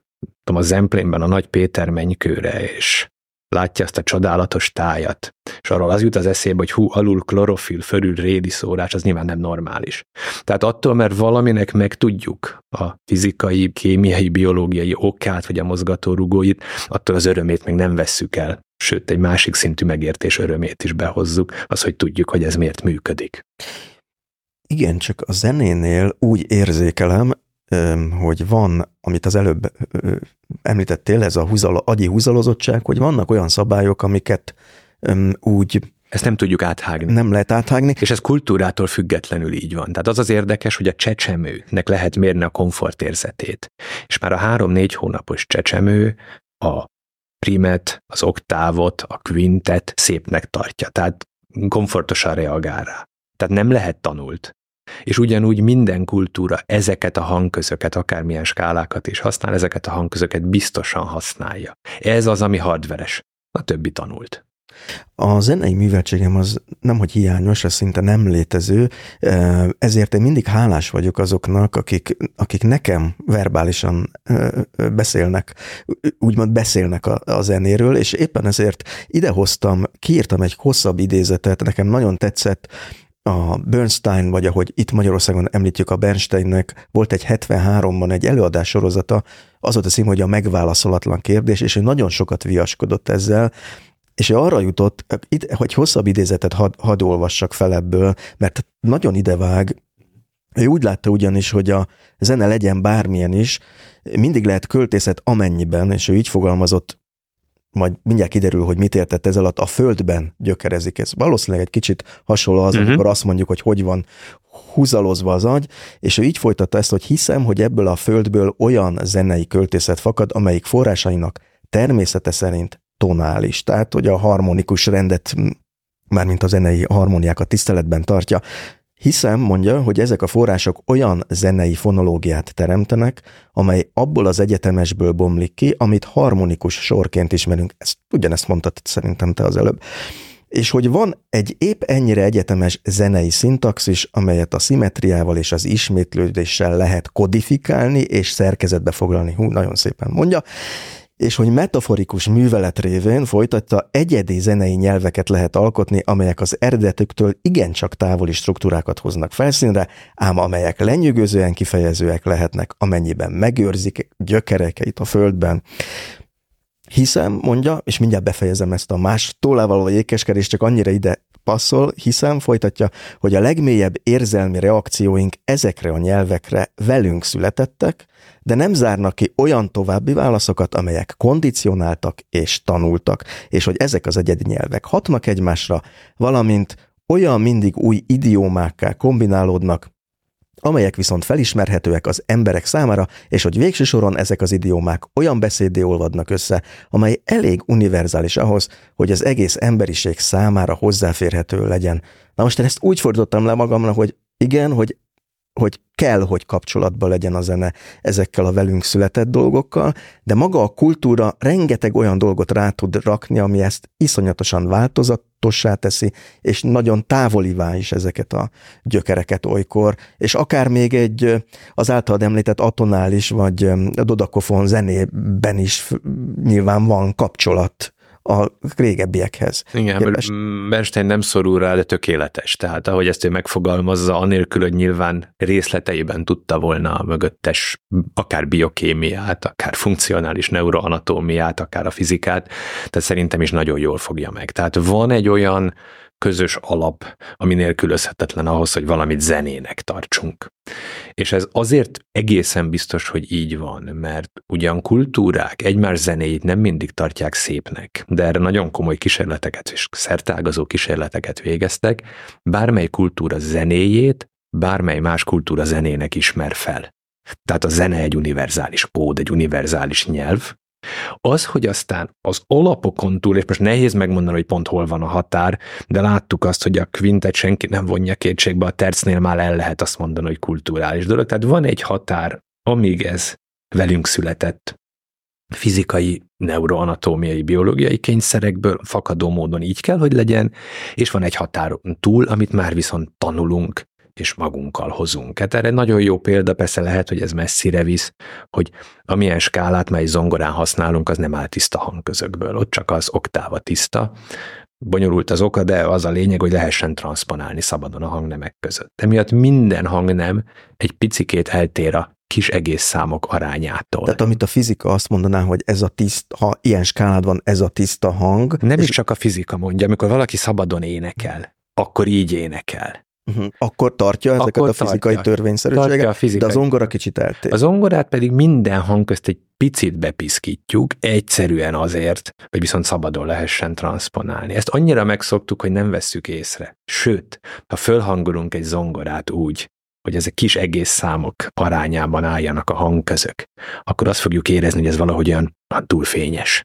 tudom, a Zemplénben a Nagy Péter mennykőre, és látja azt a csodálatos tájat, és arról az jut az eszébe, hogy hú, alul klorofil, fölül rédi szórás, az nyilván nem normális. Tehát attól, mert valaminek megtudjuk a fizikai, kémiai, biológiai okát, vagy a mozgatórugóit, attól az örömét még nem vesszük el. Sőt, egy másik szintű megértés örömét is behozzuk, az, hogy tudjuk, hogy ez miért működik. Igen, csak a zenénél úgy érzékelem, hogy van, amit az előbb említettél, ez a húzalo, agyi húzalozottság, hogy vannak olyan szabályok, amiket úgy ezt nem tudjuk áthágni. Nem lehet áthágni. És ez kultúrától függetlenül így van. Tehát az az érdekes, hogy a csecsemőnek lehet mérni a komfortérzetét. És már a három-négy hónapos csecsemő a primet, az oktávot, a quintet szépnek tartja. Tehát komfortosan reagál rá. Tehát nem lehet tanult. És ugyanúgy minden kultúra ezeket a hangközöket, akármilyen skálákat is használ, ezeket a hangközöket biztosan használja. Ez az, ami hardveres. A többi tanult. A zenei műveltségem az nem, hogy hiányos, ez szinte nem létező, ezért én mindig hálás vagyok azoknak, akik, akik nekem verbálisan beszélnek, úgymond beszélnek a, a zenéről, és éppen ezért idehoztam, kiírtam egy hosszabb idézetet, nekem nagyon tetszett, a Bernstein, vagy ahogy itt Magyarországon említjük a Bernsteinnek, volt egy 73-ban egy előadás sorozata, az volt a cím, hogy a megválaszolatlan kérdés, és ő nagyon sokat viaskodott ezzel, és arra jutott, hogy hosszabb idézetet had, hadd olvassak fel ebből, mert nagyon idevág, ő úgy látta ugyanis, hogy a zene legyen bármilyen is, mindig lehet költészet amennyiben, és ő így fogalmazott, majd mindjárt kiderül, hogy mit értett ez alatt, a földben gyökerezik ez. Valószínűleg egy kicsit hasonló az, uh-huh. amikor azt mondjuk, hogy hogy van húzalozva az agy, és ő így folytatta ezt, hogy hiszem, hogy ebből a földből olyan zenei költészet fakad, amelyik forrásainak természete szerint tonális, tehát hogy a harmonikus rendet, mármint a zenei harmóniákat tiszteletben tartja. Hiszem, mondja, hogy ezek a források olyan zenei fonológiát teremtenek, amely abból az egyetemesből bomlik ki, amit harmonikus sorként ismerünk. Ezt ugyanezt mondtad szerintem te az előbb és hogy van egy épp ennyire egyetemes zenei szintaxis, amelyet a szimetriával és az ismétlődéssel lehet kodifikálni és szerkezetbe foglalni. Hú, nagyon szépen mondja és hogy metaforikus művelet révén folytatta egyedi zenei nyelveket lehet alkotni, amelyek az eredetüktől igencsak távoli struktúrákat hoznak felszínre, ám amelyek lenyűgözően kifejezőek lehetnek, amennyiben megőrzik gyökerekeit a földben. Hiszem, mondja, és mindjárt befejezem ezt a más tólával vagy ékeskedés, csak annyira ide passzol, hiszem, folytatja, hogy a legmélyebb érzelmi reakcióink ezekre a nyelvekre velünk születettek, de nem zárnak ki olyan további válaszokat, amelyek kondicionáltak és tanultak, és hogy ezek az egyedi nyelvek hatnak egymásra, valamint olyan mindig új idiómákká kombinálódnak, amelyek viszont felismerhetőek az emberek számára, és hogy végső soron ezek az idiómák olyan beszédé olvadnak össze, amely elég univerzális ahhoz, hogy az egész emberiség számára hozzáférhető legyen. Na most én ezt úgy fordítottam le magamra, hogy igen, hogy hogy kell, hogy kapcsolatban legyen a zene ezekkel a velünk született dolgokkal, de maga a kultúra rengeteg olyan dolgot rá tud rakni, ami ezt iszonyatosan változatossá teszi, és nagyon távolivá is ezeket a gyökereket olykor, és akár még egy az általad említett atonális vagy dodakofon zenében is nyilván van kapcsolat a régebbiekhez. Igen, képest. Bernstein nem szorul rá, de tökéletes. Tehát ahogy ezt ő megfogalmazza, anélkül, hogy nyilván részleteiben tudta volna a mögöttes akár biokémiát, akár funkcionális neuroanatómiát, akár a fizikát, tehát szerintem is nagyon jól fogja meg. Tehát van egy olyan közös alap, ami nélkülözhetetlen ahhoz, hogy valamit zenének tartsunk. És ez azért egészen biztos, hogy így van, mert ugyan kultúrák egymás zenéjét nem mindig tartják szépnek, de erre nagyon komoly kísérleteket és szertágazó kísérleteket végeztek, bármely kultúra zenéjét bármely más kultúra zenének ismer fel. Tehát a zene egy univerzális kód, egy univerzális nyelv, az, hogy aztán az alapokon túl, és most nehéz megmondani, hogy pont hol van a határ, de láttuk azt, hogy a quintet senki nem vonja kétségbe, a tercnél már el lehet azt mondani, hogy kulturális dolog. Tehát van egy határ, amíg ez velünk született fizikai, neuroanatómiai, biológiai kényszerekből fakadó módon így kell, hogy legyen, és van egy határon túl, amit már viszont tanulunk, és magunkkal hozunk. Hát erre nagyon jó példa persze lehet, hogy ez messzire visz, hogy amilyen skálát, mely zongorán használunk, az nem áll tiszta hangközökből, ott csak az oktáva tiszta, bonyolult az oka, de az a lényeg, hogy lehessen transponálni szabadon a hangnemek között. Emiatt minden hangnem egy picikét eltér a kis egész számok arányától. Tehát amit a fizika azt mondaná, hogy ez a tiszta, ha ilyen skálád van, ez a tiszta hang. Nem és... is csak a fizika mondja, amikor valaki szabadon énekel, akkor így énekel. Uh-huh. Akkor tartja ezeket Akkor a fizikai tartja. törvényszerűségeket, a fizikai. de az ongora kicsit eltér. Az ongorát pedig minden hang közt egy picit bepiszkítjuk, egyszerűen azért, hogy viszont szabadon lehessen transponálni. Ezt annyira megszoktuk, hogy nem vesszük észre. Sőt, ha fölhangolunk egy zongorát úgy, hogy ezek kis egész számok arányában álljanak a hangközök, akkor azt fogjuk érezni, hogy ez valahogy olyan túl fényes.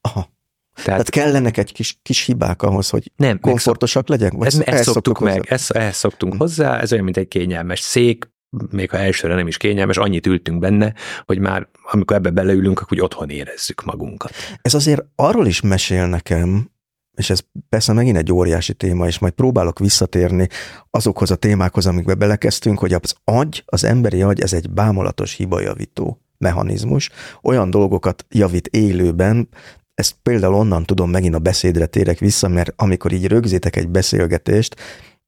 Aha. Tehát, Tehát kellenek egy kis, kis hibák ahhoz, hogy nem, komfortosak legyenek? Vagy ezt, ezt szoktuk meg, ezt, ehhez szoktunk hm. hozzá, ez olyan, mint egy kényelmes szék, még ha elsőre nem is kényelmes, annyit ültünk benne, hogy már amikor ebbe beleülünk, akkor hogy otthon érezzük magunkat. Ez azért arról is mesél nekem, és ez persze megint egy óriási téma, és majd próbálok visszatérni azokhoz a témákhoz, amikbe belekezdtünk, hogy az agy, az emberi agy, ez egy bámulatos hibajavító mechanizmus, olyan dolgokat javít élőben, ezt például onnan tudom, megint a beszédre térek vissza, mert amikor így rögzítek egy beszélgetést,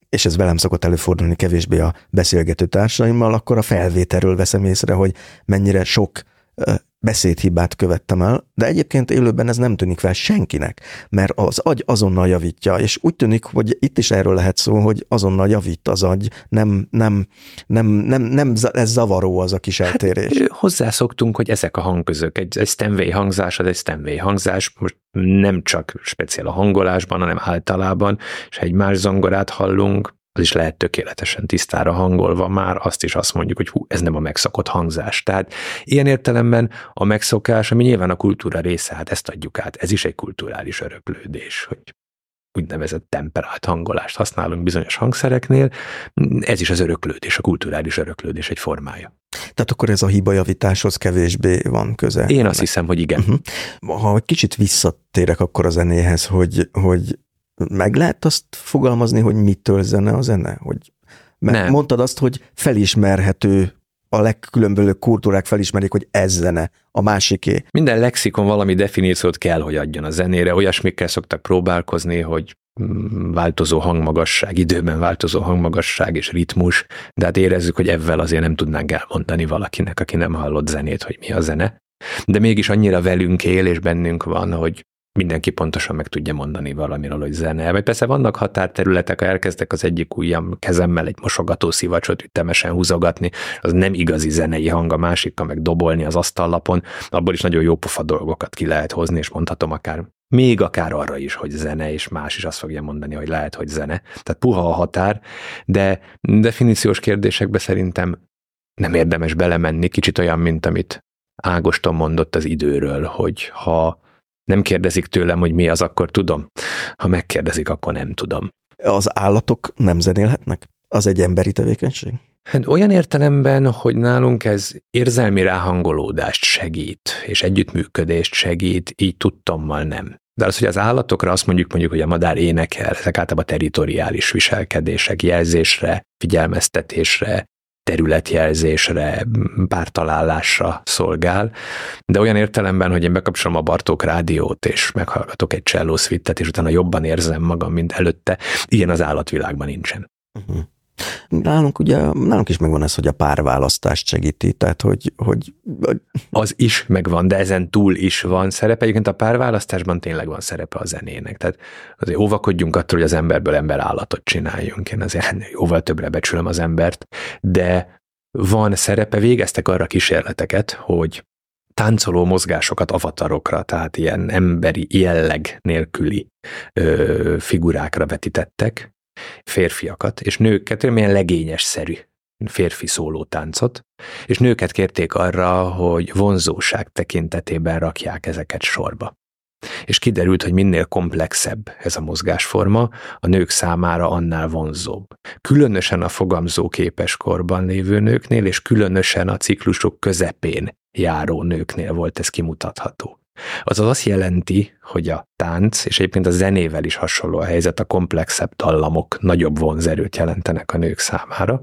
és ez velem szokott előfordulni kevésbé a beszélgető társaimmal, akkor a felvételről veszem észre, hogy mennyire sok beszédhibát követtem el, de egyébként élőben ez nem tűnik fel senkinek, mert az agy azonnal javítja, és úgy tűnik, hogy itt is erről lehet szó, hogy azonnal javít az agy, nem, nem, nem, nem, nem ez zavaró az a kis hát, eltérés. Hát, hozzászoktunk, hogy ezek a hangközök, egy, egy Stanway hangzás, az egy Stanway hangzás, most nem csak speciál a hangolásban, hanem általában, és ha egy más zongorát hallunk, az is lehet tökéletesen tisztára hangolva, már azt is azt mondjuk, hogy hú, ez nem a megszokott hangzás. Tehát ilyen értelemben a megszokás, ami nyilván a kultúra része, hát ezt adjuk át, ez is egy kulturális öröklődés, hogy úgynevezett temperált hangolást használunk bizonyos hangszereknél, ez is az öröklődés, a kulturális öröklődés egy formája. Tehát akkor ez a hibajavításhoz kevésbé van köze. Én azt hiszem, hogy igen. Uh-huh. Ha egy kicsit visszatérek akkor a zenéhez, hogy, hogy meg lehet azt fogalmazni, hogy mitől zene a zene? Hogy, mert Nem. mondtad azt, hogy felismerhető a legkülönbözőbb kultúrák felismerik, hogy ez zene, a másiké. Minden lexikon valami definíciót kell, hogy adjon a zenére. Olyasmikkel szoktak próbálkozni, hogy mm, változó hangmagasság, időben változó hangmagasság és ritmus, de hát érezzük, hogy ebben azért nem tudnánk elmondani valakinek, aki nem hallott zenét, hogy mi a zene. De mégis annyira velünk él és bennünk van, hogy mindenki pontosan meg tudja mondani valamiről, hogy zene. Vagy persze vannak határterületek, ha elkezdek az egyik ujjam kezemmel egy mosogató szivacsot ütemesen húzogatni, az nem igazi zenei hang, a másikkal meg dobolni az asztallapon, abból is nagyon jó pofa dolgokat ki lehet hozni, és mondhatom akár még akár arra is, hogy zene, és más is azt fogja mondani, hogy lehet, hogy zene. Tehát puha a határ, de definíciós kérdésekbe szerintem nem érdemes belemenni, kicsit olyan, mint amit Ágoston mondott az időről, hogy ha nem kérdezik tőlem, hogy mi az, akkor tudom. Ha megkérdezik, akkor nem tudom. Az állatok nem zenélhetnek? Az egy emberi tevékenység? Hát olyan értelemben, hogy nálunk ez érzelmi ráhangolódást segít, és együttműködést segít, így tudtommal nem. De az, hogy az állatokra azt mondjuk, mondjuk, hogy a madár énekel, ezek általában territoriális viselkedések, jelzésre, figyelmeztetésre, területjelzésre, pártalálásra szolgál, de olyan értelemben, hogy én bekapcsolom a Bartók rádiót, és meghallgatok egy csellószvittet, és utána jobban érzem magam, mint előtte, ilyen az állatvilágban nincsen. Uh-huh. Nálunk ugye, nálunk is megvan ez, hogy a párválasztást segíti, tehát hogy, hogy... Az is megvan, de ezen túl is van szerepe. Egyébként a párválasztásban tényleg van szerepe a zenének. Tehát azért óvakodjunk attól, hogy az emberből ember állatot csináljunk. Én azért jóval többre becsülöm az embert, de van szerepe, végeztek arra kísérleteket, hogy táncoló mozgásokat avatarokra, tehát ilyen emberi jelleg nélküli ö, figurákra vetítettek, férfiakat és nőket, milyen legényes-szerű férfi szóló táncot, és nőket kérték arra, hogy vonzóság tekintetében rakják ezeket sorba. És kiderült, hogy minél komplexebb ez a mozgásforma, a nők számára annál vonzóbb. Különösen a fogamzó képes korban lévő nőknél, és különösen a ciklusok közepén járó nőknél volt ez kimutatható. Azaz azt jelenti, hogy a tánc, és egyébként a zenével is hasonló a helyzet, a komplexebb dallamok nagyobb vonzerőt jelentenek a nők számára.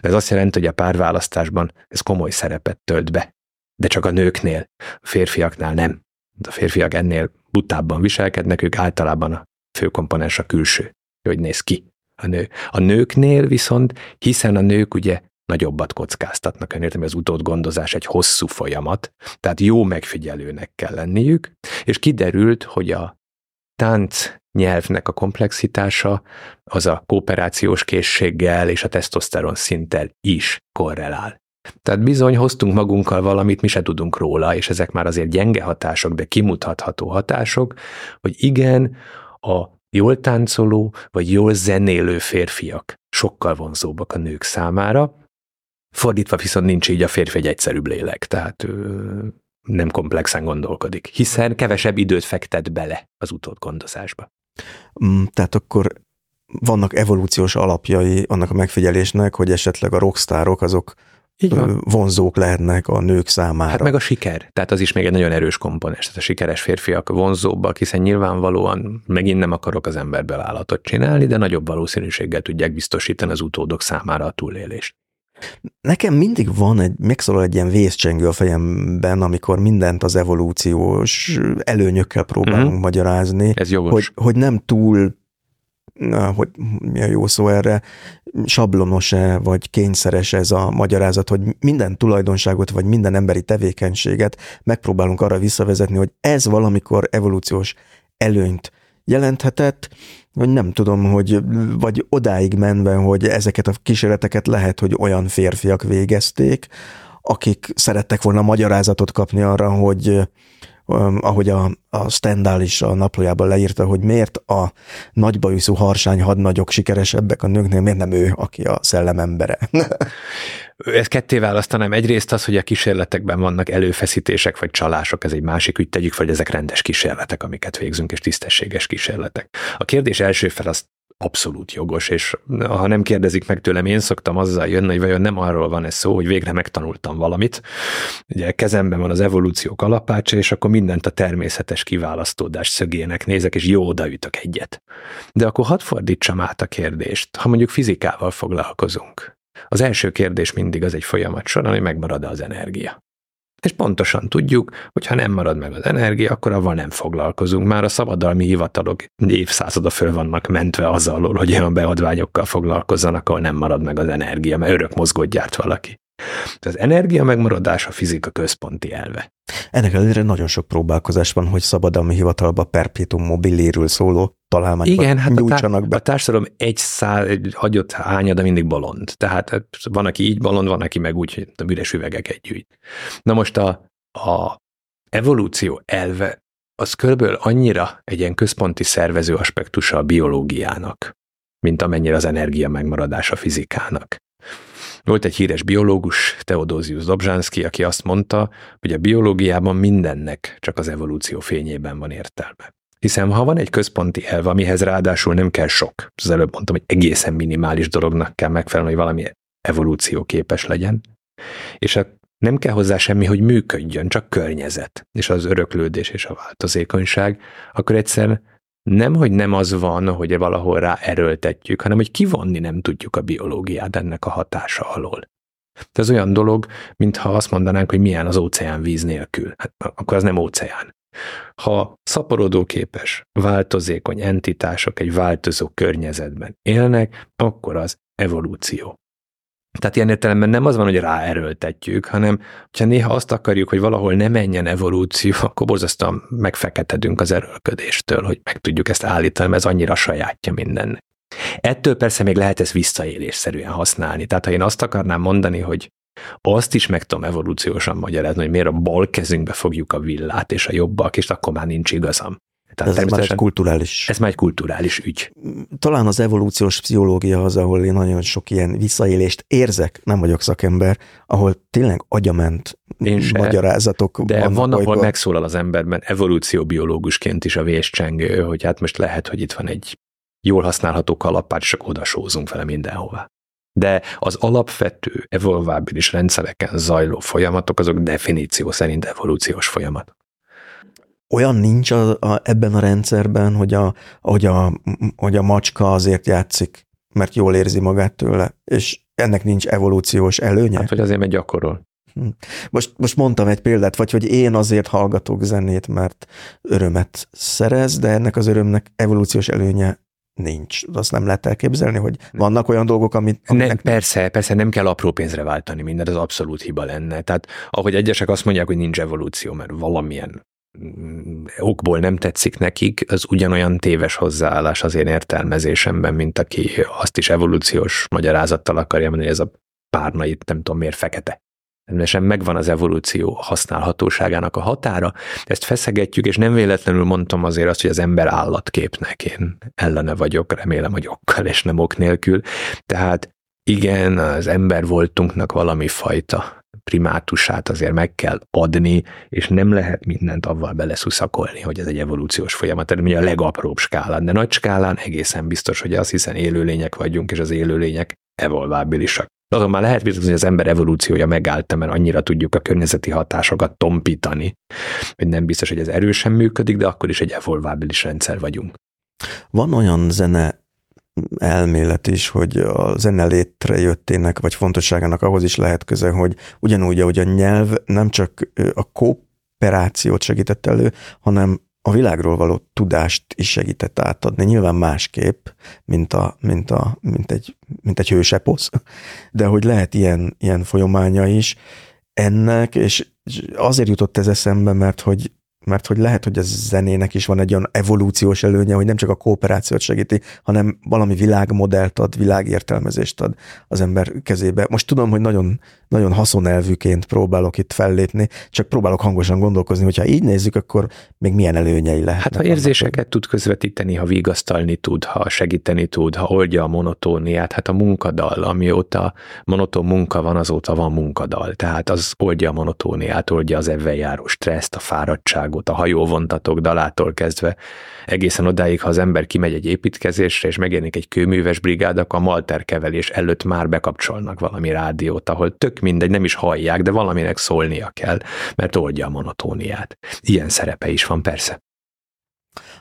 Ez azt jelenti, hogy a párválasztásban ez komoly szerepet tölt be. De csak a nőknél, a férfiaknál nem. A férfiak ennél butábban viselkednek, ők általában a főkomponens a külső, hogy néz ki a nő. A nőknél viszont, hiszen a nők ugye nagyobbat kockáztatnak. Ön értem, hogy az utódgondozás egy hosszú folyamat, tehát jó megfigyelőnek kell lenniük, és kiderült, hogy a tánc nyelvnek a komplexitása az a kooperációs készséggel és a tesztoszteron szinttel is korrelál. Tehát bizony hoztunk magunkkal valamit, mi se tudunk róla, és ezek már azért gyenge hatások, de kimutatható hatások, hogy igen, a jól táncoló vagy jól zenélő férfiak sokkal vonzóbbak a nők számára, Fordítva viszont nincs így a férfi egy egyszerűbb lélek, tehát ő nem komplexen gondolkodik, hiszen kevesebb időt fektet bele az utódgondozásba. Mm, tehát akkor vannak evolúciós alapjai annak a megfigyelésnek, hogy esetleg a rockstárok azok vonzók lehetnek a nők számára. Hát meg a siker, tehát az is még egy nagyon erős komponens, tehát a sikeres férfiak vonzóbbak, hiszen nyilvánvalóan megint nem akarok az emberből állatot csinálni, de nagyobb valószínűséggel tudják biztosítani az utódok számára a túlélést. Nekem mindig van egy, megszólal egy ilyen vészcsengő a fejemben, amikor mindent az evolúciós előnyökkel próbálunk uh-huh. magyarázni. Ez jogos. Hogy, hogy nem túl, hogy mi a jó szó erre, sablonos-e, vagy kényszeres ez a magyarázat, hogy minden tulajdonságot, vagy minden emberi tevékenységet megpróbálunk arra visszavezetni, hogy ez valamikor evolúciós előnyt jelenthetett, vagy nem tudom, hogy vagy odáig menve, hogy ezeket a kísérleteket lehet, hogy olyan férfiak végezték, akik szerettek volna magyarázatot kapni arra, hogy ahogy a, a Stendhal is a naplójában leírta, hogy miért a nagybajuszú harsány hadnagyok sikeresebbek a nőknél, miért nem ő, aki a szellem embere. *laughs* Ezt ketté választanám. Egyrészt az, hogy a kísérletekben vannak előfeszítések vagy csalások, ez egy másik ügy, tegyük fel, hogy ezek rendes kísérletek, amiket végzünk, és tisztességes kísérletek. A kérdés első fel az abszolút jogos, és ha nem kérdezik meg tőlem, én szoktam azzal jönni, hogy vajon nem arról van ez szó, hogy végre megtanultam valamit. Ugye kezemben van az evolúció kalapácsa, és akkor mindent a természetes kiválasztódás szögének nézek, és jó odaütök egyet. De akkor hadd fordítsam át a kérdést, ha mondjuk fizikával foglalkozunk. Az első kérdés mindig az egy folyamat során, hogy megmarad az energia. És pontosan tudjuk, hogy ha nem marad meg az energia, akkor avval nem foglalkozunk. Már a szabadalmi hivatalok évszázada föl vannak mentve azzal, hogy olyan beadványokkal foglalkozzanak, ahol nem marad meg az energia, mert örök mozgót gyárt valaki. Az energia megmaradás a fizika központi elve. Ennek ellenére nagyon sok próbálkozás van, hogy szabadalmi hivatalba perpétum mobiléről szóló találmányokat Igen, hát nyújtsanak a, be. a társadalom egy szál, egy hagyott hányada mindig bolond. Tehát hát van, aki így bolond, van, aki meg úgy, hogy a üres üvegeket gyűjt. Na most a, a evolúció elve az körülbelül annyira egy ilyen központi szervező aspektusa a biológiának, mint amennyire az energia megmaradása a fizikának. Volt egy híres biológus, Teodosius Dobzsánszki, aki azt mondta, hogy a biológiában mindennek csak az evolúció fényében van értelme. Hiszen ha van egy központi elv, amihez ráadásul nem kell sok, az előbb mondtam, hogy egészen minimális dolognak kell megfelelni, hogy valami evolúció képes legyen, és a nem kell hozzá semmi, hogy működjön, csak környezet, és az öröklődés és a változékonyság, akkor egyszer nem, hogy nem az van, hogy valahol rá erőltetjük, hanem hogy kivonni nem tudjuk a biológiát ennek a hatása alól. Ez olyan dolog, mintha azt mondanánk, hogy milyen az óceán víz nélkül. Hát, akkor az nem óceán. Ha szaporodóképes, változékony entitások egy változó környezetben élnek, akkor az evolúció. Tehát ilyen értelemben nem az van, hogy ráerőltetjük, hanem ha néha azt akarjuk, hogy valahol ne menjen evolúció, akkor borzasztóan megfeketedünk az erőlködéstől, hogy meg tudjuk ezt állítani, mert ez annyira sajátja mindennek. Ettől persze még lehet ezt visszaélésszerűen használni. Tehát ha én azt akarnám mondani, hogy azt is meg tudom evolúciósan magyarázni, hogy miért a bal kezünkbe fogjuk a villát, és a jobbak, és akkor már nincs igazam. Tehát ez már egy kulturális. Ez már egy kulturális ügy. Talán az evolúciós pszichológia az, ahol én nagyon sok ilyen visszaélést érzek, nem vagyok szakember, ahol tényleg agyament én se, magyarázatok De van, ahol olykor. megszólal az emberben evolúcióbiológusként is a véscsengő, hogy hát most lehet, hogy itt van egy jól használható kalapács, csak odasózunk vele mindenhová. De az alapvető evolvábilis rendszereken zajló folyamatok, azok definíció szerint evolúciós folyamat olyan nincs a, a, ebben a rendszerben, hogy a, hogy, a, hogy a macska azért játszik, mert jól érzi magát tőle, és ennek nincs evolúciós előnye? Hát, hogy azért megy gyakorol. Hm. Most, most mondtam egy példát, vagy hogy én azért hallgatok zenét, mert örömet szerez, de ennek az örömnek evolúciós előnye nincs. Azt nem lehet elképzelni, hogy vannak olyan dolgok, amit... Aminek... Ne, persze, persze nem kell apró pénzre váltani mindent, az abszolút hiba lenne. Tehát ahogy egyesek azt mondják, hogy nincs evolúció, mert valamilyen okból nem tetszik nekik, az ugyanolyan téves hozzáállás az én értelmezésemben, mint aki azt is evolúciós magyarázattal akarja mondani, hogy ez a párna itt nem tudom miért fekete. Természetesen megvan az evolúció használhatóságának a határa, ezt feszegetjük, és nem véletlenül mondtam azért azt, hogy az ember állatképnek én ellene vagyok, remélem, hogy okkal és nem ok nélkül. Tehát igen, az ember voltunknak valami fajta primátusát azért meg kell adni, és nem lehet mindent avval beleszuszakolni, hogy ez egy evolúciós folyamat, tehát a legapróbb skálán, de nagy skálán egészen biztos, hogy az hiszen élőlények vagyunk, és az élőlények evolvábilisak. Azon már lehet biztos, hogy az ember evolúciója megállt, mert annyira tudjuk a környezeti hatásokat tompítani, hogy nem biztos, hogy ez erősen működik, de akkor is egy evolvábilis rendszer vagyunk. Van olyan zene elmélet is, hogy a zene létrejöttének, vagy fontosságának ahhoz is lehet köze, hogy ugyanúgy, ahogy a nyelv nem csak a kooperációt segített elő, hanem a világról való tudást is segített átadni. Nyilván másképp, mint, a, mint, a, mint, egy, mint egy hőseposz, de hogy lehet ilyen, ilyen folyamánya is ennek, és azért jutott ez eszembe, mert hogy mert hogy lehet, hogy a zenének is van egy olyan evolúciós előnye, hogy nem csak a kooperációt segíti, hanem valami világmodellt ad, világértelmezést ad az ember kezébe. Most tudom, hogy nagyon, nagyon haszonelvűként próbálok itt fellépni, csak próbálok hangosan gondolkozni, hogyha így nézzük, akkor még milyen előnyei lehet. Hát ha érzéseket tud közvetíteni, ha vigasztalni tud, ha segíteni tud, ha oldja a monotóniát, hát a munkadal, amióta monoton munka van, azóta van munkadal. Tehát az oldja a monotóniát, oldja az ebben járó stresszt, a fáradtságot, a hajóvontatók dalától kezdve, egészen odáig, ha az ember kimegy egy építkezésre, és megjelenik egy kőműves brigád, akkor a malterkevelés előtt már bekapcsolnak valami rádiót, ahol tök mindegy, nem is hallják, de valaminek szólnia kell, mert oldja a monotóniát. Ilyen szerepe is van persze.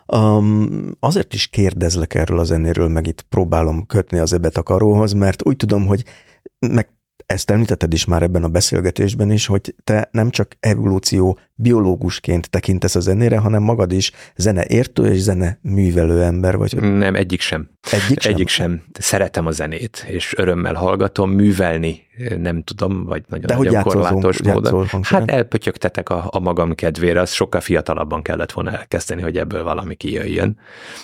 Um, azért is kérdezlek erről a zenéről, meg itt próbálom kötni az ebet a karóhoz, mert úgy tudom, hogy meg ezt említetted is már ebben a beszélgetésben is, hogy te nem csak evolúció biológusként tekintesz a zenére, hanem magad is zene értő és zene művelő ember vagy. Nem, egyik sem. Egyik sem? Egyik sem. Szeretem a zenét, és örömmel hallgatom, művelni nem tudom, vagy nagyon, De nagyon hogy korlátos módon. Hát elpötyögtetek a, a magam kedvére, az sokkal fiatalabban kellett volna elkezdeni, hogy ebből valami kijöjjön.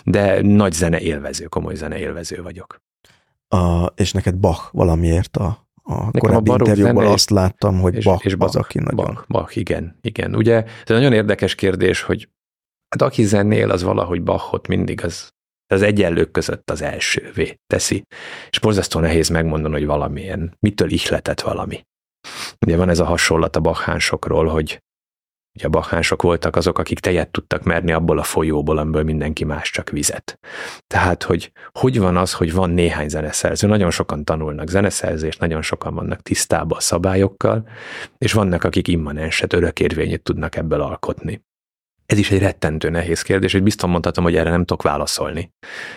De nagy zene élvező, komoly zene élvező vagyok. A, és neked Bach valamiért a a Nekem korábbi a interjúban azt láttam, hogy és, Bach, és Bach az, aki nagyon... Bach, Bach, igen, igen. Ugye ez egy nagyon érdekes kérdés, hogy hát aki zennél, az valahogy Bachot mindig az, az egyenlők között az elsővé teszi. És borzasztó nehéz megmondani, hogy valamilyen, mitől ihletett valami. Ugye van ez a hasonlat a Bachhánsokról, hogy Ugye a bakhánsok voltak azok, akik tejet tudtak merni abból a folyóból, amiből mindenki más csak vizet. Tehát, hogy hogy van az, hogy van néhány zeneszerző, nagyon sokan tanulnak zeneszerzést, nagyon sokan vannak tisztában a szabályokkal, és vannak, akik immanenset, örökérvényét tudnak ebből alkotni. Ez is egy rettentő nehéz kérdés, hogy biztos mondhatom, hogy erre nem tudok válaszolni.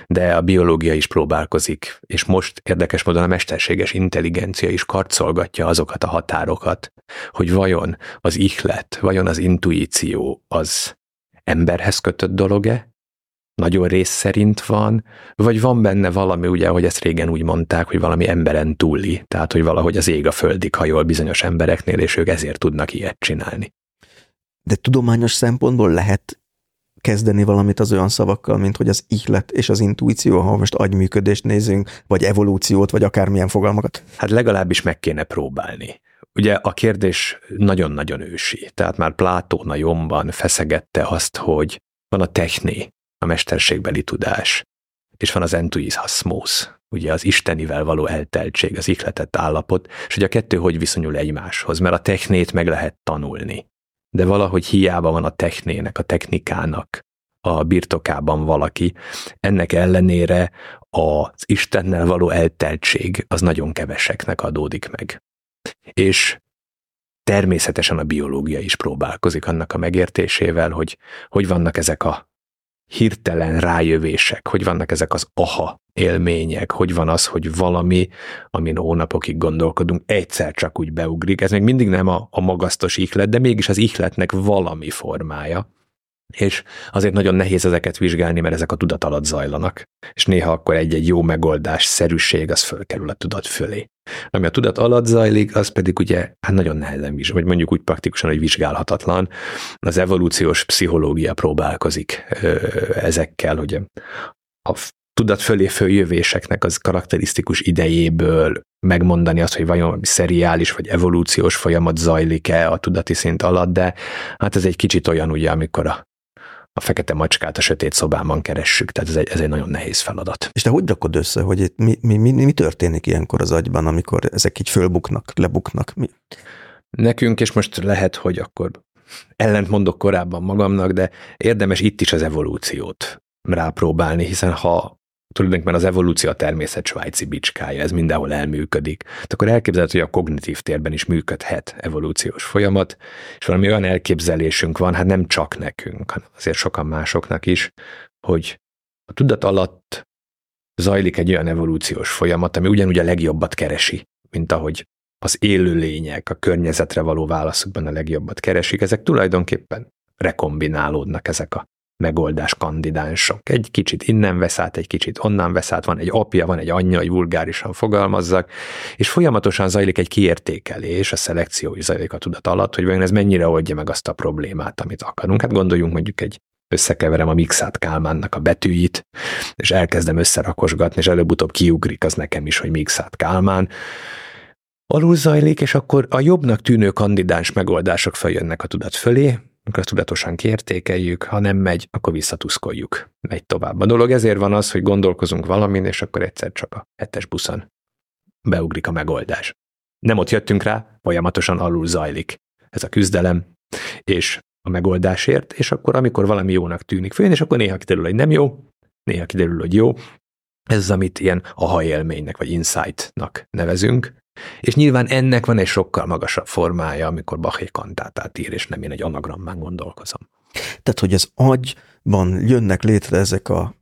De a biológia is próbálkozik, és most érdekes módon a mesterséges intelligencia is karcolgatja azokat a határokat, hogy vajon az ihlet, vajon az intuíció az emberhez kötött dolog-e, nagyon rész szerint van, vagy van benne valami, ugye, hogy ezt régen úgy mondták, hogy valami emberen túli, tehát hogy valahogy az ég a földig hajol bizonyos embereknél, és ők ezért tudnak ilyet csinálni. De tudományos szempontból lehet kezdeni valamit az olyan szavakkal, mint hogy az ihlet és az intuíció, ha most agyműködést nézünk, vagy evolúciót, vagy akármilyen fogalmakat? Hát legalábbis meg kéne próbálni. Ugye a kérdés nagyon-nagyon ősi, tehát már Plátón a jomban feszegette azt, hogy van a techné, a mesterségbeli tudás, és van az entuizhaszmósz, ugye az istenivel való elteltség, az ihletett állapot, és hogy a kettő hogy viszonyul egymáshoz, mert a technét meg lehet tanulni de valahogy hiába van a technének, a technikának a birtokában valaki. Ennek ellenére az Istennel való elteltség az nagyon keveseknek adódik meg. És természetesen a biológia is próbálkozik annak a megértésével, hogy hogy vannak ezek a hirtelen rájövések, hogy vannak ezek az aha élmények, hogy van az, hogy valami, amin hónapokig gondolkodunk, egyszer csak úgy beugrik. Ez még mindig nem a, a magasztos ihlet, de mégis az ihletnek valami formája. És azért nagyon nehéz ezeket vizsgálni, mert ezek a tudat alatt zajlanak. És néha akkor egy-egy jó megoldás, szerűség, az fölkerül a tudat fölé. Ami a tudat alatt zajlik, az pedig ugye hát nagyon nehezen vizsgál, vagy mondjuk úgy praktikusan, hogy vizsgálhatatlan. Az evolúciós pszichológia próbálkozik ö, ezekkel, hogy a tudat fölé följövéseknek az karakterisztikus idejéből megmondani azt, hogy vajon szeriális vagy evolúciós folyamat zajlik-e a tudati szint alatt, de hát ez egy kicsit olyan ugye, amikor a a fekete macskát a sötét szobában keressük, tehát ez egy, ez egy nagyon nehéz feladat. És te hogy rakod össze, hogy itt mi, mi, mi, mi történik ilyenkor az agyban, amikor ezek így fölbuknak, lebuknak? Mi? Nekünk, és most lehet, hogy akkor ellent mondok korábban magamnak, de érdemes itt is az evolúciót rápróbálni, hiszen ha tulajdonképpen az evolúció a természet svájci bicskája, ez mindenhol elműködik. Tehát akkor elképzelhető, hogy a kognitív térben is működhet evolúciós folyamat, és valami olyan elképzelésünk van, hát nem csak nekünk, hanem azért sokan másoknak is, hogy a tudat alatt zajlik egy olyan evolúciós folyamat, ami ugyanúgy a legjobbat keresi, mint ahogy az élőlények a környezetre való válaszukban a legjobbat keresik. Ezek tulajdonképpen rekombinálódnak ezek a megoldás kandidánsok. Egy kicsit innen vesz át, egy kicsit onnan vesz át, van egy apja, van egy anyja, hogy vulgárisan fogalmazzak, és folyamatosan zajlik egy kiértékelés, a szelekció is zajlik a tudat alatt, hogy vajon ez mennyire oldja meg azt a problémát, amit akarunk. Hát gondoljunk mondjuk egy összekeverem a Mixát Kálmánnak a betűit, és elkezdem összerakosgatni, és előbb-utóbb kiugrik az nekem is, hogy Mixát Kálmán, alul zajlik, és akkor a jobbnak tűnő kandidáns megoldások feljönnek a tudat fölé, amikor tudatosan kiértékeljük, ha nem megy, akkor visszatuszkoljuk. Megy tovább. A dolog ezért van az, hogy gondolkozunk valamin, és akkor egyszer csak a hetes buszon beugrik a megoldás. Nem ott jöttünk rá, folyamatosan alul zajlik ez a küzdelem, és a megoldásért, és akkor amikor valami jónak tűnik följön, és akkor néha kiderül, hogy nem jó, néha kiderül, hogy jó. Ez az, amit ilyen aha élménynek, vagy insightnak nevezünk. És nyilván ennek van egy sokkal magasabb formája, amikor Bach egy kantátát ír, és nem én egy anagrammán gondolkozom. Tehát, hogy az agyban jönnek létre ezek a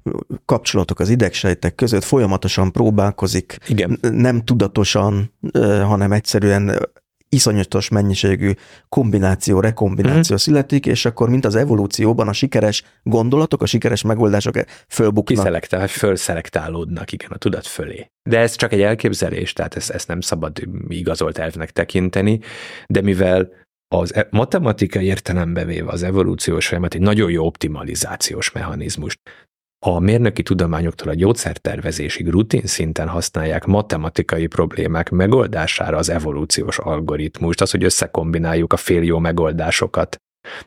kapcsolatok az idegsejtek között, folyamatosan próbálkozik, Igen. nem tudatosan, hanem egyszerűen iszonyatos mennyiségű kombináció, rekombináció uh-huh. születik, és akkor mint az evolúcióban a sikeres gondolatok, a sikeres megoldások fölbuknak. Kiszelektál, fölszelektálódnak, igen, a tudat fölé. De ez csak egy elképzelés, tehát ezt, ezt nem szabad igazolt elvnek tekinteni, de mivel az e- matematikai értelembe véve az evolúciós folyamat egy nagyon jó optimalizációs mechanizmus a mérnöki tudományoktól a gyógyszertervezésig rutin szinten használják matematikai problémák megoldására az evolúciós algoritmust, az, hogy összekombináljuk a fél jó megoldásokat,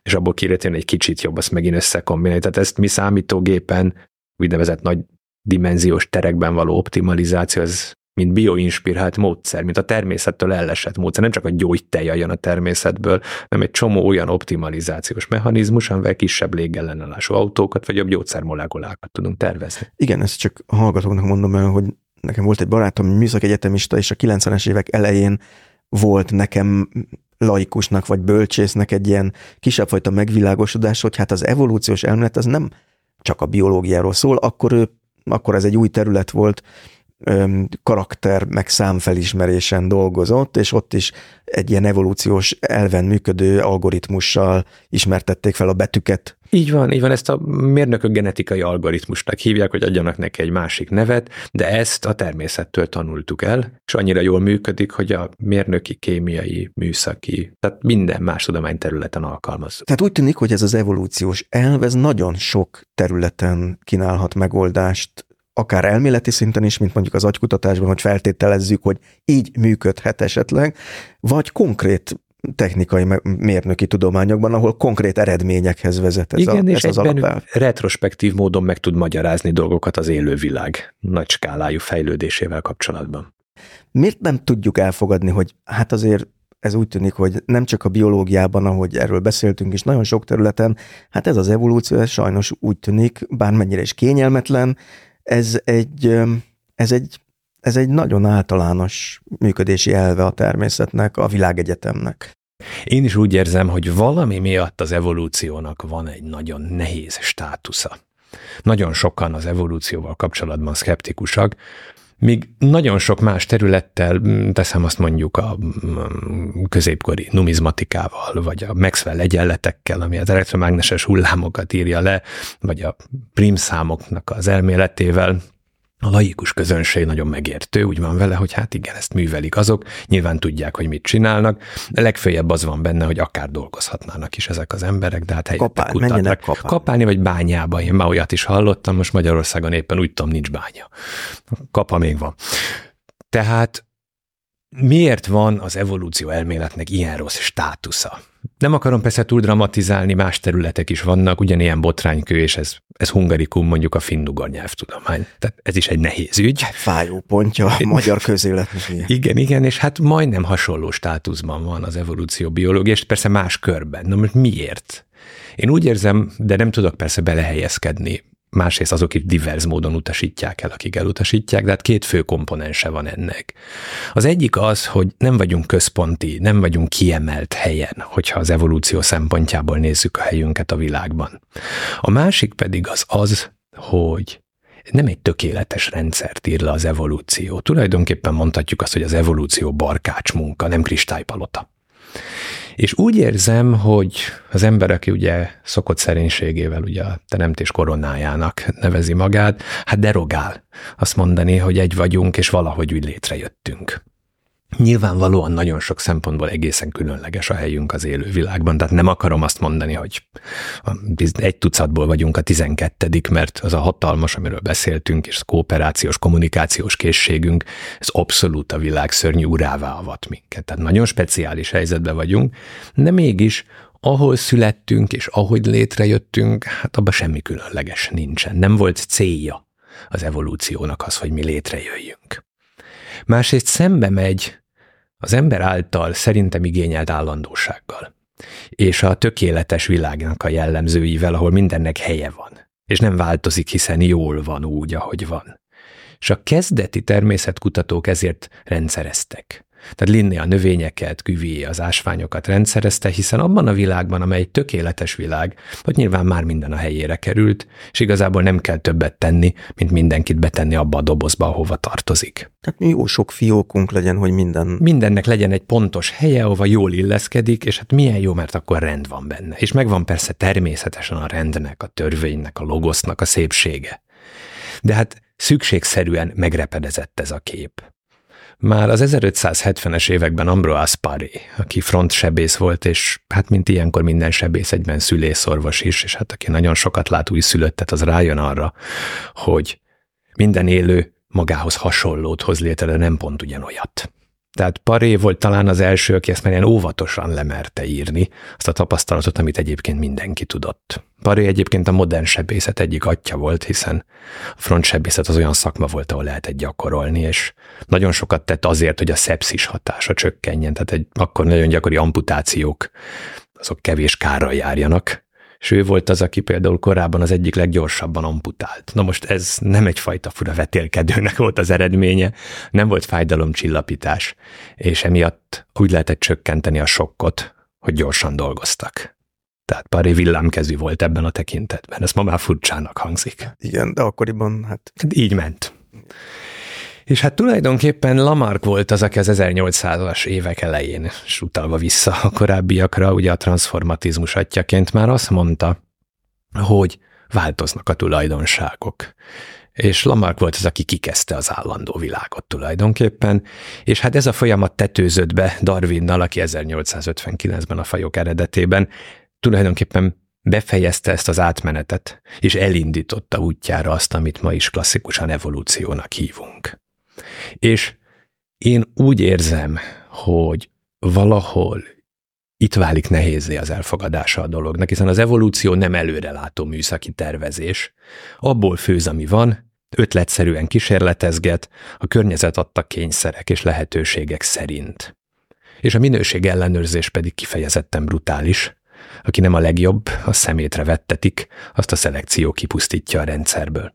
és abból kiretén egy kicsit jobb, azt megint összekombinálni. Tehát ezt mi számítógépen, úgynevezett nagy dimenziós terekben való optimalizáció, ez mint bioinspirált módszer, mint a természettől ellesett módszer. Nem csak a gyógytej jön a természetből, hanem egy csomó olyan optimalizációs mechanizmus, amivel kisebb légellenállású autókat vagy jobb gyógyszermolekulákat tudunk tervezni. Igen, ezt csak a hallgatóknak mondom el, hogy nekem volt egy barátom, műszaki egyetemista, és a 90-es évek elején volt nekem laikusnak vagy bölcsésznek egy ilyen kisebb fajta megvilágosodás, hogy hát az evolúciós elmélet az nem csak a biológiáról szól, akkor ő akkor ez egy új terület volt, karakter meg számfelismerésen dolgozott, és ott is egy ilyen evolúciós elven működő algoritmussal ismertették fel a betűket. Így van, így van, ezt a mérnökök genetikai algoritmusnak hívják, hogy adjanak neki egy másik nevet, de ezt a természettől tanultuk el, és annyira jól működik, hogy a mérnöki, kémiai, műszaki, tehát minden más tudományterületen alkalmazzuk. Tehát úgy tűnik, hogy ez az evolúciós elv, ez nagyon sok területen kínálhat megoldást akár elméleti szinten is, mint mondjuk az agykutatásban, hogy feltételezzük, hogy így működhet esetleg, vagy konkrét technikai mérnöki tudományokban, ahol konkrét eredményekhez vezet ez, Igen, a, és ez az alapelv. retrospektív módon meg tud magyarázni dolgokat az élővilág nagy skálájú fejlődésével kapcsolatban. Miért nem tudjuk elfogadni, hogy hát azért ez úgy tűnik, hogy nem csak a biológiában, ahogy erről beszéltünk is, nagyon sok területen, hát ez az evolúció, ez sajnos úgy tűnik, bármennyire is kényelmetlen, ez egy, ez egy, ez egy nagyon általános működési elve a természetnek, a világegyetemnek. Én is úgy érzem, hogy valami miatt az evolúciónak van egy nagyon nehéz státusza. Nagyon sokan az evolúcióval kapcsolatban szkeptikusak, Míg nagyon sok más területtel, teszem azt mondjuk a középkori numizmatikával, vagy a Maxwell egyenletekkel, ami az elektromágneses hullámokat írja le, vagy a primszámoknak az elméletével, a laikus közönség nagyon megértő, úgy van vele, hogy hát igen, ezt művelik azok, nyilván tudják, hogy mit csinálnak, legfőjebb az van benne, hogy akár dolgozhatnának is ezek az emberek, de hát helyette Kapál, kutatnak. Kapálni. kapálni. vagy bányába, én már olyat is hallottam, most Magyarországon éppen úgy tudom, nincs bánya. Kapa még van. Tehát miért van az evolúció elméletnek ilyen rossz státusza? Nem akarom persze túl dramatizálni, más területek is vannak, ugyanilyen botránykő, és ez, ez hungarikum mondjuk a finnugar nyelvtudomány. Tehát ez is egy nehéz ügy. Fájó pontja a magyar közéletnek. Igen, igen, és hát majdnem hasonló státuszban van az evolúció biológia, és persze más körben. Na most miért? Én úgy érzem, de nem tudok persze belehelyezkedni másrészt azok is divers módon utasítják el, akik elutasítják, de hát két fő komponense van ennek. Az egyik az, hogy nem vagyunk központi, nem vagyunk kiemelt helyen, hogyha az evolúció szempontjából nézzük a helyünket a világban. A másik pedig az az, hogy nem egy tökéletes rendszert ír le az evolúció. Tulajdonképpen mondhatjuk azt, hogy az evolúció barkács munka, nem kristálypalota. És úgy érzem, hogy az ember, aki ugye szokott szerénységével ugye a teremtés koronájának nevezi magát, hát derogál azt mondani, hogy egy vagyunk, és valahogy úgy létrejöttünk. Nyilvánvalóan nagyon sok szempontból egészen különleges a helyünk az élő világban, tehát nem akarom azt mondani, hogy egy tucatból vagyunk a tizenkettedik, mert az a hatalmas, amiről beszéltünk, és a kooperációs, kommunikációs készségünk, ez abszolút a világ szörnyű urává avat minket. Tehát nagyon speciális helyzetben vagyunk, de mégis ahol születtünk és ahogy létrejöttünk, hát abban semmi különleges nincsen. Nem volt célja az evolúciónak az, hogy mi létrejöjjünk. Másrészt szembe megy az ember által szerintem igényelt állandósággal, és a tökéletes világnak a jellemzőivel, ahol mindennek helye van, és nem változik, hiszen jól van úgy, ahogy van. És a kezdeti természetkutatók ezért rendszereztek. Tehát Linné a növényeket, Cuvier az ásványokat rendszerezte, hiszen abban a világban, amely egy tökéletes világ, ott nyilván már minden a helyére került, és igazából nem kell többet tenni, mint mindenkit betenni abba a dobozba, ahova tartozik. Tehát jó sok fiókunk legyen, hogy minden... Mindennek legyen egy pontos helye, ahova jól illeszkedik, és hát milyen jó, mert akkor rend van benne. És megvan persze természetesen a rendnek, a törvénynek, a logosznak a szépsége. De hát szükségszerűen megrepedezett ez a kép. Már az 1570-es években Ambroise Paré, aki frontsebész volt, és hát mint ilyenkor minden sebész egyben szülészorvos is, és hát aki nagyon sokat lát új szülöttet, az rájön arra, hogy minden élő magához hasonlót hoz létre, de nem pont ugyanolyat. Tehát Paré volt talán az első, aki ezt már ilyen óvatosan lemerte írni, azt a tapasztalatot, amit egyébként mindenki tudott. Paré egyébként a modern sebészet egyik atya volt, hiszen a frontsebészet az olyan szakma volt, ahol lehetett gyakorolni, és nagyon sokat tett azért, hogy a szepszis hatása csökkenjen, tehát egy akkor nagyon gyakori amputációk, azok kevés kárral járjanak, és ő volt az, aki például korábban az egyik leggyorsabban amputált. Na most ez nem egyfajta fura vetélkedőnek volt az eredménye, nem volt fájdalomcsillapítás, és emiatt úgy lehetett csökkenteni a sokkot, hogy gyorsan dolgoztak. Tehát Paré villámkezű volt ebben a tekintetben. Ez ma már furcsának hangzik. Igen, de akkoriban hát... hát így ment. És hát tulajdonképpen Lamarck volt az, aki az 1800-as évek elején, és utalva vissza a korábbiakra, ugye a transformatizmus atyaként már azt mondta, hogy változnak a tulajdonságok. És Lamarck volt az, aki kikezdte az állandó világot tulajdonképpen, és hát ez a folyamat tetőzött be Darwinnal, aki 1859-ben a fajok eredetében tulajdonképpen befejezte ezt az átmenetet, és elindította útjára azt, amit ma is klasszikusan evolúciónak hívunk. És én úgy érzem, hogy valahol itt válik nehézé az elfogadása a dolognak, hiszen az evolúció nem előrelátó műszaki tervezés. Abból főz, ami van, ötletszerűen kísérletezget, a környezet adta kényszerek és lehetőségek szerint. És a minőség ellenőrzés pedig kifejezetten brutális. Aki nem a legjobb, a szemétre vettetik, azt a szelekció kipusztítja a rendszerből.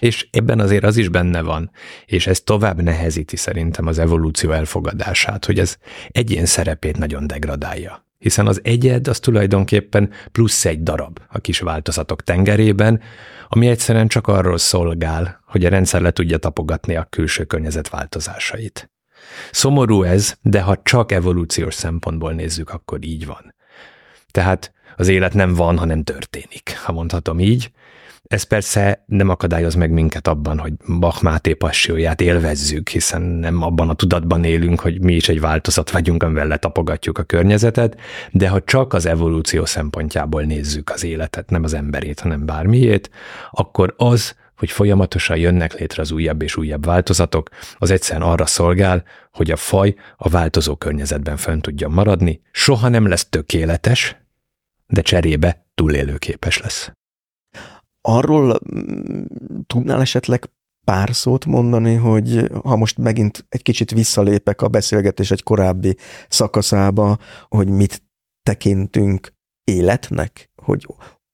És ebben azért az is benne van, és ez tovább nehezíti szerintem az evolúció elfogadását, hogy ez egyén szerepét nagyon degradálja. Hiszen az egyed az tulajdonképpen plusz egy darab a kis változatok tengerében, ami egyszerűen csak arról szolgál, hogy a rendszer le tudja tapogatni a külső környezet változásait. Szomorú ez, de ha csak evolúciós szempontból nézzük, akkor így van. Tehát az élet nem van, hanem történik, ha mondhatom így, ez persze nem akadályoz meg minket abban, hogy Bach Máté passióját élvezzük, hiszen nem abban a tudatban élünk, hogy mi is egy változat vagyunk, amivel letapogatjuk a környezetet, de ha csak az evolúció szempontjából nézzük az életet, nem az emberét, hanem bármiét, akkor az, hogy folyamatosan jönnek létre az újabb és újabb változatok, az egyszerűen arra szolgál, hogy a faj a változó környezetben fönn tudjon maradni, soha nem lesz tökéletes, de cserébe túlélőképes lesz. Arról mm, tudnál esetleg pár szót mondani, hogy ha most megint egy kicsit visszalépek a beszélgetés egy korábbi szakaszába, hogy mit tekintünk életnek, hogy,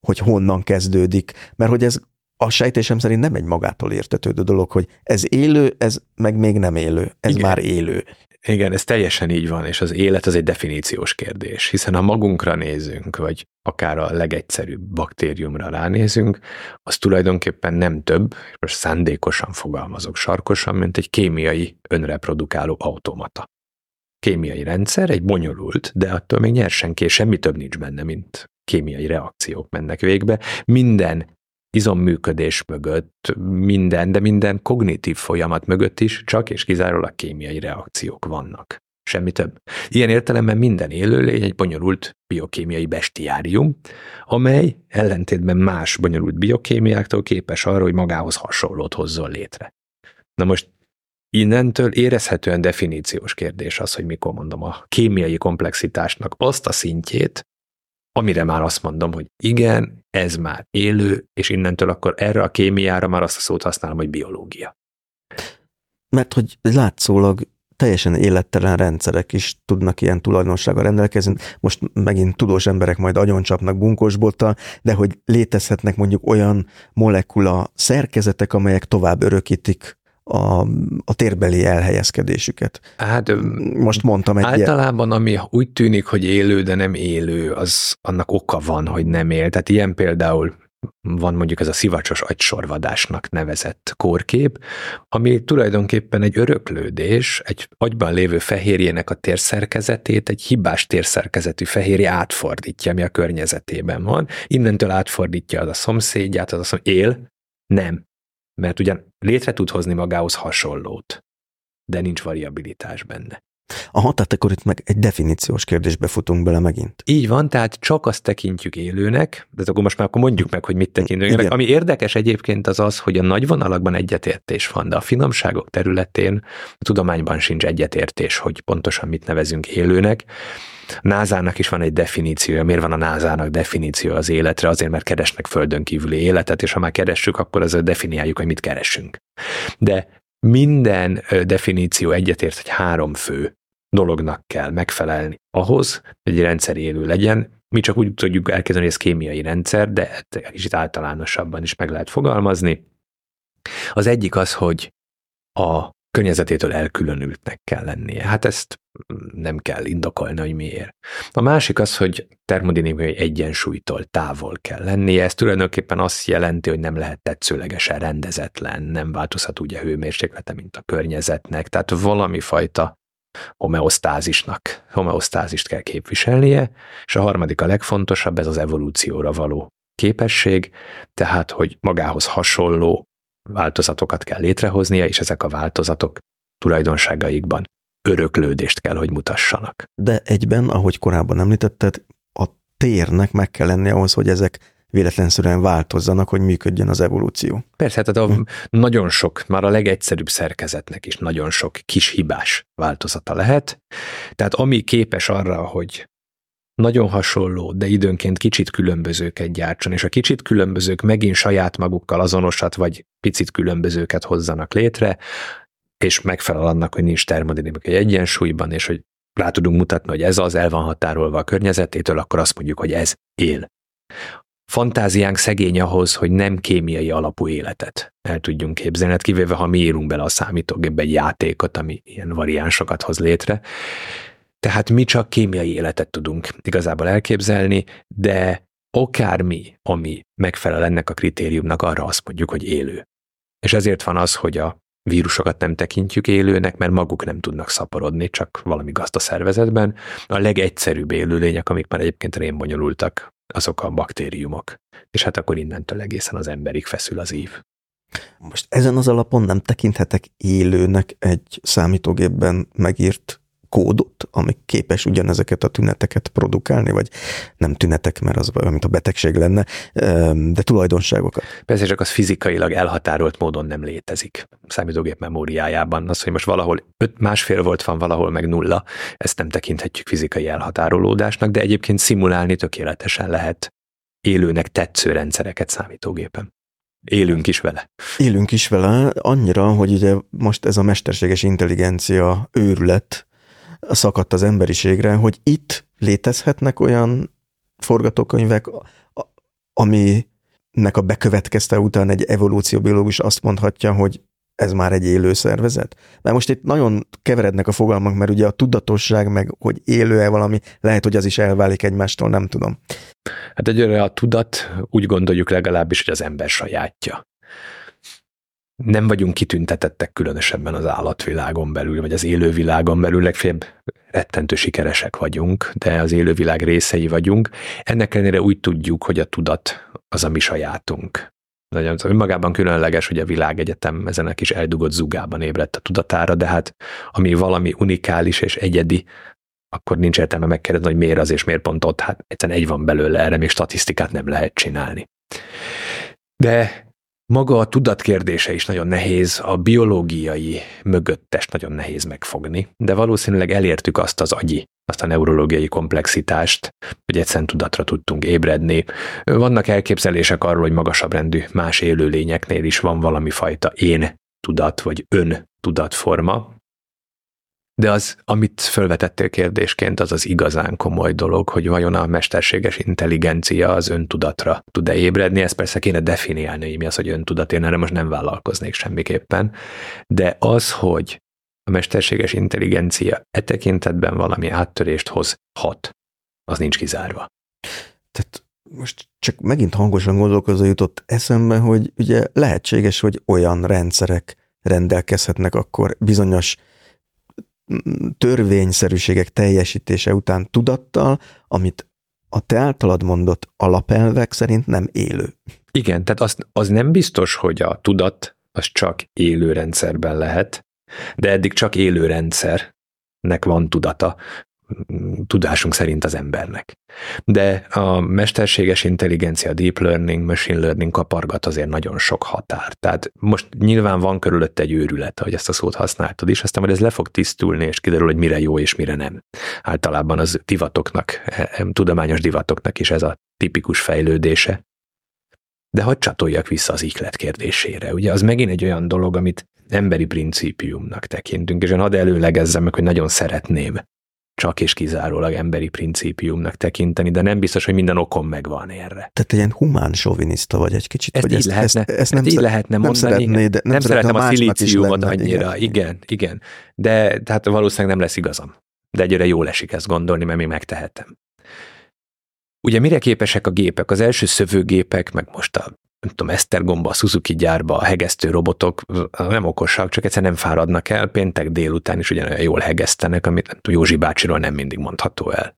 hogy honnan kezdődik, mert hogy ez a sejtésem szerint nem egy magától értetődő dolog, hogy ez élő, ez meg még nem élő, ez Igen. már élő. Igen, ez teljesen így van, és az élet az egy definíciós kérdés, hiszen ha magunkra nézünk, vagy akár a legegyszerűbb baktériumra ránézünk, az tulajdonképpen nem több, és most szándékosan fogalmazok sarkosan, mint egy kémiai önreprodukáló automata. Kémiai rendszer egy bonyolult, de attól még nyersenké semmi több nincs benne, mint kémiai reakciók mennek végbe. Minden izomműködés mögött, minden, de minden kognitív folyamat mögött is csak és kizárólag kémiai reakciók vannak. Semmi több. Ilyen értelemben minden élőlény egy bonyolult biokémiai bestiárium, amely ellentétben más bonyolult biokémiáktól képes arra, hogy magához hasonlót hozzon létre. Na most innentől érezhetően definíciós kérdés az, hogy mikor mondom a kémiai komplexitásnak azt a szintjét, amire már azt mondom, hogy igen, ez már élő, és innentől akkor erre a kémiára már azt a szót használom, hogy biológia. Mert hogy látszólag teljesen élettelen rendszerek is tudnak ilyen tulajdonsággal rendelkezni. Most megint tudós emberek majd agyoncsapnak bunkósbottal, de hogy létezhetnek mondjuk olyan molekula szerkezetek, amelyek tovább örökítik a, a térbeli elhelyezkedésüket. Hát most mondtam egy Általában, ilyen... ami úgy tűnik, hogy élő, de nem élő, az annak oka van, hogy nem él. Tehát ilyen például van mondjuk ez a szivacsos agysorvadásnak nevezett kórkép, ami tulajdonképpen egy öröklődés, egy agyban lévő fehérjének a térszerkezetét egy hibás térszerkezetű fehérje átfordítja, ami a környezetében van. Innentől átfordítja az a szomszédját, az azt mondja, él, nem. Mert ugyan létre tud hozni magához hasonlót, de nincs variabilitás benne. Aha, tehát akkor itt meg egy definíciós kérdésbe futunk bele megint. Így van, tehát csak azt tekintjük élőnek, de akkor most már akkor mondjuk meg, hogy mit tekintünk élőnek. Ami érdekes egyébként az az, hogy a nagy vonalakban egyetértés van, de a finomságok területén a tudományban sincs egyetértés, hogy pontosan mit nevezünk élőnek. Názának is van egy definíciója. Miért van a Názának definíció az életre? Azért, mert keresnek földön kívüli életet, és ha már keressük, akkor azért definiáljuk, hogy mit keresünk. De minden definíció egyetért, hogy három fő dolognak kell megfelelni ahhoz, hogy egy rendszer élő legyen. Mi csak úgy tudjuk elkezdeni, hogy ez kémiai rendszer, de egy kicsit általánosabban is meg lehet fogalmazni. Az egyik az, hogy a környezetétől elkülönültnek kell lennie. Hát ezt nem kell indokolni, hogy miért. A másik az, hogy termodinamikai egyensúlytól távol kell lennie. Ez tulajdonképpen azt jelenti, hogy nem lehet tetszőlegesen rendezetlen, nem változhat úgy a hőmérséklete, mint a környezetnek. Tehát valami fajta homeosztázisnak, homeosztázist kell képviselnie, és a harmadik a legfontosabb, ez az evolúcióra való képesség, tehát, hogy magához hasonló változatokat kell létrehoznia, és ezek a változatok tulajdonságaikban öröklődést kell, hogy mutassanak. De egyben, ahogy korábban említetted, a térnek meg kell lennie ahhoz, hogy ezek véletlenszerűen változzanak, hogy működjön az evolúció. Persze, tehát a hm. nagyon sok, már a legegyszerűbb szerkezetnek is nagyon sok kis hibás változata lehet. Tehát ami képes arra, hogy nagyon hasonló, de időnként kicsit különbözőket gyártson, és a kicsit különbözők megint saját magukkal azonosat, vagy picit különbözőket hozzanak létre, és megfelel annak, hogy nincs termodinamikai egyensúlyban, és hogy rá tudunk mutatni, hogy ez az el van határolva a környezetétől, akkor azt mondjuk, hogy ez él. Fantáziánk szegény ahhoz, hogy nem kémiai alapú életet el tudjunk képzelni, hát kivéve, ha mi írunk bele a számítógépbe egy játékot, ami ilyen variánsokat hoz létre. Tehát mi csak kémiai életet tudunk igazából elképzelni, de akármi, ami megfelel ennek a kritériumnak, arra azt mondjuk, hogy élő. És ezért van az, hogy a vírusokat nem tekintjük élőnek, mert maguk nem tudnak szaporodni, csak valami gazda szervezetben. A legegyszerűbb élőlények, amik már egyébként rémbonyolultak, azok a baktériumok. És hát akkor innentől egészen az emberig feszül az ív. Most ezen az alapon nem tekinthetek élőnek egy számítógépben megírt kódot, ami képes ugyanezeket a tüneteket produkálni, vagy nem tünetek, mert az olyan, mint a betegség lenne, de tulajdonságokat. Persze, csak az fizikailag elhatárolt módon nem létezik. Számítógép memóriájában az, hogy most valahol öt, másfél volt van, valahol meg nulla, ezt nem tekinthetjük fizikai elhatárolódásnak, de egyébként szimulálni tökéletesen lehet élőnek tetsző rendszereket számítógépen. Élünk is vele. Élünk is vele, annyira, hogy ugye most ez a mesterséges intelligencia őrület szakadt az emberiségre, hogy itt létezhetnek olyan forgatókönyvek, aminek a bekövetkezte után egy evolúcióbiológus azt mondhatja, hogy ez már egy élő szervezet? Mert most itt nagyon keverednek a fogalmak, mert ugye a tudatosság, meg hogy élő-e valami, lehet, hogy az is elválik egymástól, nem tudom. Hát egyre a tudat úgy gondoljuk legalábbis, hogy az ember sajátja nem vagyunk kitüntetettek különösebben az állatvilágon belül, vagy az élővilágon belül, legfeljebb rettentő sikeresek vagyunk, de az élővilág részei vagyunk. Ennek ellenére úgy tudjuk, hogy a tudat az a mi sajátunk. nagyon önmagában különleges, hogy a világegyetem ezen a kis eldugott zugában ébredt a tudatára, de hát ami valami unikális és egyedi, akkor nincs értelme megkérdezni, hogy miért az és miért pont ott, hát egyszerűen egy van belőle, erre még statisztikát nem lehet csinálni. De maga a tudatkérdése is nagyon nehéz, a biológiai mögöttes nagyon nehéz megfogni, de valószínűleg elértük azt az agyi, azt a neurológiai komplexitást, hogy egyszerűen tudatra tudtunk ébredni. Vannak elképzelések arról, hogy magasabb rendű más élőlényeknél is van valami fajta én tudat, vagy ön tudatforma, de az, amit felvetettél kérdésként, az az igazán komoly dolog, hogy vajon a mesterséges intelligencia az öntudatra tud-e ébredni, ezt persze kéne definiálni, hogy mi az, hogy öntudat, én erre most nem vállalkoznék semmiképpen, de az, hogy a mesterséges intelligencia e tekintetben valami áttörést hozhat, az nincs kizárva. Tehát most csak megint hangosan gondolkozó jutott eszembe, hogy ugye lehetséges, hogy olyan rendszerek rendelkezhetnek akkor bizonyos törvényszerűségek teljesítése után tudattal, amit a te általad mondott alapelvek szerint nem élő. Igen, tehát az, az nem biztos, hogy a tudat az csak élő rendszerben lehet, de eddig csak élő rendszernek van tudata, tudásunk szerint az embernek. De a mesterséges intelligencia, deep learning, machine learning kapargat azért nagyon sok határ. Tehát most nyilván van körülött egy őrület, hogy ezt a szót használtad is, aztán majd ez le fog tisztulni, és kiderül, hogy mire jó és mire nem. Általában az divatoknak, tudományos divatoknak is ez a tipikus fejlődése. De hadd csatoljak vissza az iklet kérdésére. Ugye az megint egy olyan dolog, amit emberi principiumnak tekintünk, és én hadd előlegezzem meg, hogy nagyon szeretném csak és kizárólag emberi principiumnak tekinteni, de nem biztos, hogy minden okom megvan erre. Tehát egy ilyen humán soviniszta vagy egy kicsit. Ezt így ezt, lehetne, ezt, ezt nem, így lehetne nem mondani. Szeretné, de nem, nem szeretem a szilíciumot annyira. Igen, igen, igen. De tehát valószínűleg nem lesz igazam. De egyre jól esik ezt gondolni, mert még megtehetem. Ugye mire képesek a gépek? Az első szövőgépek, meg most a nem tudom, Esztergomba, a Suzuki gyárba a hegesztő robotok nem okosak, csak egyszer nem fáradnak el, péntek délután is ugyanolyan jól hegesztenek, amit nem tudom, Józsi bácsiról nem mindig mondható el.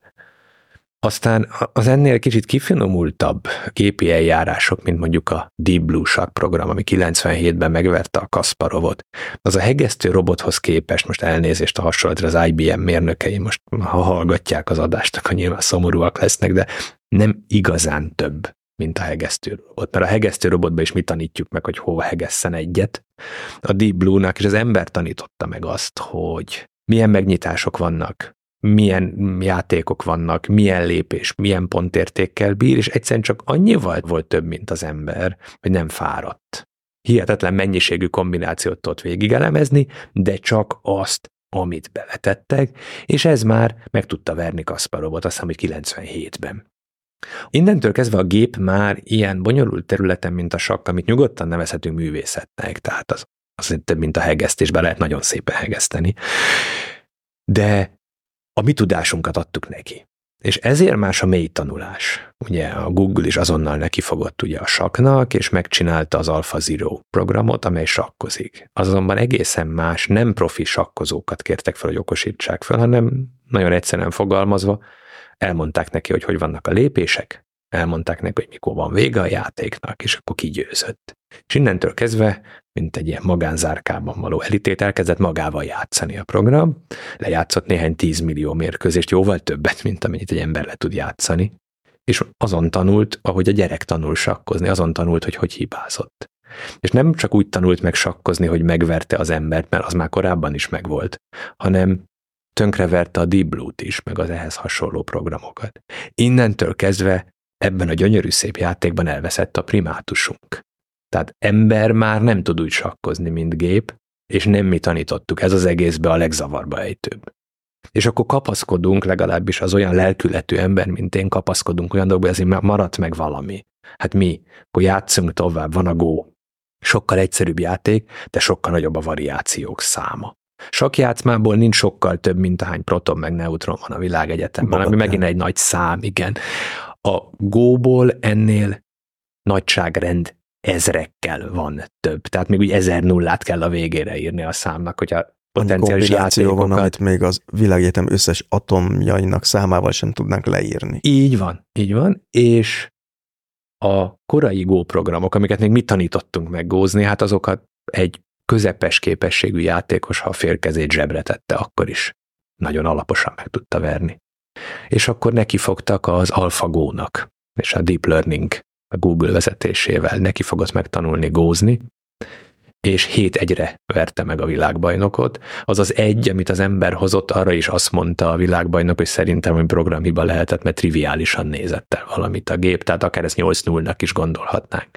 Aztán az ennél kicsit kifinomultabb gépi eljárások, mint mondjuk a Deep Blue Shark program, ami 97-ben megverte a Kasparovot, az a hegesztő robothoz képest, most elnézést a hasonlatra az IBM mérnökei, most ha hallgatják az adást, akkor nyilván szomorúak lesznek, de nem igazán több mint a hegesztő robot. Mert a hegesztő robotban is mi tanítjuk meg, hogy hova hegesszen egyet. A Deep Blue-nak és az ember tanította meg azt, hogy milyen megnyitások vannak, milyen játékok vannak, milyen lépés, milyen pontértékkel bír, és egyszerűen csak annyival volt több, mint az ember, hogy nem fáradt. Hihetetlen mennyiségű kombinációt tudott végigelemezni, de csak azt, amit beletettek, és ez már meg tudta verni Kasparovot, azt hiszem, hogy 97-ben. Innentől kezdve a gép már ilyen bonyolult területen, mint a sakk, amit nyugodtan nevezhetünk művészetnek, tehát az, az több, mint a hegesztésben lehet nagyon szépen hegeszteni. De a mi tudásunkat adtuk neki. És ezért más a mély tanulás. Ugye a Google is azonnal nekifogott ugye a saknak, és megcsinálta az AlphaZero programot, amely sakkozik. Azonban egészen más, nem profi sakkozókat kértek fel, hogy okosítsák fel, hanem nagyon egyszerűen fogalmazva, elmondták neki, hogy hogy vannak a lépések, elmondták neki, hogy mikor van vége a játéknak, és akkor kigyőzött. És innentől kezdve, mint egy ilyen magánzárkában való elitét, elkezdett magával játszani a program, lejátszott néhány tízmillió mérkőzést, jóval többet, mint amennyit egy ember le tud játszani, és azon tanult, ahogy a gyerek tanul sakkozni, azon tanult, hogy hogy hibázott. És nem csak úgy tanult meg sakkozni, hogy megverte az embert, mert az már korábban is megvolt, hanem tönkreverte a Deep Blue-t is, meg az ehhez hasonló programokat. Innentől kezdve ebben a gyönyörű szép játékban elveszett a primátusunk. Tehát ember már nem tud úgy sakkozni, mint gép, és nem mi tanítottuk, ez az egészbe a legzavarba ejtőbb. És akkor kapaszkodunk, legalábbis az olyan lelkületű ember, mint én, kapaszkodunk olyan dolgokba, ezért maradt meg valami. Hát mi? Akkor játszunk tovább, van a Go. Sokkal egyszerűbb játék, de sokkal nagyobb a variációk száma. Sok játszmából nincs sokkal több, mint ahány proton meg neutron van a világegyetemben, ami megint egy nagy szám, igen. A góból ennél nagyságrend ezrekkel van több. Tehát még úgy ezer nullát kell a végére írni a számnak, hogyha potenciális játékokat. van, amit még az világegyetem összes atomjainak számával sem tudnánk leírni. Így van, így van, és a korai Go programok, amiket még mi tanítottunk meg gózni, hát azokat egy közepes képességű játékos, ha a félkezét zsebre tette, akkor is nagyon alaposan meg tudta verni. És akkor neki fogtak az AlphaGo-nak, és a Deep Learning a Google vezetésével neki fogott megtanulni gózni, és hét egyre verte meg a világbajnokot. Az az egy, amit az ember hozott, arra is azt mondta a világbajnok, hogy szerintem, hogy programhiba lehetett, mert triviálisan nézett el valamit a gép, tehát akár ezt 8 0 is gondolhatnánk.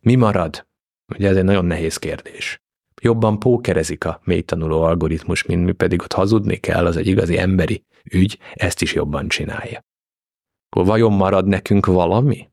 Mi marad? Ugye ez egy nagyon nehéz kérdés. Jobban pókerezik a mélytanuló algoritmus, mint mi pedig ott hazudni kell, az egy igazi emberi ügy, ezt is jobban csinálja. Akkor vajon marad nekünk valami?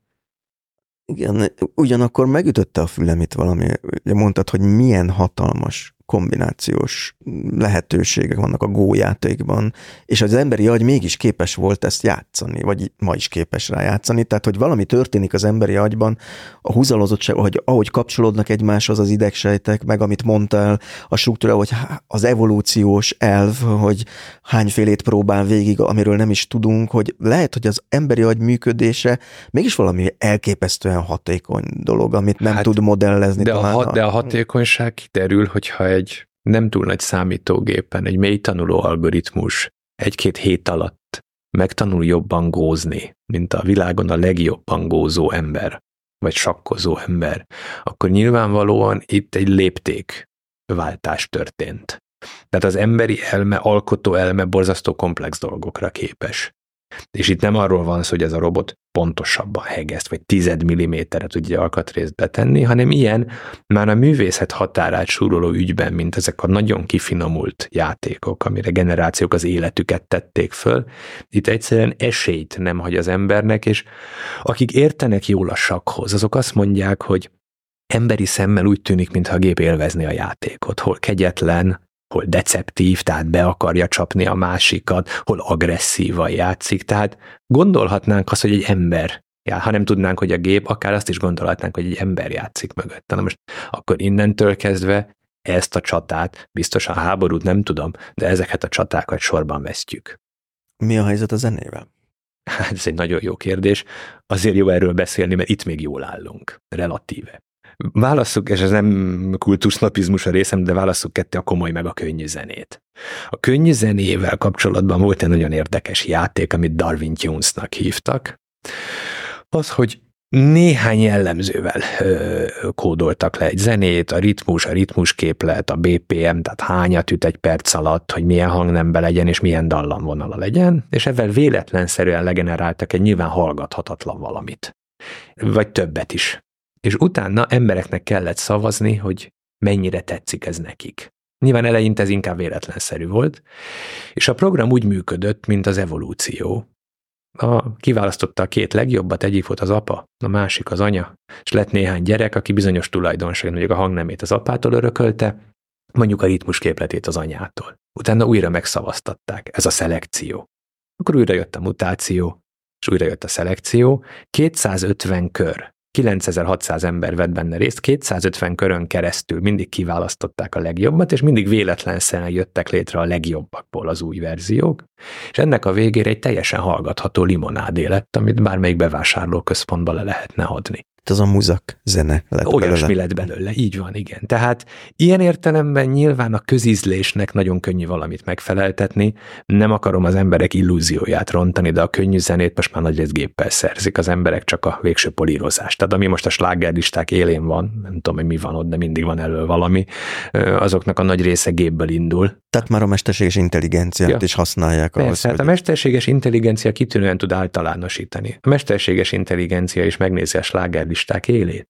Igen, ugyanakkor megütötte a fülem itt valami, ugye mondtad, hogy milyen hatalmas kombinációs lehetőségek vannak a Go játékban, és az emberi agy mégis képes volt ezt játszani, vagy ma is képes rá játszani, tehát hogy valami történik az emberi agyban, a húzalozottság, hogy ahogy kapcsolódnak egymáshoz az idegsejtek, meg amit mondtál, a struktúra, hogy az evolúciós elv, hogy hányfélét próbál végig, amiről nem is tudunk, hogy lehet, hogy az emberi agy működése mégis valami elképesztően hatékony dolog, amit nem hát, tud modellezni. De, talán a, de a hatékonyság kiderül, hogyha egy nem túl nagy számítógépen, egy mély tanuló algoritmus egy-két hét alatt megtanul jobban gózni, mint a világon a legjobban gózó ember, vagy sakkozó ember, akkor nyilvánvalóan itt egy lépték váltás történt. Tehát az emberi elme, alkotó elme borzasztó komplex dolgokra képes. És itt nem arról van szó, hogy ez a robot pontosabban hegeszt, vagy tized milliméterre tudja alkatrészt betenni, hanem ilyen már a művészet határát súroló ügyben, mint ezek a nagyon kifinomult játékok, amire generációk az életüket tették föl, itt egyszerűen esélyt nem hagy az embernek, és akik értenek jól a sakhoz, azok azt mondják, hogy emberi szemmel úgy tűnik, mintha a gép élvezni a játékot, hol kegyetlen, hol deceptív, tehát be akarja csapni a másikat, hol agresszívan játszik, tehát gondolhatnánk azt, hogy egy ember Ja, ha nem tudnánk, hogy a gép, akár azt is gondolhatnánk, hogy egy ember játszik mögött. Na most akkor innentől kezdve ezt a csatát, biztos a háborút nem tudom, de ezeket a csatákat sorban vesztjük. Mi a helyzet a zenével? Hát ez egy nagyon jó kérdés. Azért jó erről beszélni, mert itt még jól állunk, relatíve. Válasszuk, és ez nem kultusznapizmus a részem, de válasszuk ketté a komoly meg a könnyű zenét. A könnyű zenével kapcsolatban volt egy nagyon érdekes játék, amit Darwin Tunes-nak hívtak. Az, hogy néhány jellemzővel ö, kódoltak le egy zenét, a ritmus, a ritmusképlet, a BPM, tehát hányat üt egy perc alatt, hogy milyen hangnembe legyen, és milyen dallamvonala legyen, és ezzel véletlenszerűen legeneráltak egy nyilván hallgathatatlan valamit. Vagy többet is és utána embereknek kellett szavazni, hogy mennyire tetszik ez nekik. Nyilván eleinte ez inkább véletlenszerű volt, és a program úgy működött, mint az evolúció. A, kiválasztotta a két legjobbat, egyik volt az apa, a másik az anya, és lett néhány gyerek, aki bizonyos tulajdonság, mondjuk a hangnemét az apától örökölte, mondjuk a ritmusképletét az anyától. Utána újra megszavaztatták, ez a szelekció. Akkor újra jött a mutáció, és újra jött a szelekció. 250 kör 9600 ember vett benne részt, 250 körön keresztül mindig kiválasztották a legjobbat, és mindig véletlenszerűen jöttek létre a legjobbakból az új verziók, és ennek a végére egy teljesen hallgatható limonádé lett, amit bármelyik bevásárlóközpontba le lehetne adni az a muzak zene lett Olyasmi belőle. lett belőle, így van, igen. Tehát ilyen értelemben nyilván a közízlésnek nagyon könnyű valamit megfeleltetni, nem akarom az emberek illúzióját rontani, de a könnyű zenét most már nagy géppel szerzik az emberek, csak a végső polírozást. Tehát ami most a slágerlisták élén van, nem tudom, hogy mi van ott, de mindig van elő valami, azoknak a nagy része gépből indul. Tehát már a mesterséges intelligenciát ja. is használják. Persze, ahhoz, hát hogy... a mesterséges intelligencia kitűnően tud általánosítani. A mesterséges intelligencia is megnézi a sláger listák élét.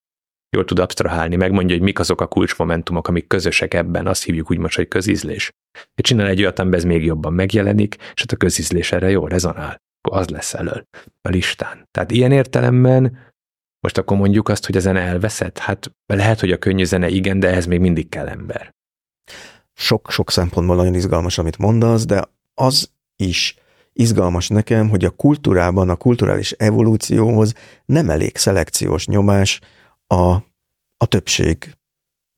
Jól tud abstrahálni, megmondja, hogy mik azok a kulcsmomentumok, amik közösek ebben, azt hívjuk úgy most, hogy közízlés. És csinál egy olyat, amiben ez még jobban megjelenik, és hát a közízlés erre jól rezonál. Akkor az lesz elől a listán. Tehát ilyen értelemben most akkor mondjuk azt, hogy ezen elveszett? Hát lehet, hogy a könnyű zene igen, de ehhez még mindig kell ember. Sok-sok szempontból nagyon izgalmas, amit mondasz, de az is izgalmas nekem, hogy a kultúrában, a kulturális evolúcióhoz nem elég szelekciós nyomás a, a többség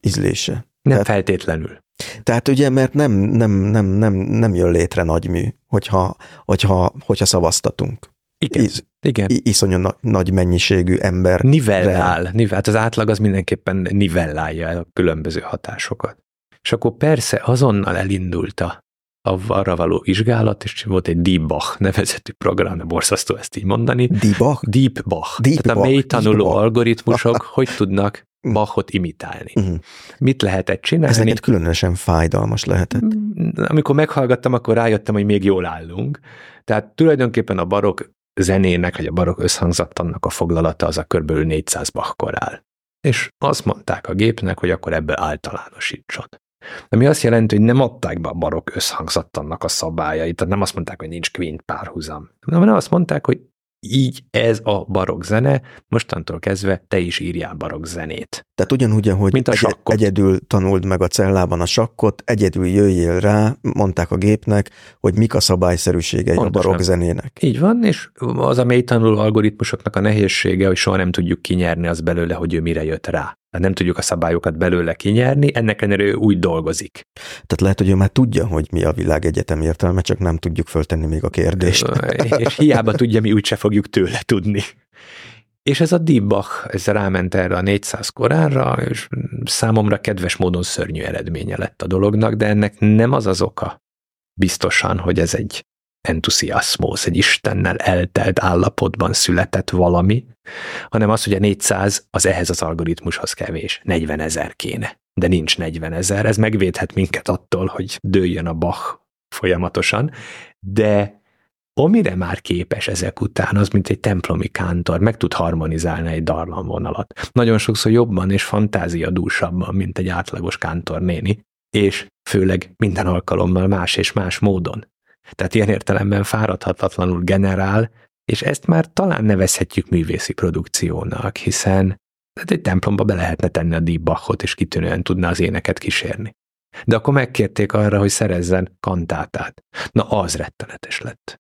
ízlése. Nem Tehát, feltétlenül. Tehát ugye, mert nem, nem, nem, nem, nem jön létre nagymű, hogyha, hogyha, hogyha szavaztatunk. Igen. Íz, Igen. iszonyú na- nagy mennyiségű ember. Nivellál, nivell, hát az átlag az mindenképpen nivellálja a különböző hatásokat. És akkor persze azonnal elindult a arra való vizsgálat, és volt egy Deep Bach nevezetű program, de borzasztó ezt így mondani. Dibak? Deep Bach. Deep Tehát a Bach, mély tanuló Deep Bach. algoritmusok *laughs* hogy tudnak Bachot imitálni. Mhm. Mit lehetett csinálni? Ez neked különösen fájdalmas lehetett. Mm, Amikor meghallgattam, akkor rájöttem, hogy még jól állunk. Tehát tulajdonképpen a barok zenének, vagy a barok összhangzattannak a foglalata az a kb. 400 Bach áll. És azt mondták a gépnek, hogy akkor ebből általánosítson. Ami azt jelenti, hogy nem adták be a barok összhangzattannak a szabályait, tehát nem azt mondták, hogy nincs kvint párhuzam, hanem azt mondták, hogy így ez a barok zene, mostantól kezdve te is írjál barok zenét. Tehát ugyanúgy, ahogy Mint a egy- sakkot. egyedül tanuld meg a cellában a sakkot, egyedül jöjjél rá, mondták a gépnek, hogy mik a szabályszerűségei Pontosan. a barokk zenének. Így van, és az a mély tanuló algoritmusoknak a nehézsége, hogy soha nem tudjuk kinyerni az belőle, hogy ő mire jött rá. Nem tudjuk a szabályokat belőle kinyerni, ennek ellenére ő úgy dolgozik. Tehát lehet, hogy ő már tudja, hogy mi a világ egyetem értelme, csak nem tudjuk föltenni még a kérdést. és hiába tudja, mi úgyse fogjuk tőle tudni. És ez a Deep Bach, ez ráment erre a 400 koránra, és számomra kedves módon szörnyű eredménye lett a dolognak, de ennek nem az az oka biztosan, hogy ez egy entuziaszmóz, egy Istennel eltelt állapotban született valami, hanem az, hogy a 400 az ehhez az algoritmushoz kevés, 40 ezer kéne. De nincs 40 ezer, ez megvédhet minket attól, hogy dőljön a Bach folyamatosan, de amire már képes ezek után, az mint egy templomi kántor, meg tud harmonizálni egy darlamvonalat. Nagyon sokszor jobban és fantáziadúsabban, mint egy átlagos kántor néni, és főleg minden alkalommal más és más módon. Tehát ilyen értelemben fáradhatatlanul generál, és ezt már talán nevezhetjük művészi produkciónak, hiszen hát egy templomba be lehetne tenni a Deep Bachot, és kitűnően tudna az éneket kísérni. De akkor megkérték arra, hogy szerezzen kantátát. Na, az rettenetes lett.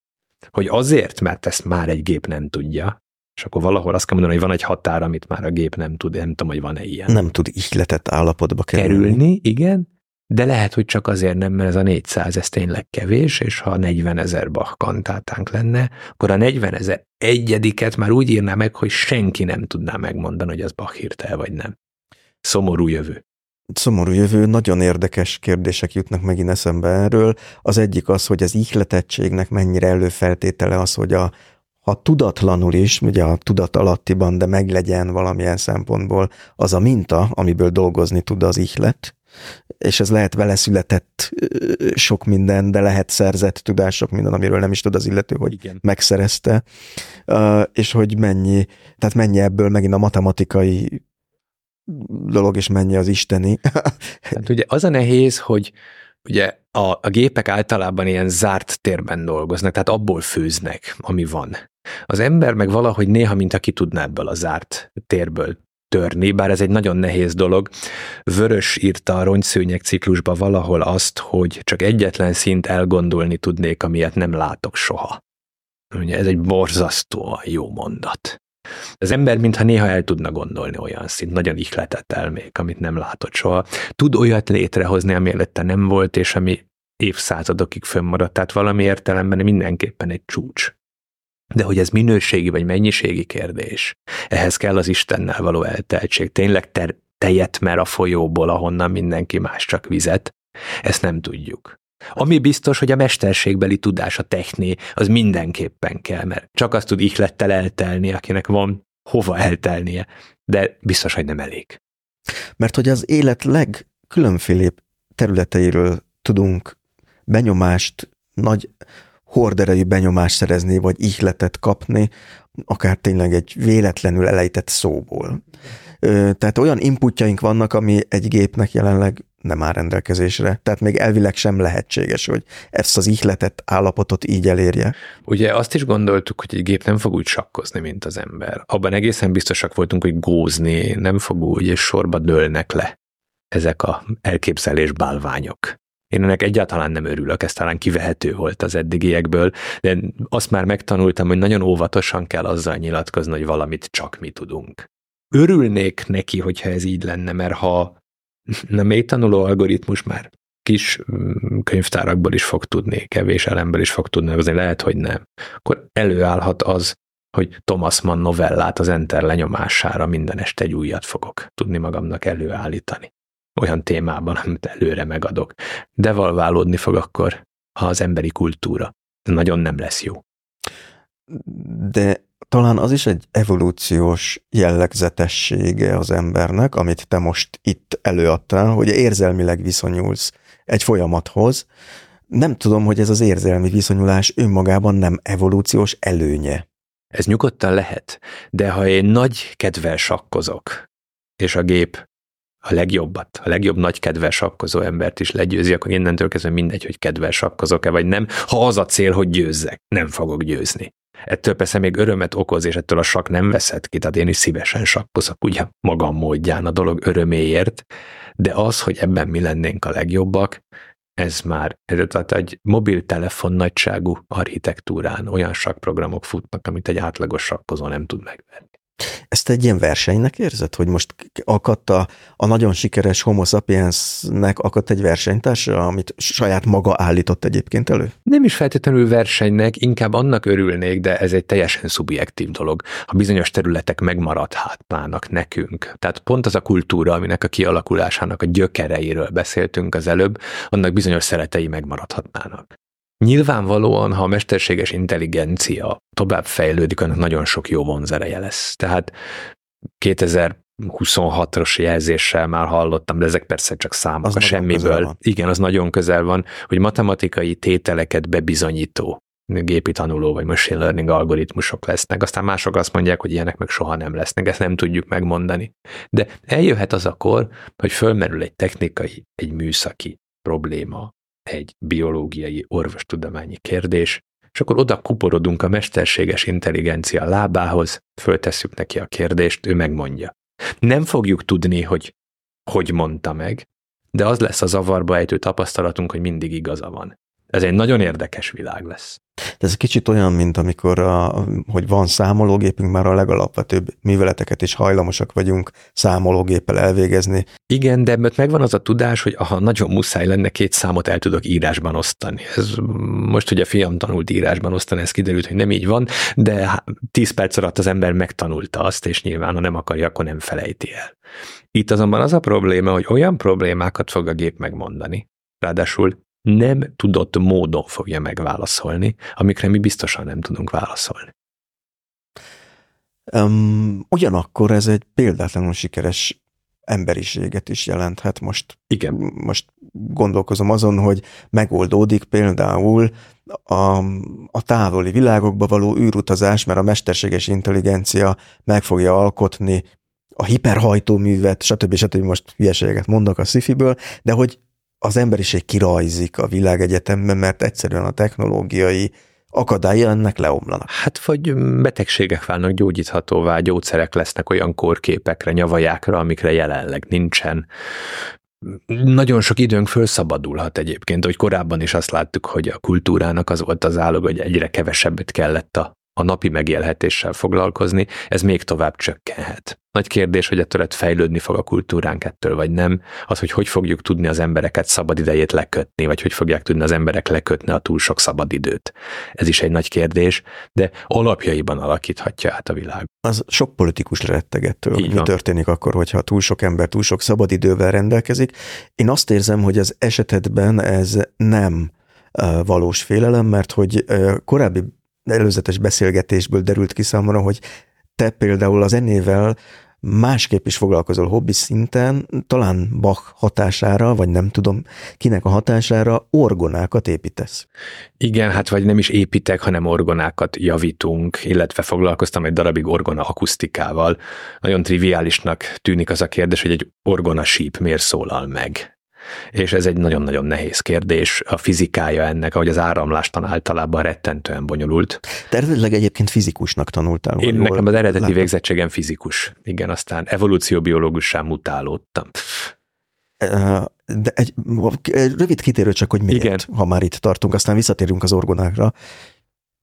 Hogy azért, mert ezt már egy gép nem tudja, és akkor valahol azt kell mondani, hogy van egy határ, amit már a gép nem tud, nem tudom, hogy van-e ilyen. Nem tud ihletett állapotba kerülni. Kerülni, igen, de lehet, hogy csak azért nem, mert ez a 400, ez tényleg kevés, és ha 40 ezer Bach kantátánk lenne, akkor a 40 ezer egyediket már úgy írná meg, hogy senki nem tudná megmondani, hogy az Bach írta el, vagy nem. Szomorú jövő. Szomorú jövő, nagyon érdekes kérdések jutnak megint eszembe erről. Az egyik az, hogy az ihletettségnek mennyire előfeltétele az, hogy a, ha tudatlanul is, ugye a tudat alattiban, de meglegyen valamilyen szempontból az a minta, amiből dolgozni tud az ihlet, és ez lehet vele született sok minden, de lehet szerzett tudás sok minden, amiről nem is tud az illető, hogy Igen. megszerezte, és hogy mennyi, tehát mennyi ebből megint a matematikai dolog, és mennyi az isteni. *laughs* Hát ugye az a nehéz, hogy ugye a, a gépek általában ilyen zárt térben dolgoznak, tehát abból főznek, ami van. Az ember meg valahogy néha, mint aki tudná ebből a zárt térből törni, bár ez egy nagyon nehéz dolog. Vörös írta a rongyszőnyek ciklusba valahol azt, hogy csak egyetlen szint elgondolni tudnék, amilyet nem látok soha. Ugye ez egy borzasztóan jó mondat. Az ember mintha néha el tudna gondolni olyan szint, nagyon ihletett elmék, amit nem látott soha. Tud olyat létrehozni, ami előtte nem volt, és ami évszázadokig fönnmaradt. Tehát valami értelemben mindenképpen egy csúcs. De hogy ez minőségi vagy mennyiségi kérdés, ehhez kell az Istennel való elteltség. Tényleg ter- tejet mer a folyóból, ahonnan mindenki más csak vizet. Ezt nem tudjuk. Ami biztos, hogy a mesterségbeli tudás, a techné, az mindenképpen kell, mert csak azt tud ihlettel eltelni, akinek van hova eltelnie, de biztos, hogy nem elég. Mert hogy az élet legkülönfélébb területeiről tudunk benyomást, nagy horderejű benyomást szerezni, vagy ihletet kapni, akár tényleg egy véletlenül elejtett szóból. Tehát olyan inputjaink vannak, ami egy gépnek jelenleg nem áll rendelkezésre. Tehát még elvileg sem lehetséges, hogy ezt az ihletett állapotot így elérje. Ugye azt is gondoltuk, hogy egy gép nem fog úgy sakkozni, mint az ember. Abban egészen biztosak voltunk, hogy gózni nem fog úgy, és sorba dőlnek le ezek a elképzelés bálványok. Én ennek egyáltalán nem örülök, ez talán kivehető volt az eddigiekből, de azt már megtanultam, hogy nagyon óvatosan kell azzal nyilatkozni, hogy valamit csak mi tudunk. Örülnék neki, hogyha ez így lenne, mert ha a mély tanuló algoritmus már kis mm, könyvtárakból is fog tudni, kevés elemből is fog tudni hozni, lehet, hogy nem. Akkor előállhat az hogy Thomas Mann novellát az Enter lenyomására minden este egy újat fogok tudni magamnak előállítani. Olyan témában, amit előre megadok. Devalválódni fog akkor az emberi kultúra. Nagyon nem lesz jó. De talán az is egy evolúciós jellegzetessége az embernek, amit te most itt előadtál, hogy érzelmileg viszonyulsz egy folyamathoz. Nem tudom, hogy ez az érzelmi viszonyulás önmagában nem evolúciós előnye. Ez nyugodtan lehet, de ha én nagy kedvel sakkozok, és a gép a legjobbat, a legjobb nagy kedvel sakkozó embert is legyőzi, akkor innentől kezdve mindegy, hogy kedvel sakkozok-e vagy nem. Ha az a cél, hogy győzzek, nem fogok győzni. Ettől persze még örömet okoz, és ettől a sak nem veszed ki, tehát én is szívesen sakkozok, ugye magam módján a dolog öröméért, de az, hogy ebben mi lennénk a legjobbak, ez már, tehát egy mobiltelefon nagyságú architektúrán olyan sakprogramok futnak, amit egy átlagos sakkozó nem tud megvenni. Ezt egy ilyen versenynek érzed, hogy most akadt a, a nagyon sikeres Homo sapiensnek akadt egy versenytársa, amit saját maga állított egyébként elő? Nem is feltétlenül versenynek, inkább annak örülnék, de ez egy teljesen szubjektív dolog. Ha bizonyos területek megmaradhatnának nekünk. Tehát pont az a kultúra, aminek a kialakulásának a gyökereiről beszéltünk az előbb, annak bizonyos szeretei megmaradhatnának. Nyilvánvalóan, ha a mesterséges intelligencia tovább fejlődik, annak nagyon sok jó vonzereje lesz. Tehát 2026-os jelzéssel már hallottam, de ezek persze csak számok az a semmiből. Igen, az nagyon közel van, hogy matematikai tételeket bebizonyító gépi tanuló vagy machine learning algoritmusok lesznek, aztán mások azt mondják, hogy ilyenek meg soha nem lesznek, ezt nem tudjuk megmondani. De eljöhet az a kor, hogy fölmerül egy technikai, egy műszaki probléma, egy biológiai orvostudományi kérdés, és akkor oda kuporodunk a mesterséges intelligencia lábához, föltesszük neki a kérdést, ő megmondja. Nem fogjuk tudni, hogy hogy mondta meg, de az lesz a zavarba ejtő tapasztalatunk, hogy mindig igaza van. Ez egy nagyon érdekes világ lesz. Ez kicsit olyan, mint amikor, a, hogy van számológépünk, már a legalapvetőbb műveleteket is hajlamosak vagyunk számológéppel elvégezni. Igen, de mert megvan az a tudás, hogy ha nagyon muszáj lenne, két számot el tudok írásban osztani. Ez most, hogy a fiam tanult írásban osztani, ez kiderült, hogy nem így van, de tíz perc alatt az ember megtanulta azt, és nyilván, ha nem akarja, akkor nem felejti el. Itt azonban az a probléma, hogy olyan problémákat fog a gép megmondani, ráadásul nem tudott módon fogja megválaszolni, amikre mi biztosan nem tudunk válaszolni. Um, ugyanakkor ez egy példátlanul sikeres emberiséget is jelenthet. Most, Igen. most gondolkozom azon, hogy megoldódik például a, a távoli világokba való űrutazás, mert a mesterséges intelligencia meg fogja alkotni a hiperhajtóművet, stb. stb. most hülyeséget mondok a szifiből, de hogy az emberiség kirajzik a világegyetemben, mert egyszerűen a technológiai akadálya ennek leomlanak. Hát vagy betegségek válnak gyógyíthatóvá, gyógyszerek lesznek olyan kórképekre, nyavajákra, amikre jelenleg nincsen. Nagyon sok időnk felszabadulhat egyébként, hogy korábban is azt láttuk, hogy a kultúrának az volt az állog, hogy egyre kevesebbet kellett a a napi megélhetéssel foglalkozni, ez még tovább csökkenhet. Nagy kérdés, hogy ettől fejlődni fog a kultúránk ettől, vagy nem. Az, hogy hogy fogjuk tudni az embereket szabad idejét lekötni, vagy hogy fogják tudni az emberek lekötni a túl sok szabad időt. Ez is egy nagy kérdés, de alapjaiban alakíthatja át a világ. Az sok politikus rettegettől, hogy mi történik akkor, hogyha túl sok ember túl sok szabad idővel rendelkezik. Én azt érzem, hogy az esetedben ez nem valós félelem, mert hogy korábbi előzetes beszélgetésből derült ki számomra, hogy te például a zenével másképp is foglalkozol hobbi szinten, talán Bach hatására, vagy nem tudom kinek a hatására orgonákat építesz. Igen, hát vagy nem is építek, hanem orgonákat javítunk, illetve foglalkoztam egy darabig orgona akusztikával. Nagyon triviálisnak tűnik az a kérdés, hogy egy orgona síp miért szólal meg és ez egy nagyon-nagyon nehéz kérdés. A fizikája ennek, ahogy az áramlástan általában rettentően bonyolult. Te eredetileg egyébként fizikusnak tanultál. Én nekem az eredeti látom. végzettségem fizikus. Igen, aztán evolúcióbiológussá mutálódtam. De egy, egy rövid kitérő csak, hogy miért, Igen. ha már itt tartunk, aztán visszatérünk az orgonákra.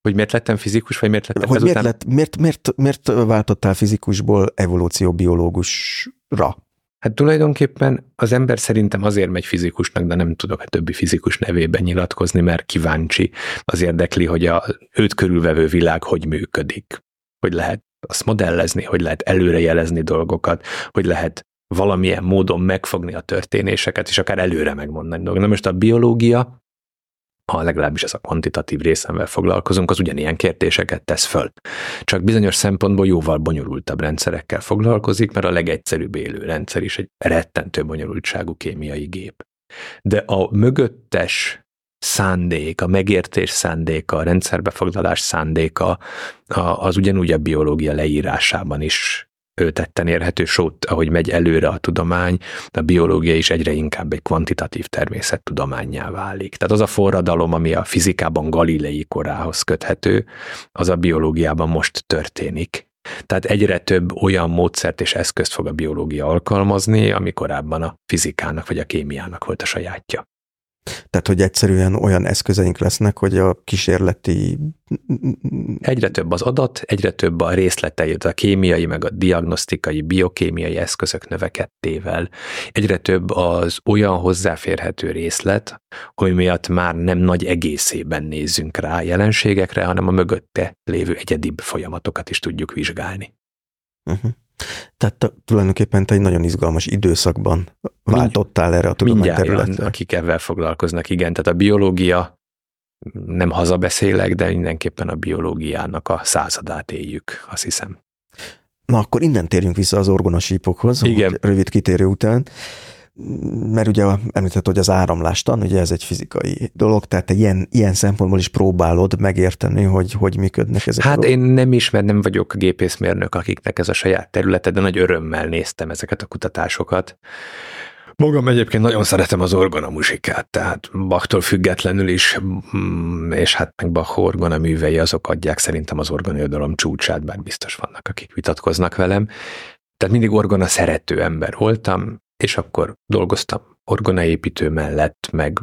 Hogy miért lettem fizikus, vagy miért lettem hogy ezután... miért, lett, miért, miért, miért váltottál fizikusból evolúcióbiológusra? Hát tulajdonképpen az ember szerintem azért megy fizikusnak, de nem tudok a többi fizikus nevében nyilatkozni, mert kíváncsi, az érdekli, hogy a őt körülvevő világ hogy működik. hogy lehet azt modellezni, hogy lehet előrejelezni dolgokat, hogy lehet valamilyen módon megfogni a történéseket, és akár előre megmondani dolgokat. Na most a biológia, ha legalábbis ez a kvantitatív részemvel foglalkozunk, az ugyanilyen kérdéseket tesz föl. Csak bizonyos szempontból jóval bonyolultabb rendszerekkel foglalkozik, mert a legegyszerűbb élő rendszer is egy rettentő bonyolultságú kémiai gép. De a mögöttes szándék, a megértés szándéka, a rendszerbefoglalás szándéka az ugyanúgy a biológia leírásában is tetten érhető, sőt, ahogy megy előre a tudomány, a biológia is egyre inkább egy kvantitatív természettudományjá válik. Tehát az a forradalom, ami a fizikában Galilei korához köthető, az a biológiában most történik. Tehát egyre több olyan módszert és eszközt fog a biológia alkalmazni, ami korábban a fizikának vagy a kémiának volt a sajátja. Tehát, hogy egyszerűen olyan eszközeink lesznek, hogy a kísérleti... Egyre több az adat, egyre több a részletei, a kémiai, meg a diagnosztikai, biokémiai eszközök növekedtével. Egyre több az olyan hozzáférhető részlet, hogy miatt már nem nagy egészében nézzünk rá jelenségekre, hanem a mögötte lévő egyedibb folyamatokat is tudjuk vizsgálni. Uh-huh. Tehát tulajdonképpen te egy nagyon izgalmas időszakban váltottál erre a tudományterületre. akik ebben foglalkoznak, igen. Tehát a biológia, nem hazabeszélek, de mindenképpen a biológiának a századát éljük, azt hiszem. Na akkor innen térjünk vissza az orgonasípokhoz, Igen. rövid kitérő után mert ugye említett, hogy az áramlástan, ugye ez egy fizikai dolog, tehát te ilyen, ilyen szempontból is próbálod megérteni, hogy hogy működnek ezek Hát én nem is, mert nem vagyok gépészmérnök, akiknek ez a saját területe, de nagy örömmel néztem ezeket a kutatásokat. Magam egyébként nagyon szeretem az orgona muzsikát, tehát Bachtól függetlenül is, mm, és hát meg Bach orgona művei azok adják szerintem az orgoniodalom csúcsát, bár biztos vannak, akik vitatkoznak velem. Tehát mindig orgona szerető ember voltam, és akkor dolgoztam orgonaépítő mellett, meg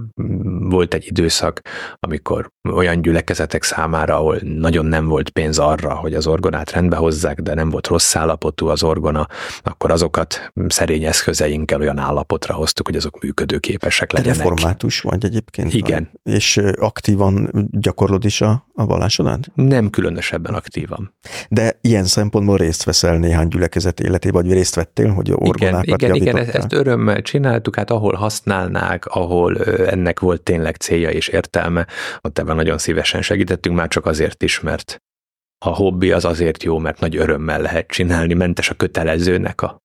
volt egy időszak, amikor olyan gyülekezetek számára, ahol nagyon nem volt pénz arra, hogy az orgonát rendbe hozzák, de nem volt rossz állapotú az orgona, akkor azokat szerény eszközeinkkel olyan állapotra hoztuk, hogy azok működőképesek legyenek. Te református vagy egyébként? Igen. Vagy? És aktívan gyakorlod is a, a vallásodat? Nem különösebben aktívan. De ilyen szempontból részt veszel néhány gyülekezet életében, vagy részt vettél, hogy orgonákat Igen, igen, igen, ezt örömmel csináltuk, hát ahol ahol használnák, ahol ennek volt tényleg célja és értelme, ott ebben nagyon szívesen segítettünk, már csak azért is, mert a hobbi az azért jó, mert nagy örömmel lehet csinálni, mentes a kötelezőnek a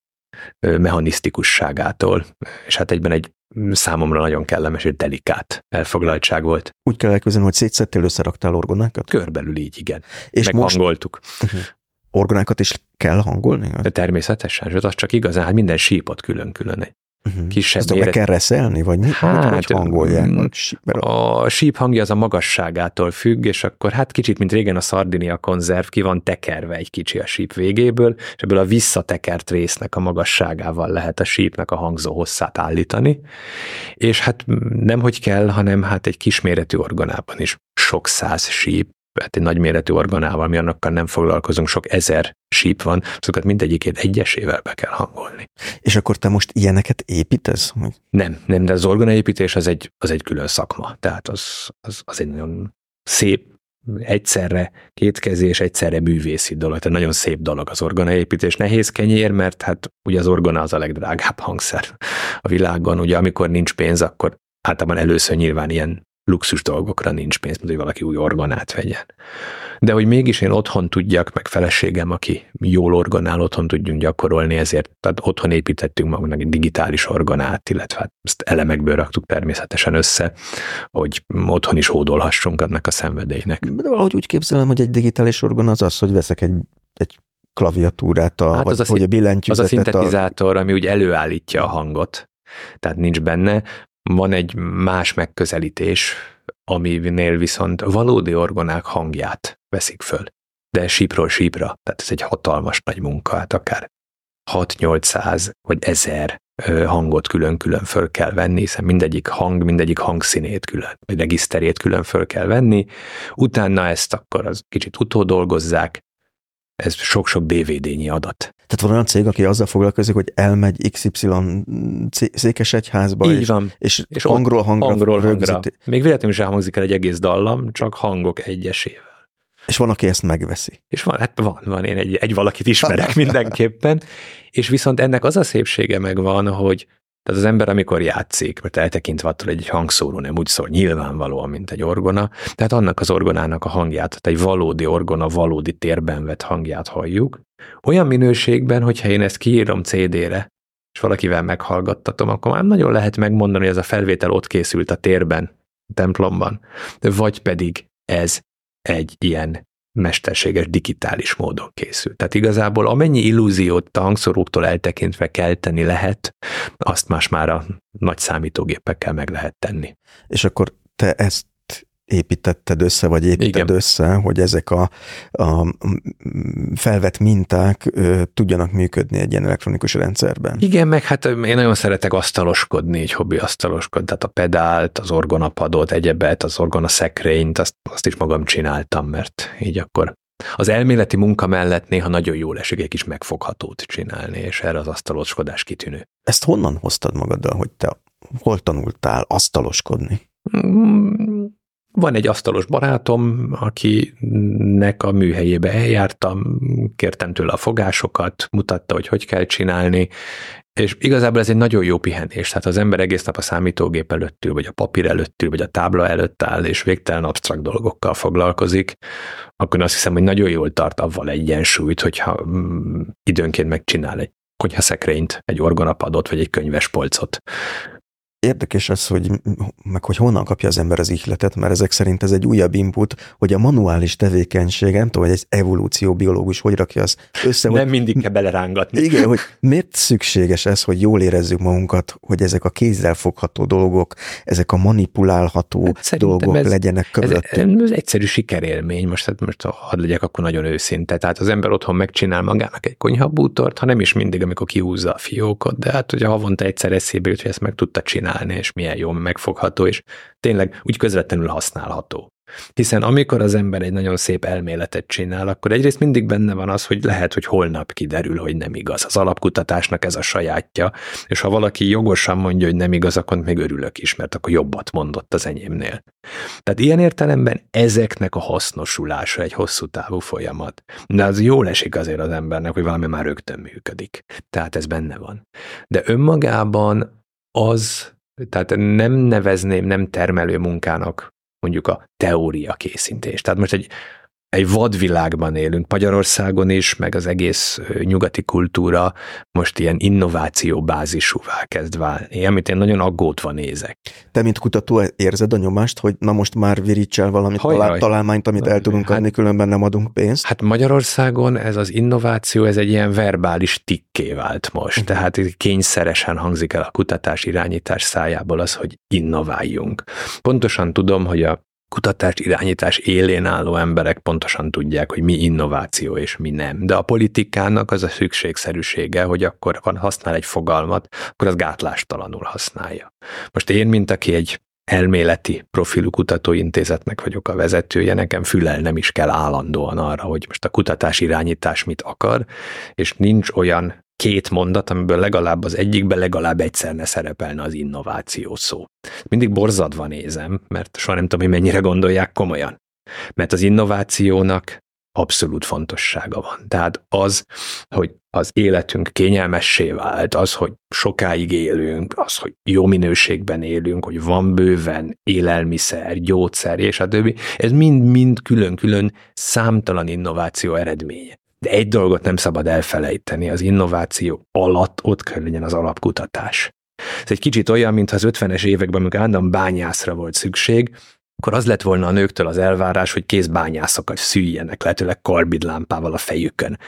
mechanisztikusságától, és hát egyben egy számomra nagyon kellemes és delikát elfoglaltság volt. Úgy kell elképzelni, hogy szétszettél, összeraktál orgonákat? Körbelül így, igen. És Meghangoltuk. Most... Orgonákat is kell hangolni? De természetesen, sőt, az csak igazán, hát minden sípot külön-külön Uh-huh. Kisebb Ezt méret... kell reszelni, vagy mi? Hát, hogy hangolják? Mm, a síp hangja az a magasságától függ, és akkor hát kicsit, mint régen a szardinia konzerv, ki van tekerve egy kicsi a síp végéből, és ebből a visszatekert résznek a magasságával lehet a sípnek a hangzó hosszát állítani, és hát nem hogy kell, hanem hát egy kisméretű orgonában is sok száz síp hát egy nagyméretű organával, mi annakkal nem foglalkozunk, sok ezer síp van, azokat mindegyikét egyesével be kell hangolni. És akkor te most ilyeneket építesz? Nem, nem, de az organaépítés az egy, az egy külön szakma, tehát az, az, az egy nagyon szép, egyszerre kétkezés, egyszerre művészi dolog. Tehát nagyon szép dolog az organaépítés. Nehéz kenyér, mert hát ugye az orgona az a legdrágább hangszer a világon. Ugye amikor nincs pénz, akkor általában először nyilván ilyen luxus dolgokra nincs pénz, hogy valaki új organát vegyen. De hogy mégis én otthon tudjak, meg feleségem, aki jól organál, otthon tudjunk gyakorolni, ezért tehát otthon építettünk magunknak egy digitális organát, illetve hát ezt elemekből raktuk természetesen össze, hogy otthon is hódolhassunk annak a szenvedélynek. De valahogy úgy képzelem, hogy egy digitális organ az az, hogy veszek egy, egy klaviatúrát, a, hát vagy, az, a, hogy a Az a szintetizátor, a... ami úgy előállítja a hangot, tehát nincs benne, van egy más megközelítés, aminél viszont valódi orgonák hangját veszik föl, de sípról sípra, tehát ez egy hatalmas nagy munka, hát akár 6-800 vagy 1000 hangot külön-külön föl kell venni, hiszen mindegyik hang, mindegyik hangszínét külön, vagy regiszterét külön föl kell venni, utána ezt akkor az kicsit utódolgozzák, ez sok-sok DVD-nyi adat. Tehát van olyan cég, aki azzal foglalkozik, hogy elmegy XY székesegyházba, Így és, van. és, és hangról hangra, hangról hangra. Még véletlenül sem hangzik el egy egész dallam, csak hangok egyesével. És van, aki ezt megveszi. És van, hát van, van, én egy, egy valakit ismerek *laughs* mindenképpen, és viszont ennek az a szépsége megvan, hogy tehát az ember, amikor játszik, mert eltekintve attól, hogy egy hangszóró nem úgy szól nyilvánvalóan, mint egy orgona, tehát annak az orgonának a hangját, tehát egy valódi orgona, valódi térben vett hangját halljuk, olyan minőségben, hogyha én ezt kiírom CD-re, és valakivel meghallgattatom, akkor már nagyon lehet megmondani, hogy ez a felvétel ott készült a térben, a templomban, vagy pedig ez egy ilyen mesterséges digitális módon készül. Tehát igazából amennyi illúziót a hangszoróktól eltekintve kelteni lehet, azt más már a nagy számítógépekkel meg lehet tenni. És akkor te ezt építetted össze, vagy építed Igen. össze, hogy ezek a, a felvett minták ö, tudjanak működni egy ilyen elektronikus rendszerben. Igen, meg hát én nagyon szeretek asztaloskodni, egy hobbi asztaloskodni, tehát a pedált, az orgonapadot, egyebet, az orgona szekrényt, azt, azt is magam csináltam, mert így akkor az elméleti munka mellett néha nagyon jól esik egy kis megfoghatót csinálni, és erre az asztaloskodás kitűnő. Ezt honnan hoztad magaddal, hogy te hol tanultál asztaloskodni? Van egy asztalos barátom, akinek a műhelyébe eljártam, kértem tőle a fogásokat, mutatta, hogy hogy kell csinálni, és igazából ez egy nagyon jó pihenés, tehát az ember egész nap a számítógép előtt ül, vagy a papír előtt ül, vagy a tábla előtt áll, és végtelen absztrakt dolgokkal foglalkozik, akkor azt hiszem, hogy nagyon jól tart avval egyensúlyt, hogyha mm, időnként megcsinál egy konyhaszekrényt, egy orgonapadot, vagy egy könyvespolcot érdekes az, hogy meg hogy honnan kapja az ember az ihletet, mert ezek szerint ez egy újabb input, hogy a manuális tevékenység, nem tudom, hogy egy evolúció biológus hogy rakja az össze. Nem hogy, mindig kell belerángatni. Igen, hogy miért szükséges ez, hogy jól érezzük magunkat, hogy ezek a kézzel fogható dolgok, ezek a manipulálható hát dolgok ez, legyenek körülöttünk. Ez, ez egyszerű sikerélmény, most, hát most hadd legyek akkor nagyon őszinte. Tehát az ember otthon megcsinál magának egy konyhabútort, ha nem is mindig, amikor kiúzza a fiókot, de hát hogyha havonta egyszer eszébe jut, hogy ezt meg tudta csinálni, csinálni, és milyen jó megfogható, és tényleg úgy közvetlenül használható. Hiszen amikor az ember egy nagyon szép elméletet csinál, akkor egyrészt mindig benne van az, hogy lehet, hogy holnap kiderül, hogy nem igaz. Az alapkutatásnak ez a sajátja, és ha valaki jogosan mondja, hogy nem igaz, akkor még örülök is, mert akkor jobbat mondott az enyémnél. Tehát ilyen értelemben ezeknek a hasznosulása egy hosszú távú folyamat. De az jól esik azért az embernek, hogy valami már rögtön működik. Tehát ez benne van. De önmagában az tehát nem nevezném nem termelő munkának mondjuk a teória készítés. Tehát most egy egy vadvilágban élünk, Magyarországon is, meg az egész nyugati kultúra most ilyen innováció bázisúvá kezd válni, amit én nagyon aggódva nézek. Te, mint kutató érzed a nyomást, hogy na most már virítsel valamit, talál, találmányt, amit el tudunk hát, adni, különben nem adunk pénzt? Hát Magyarországon ez az innováció, ez egy ilyen verbális tikké vált most, uh-huh. tehát kényszeresen hangzik el a kutatás irányítás szájából az, hogy innováljunk. Pontosan tudom, hogy a kutatás irányítás élén álló emberek pontosan tudják, hogy mi innováció és mi nem. De a politikának az a szükségszerűsége, hogy akkor van használ egy fogalmat, akkor az gátlástalanul használja. Most én, mint aki egy elméleti profilú kutatóintézetnek vagyok a vezetője, nekem fülel nem is kell állandóan arra, hogy most a kutatás irányítás mit akar, és nincs olyan két mondat, amiből legalább az egyikben legalább egyszer ne szerepelne az innováció szó. Mindig borzadva nézem, mert soha nem tudom, hogy mennyire gondolják komolyan. Mert az innovációnak abszolút fontossága van. Tehát az, hogy az életünk kényelmessé vált, az, hogy sokáig élünk, az, hogy jó minőségben élünk, hogy van bőven élelmiszer, gyógyszer és a többi, ez mind-mind külön-külön számtalan innováció eredménye. De egy dolgot nem szabad elfelejteni, az innováció alatt ott kell legyen az alapkutatás. Ez egy kicsit olyan, mint az 50-es években, amikor állandóan bányászra volt szükség, akkor az lett volna a nőktől az elvárás, hogy kézbányászokat szűjjenek, lehetőleg karbidlámpával a fejükön.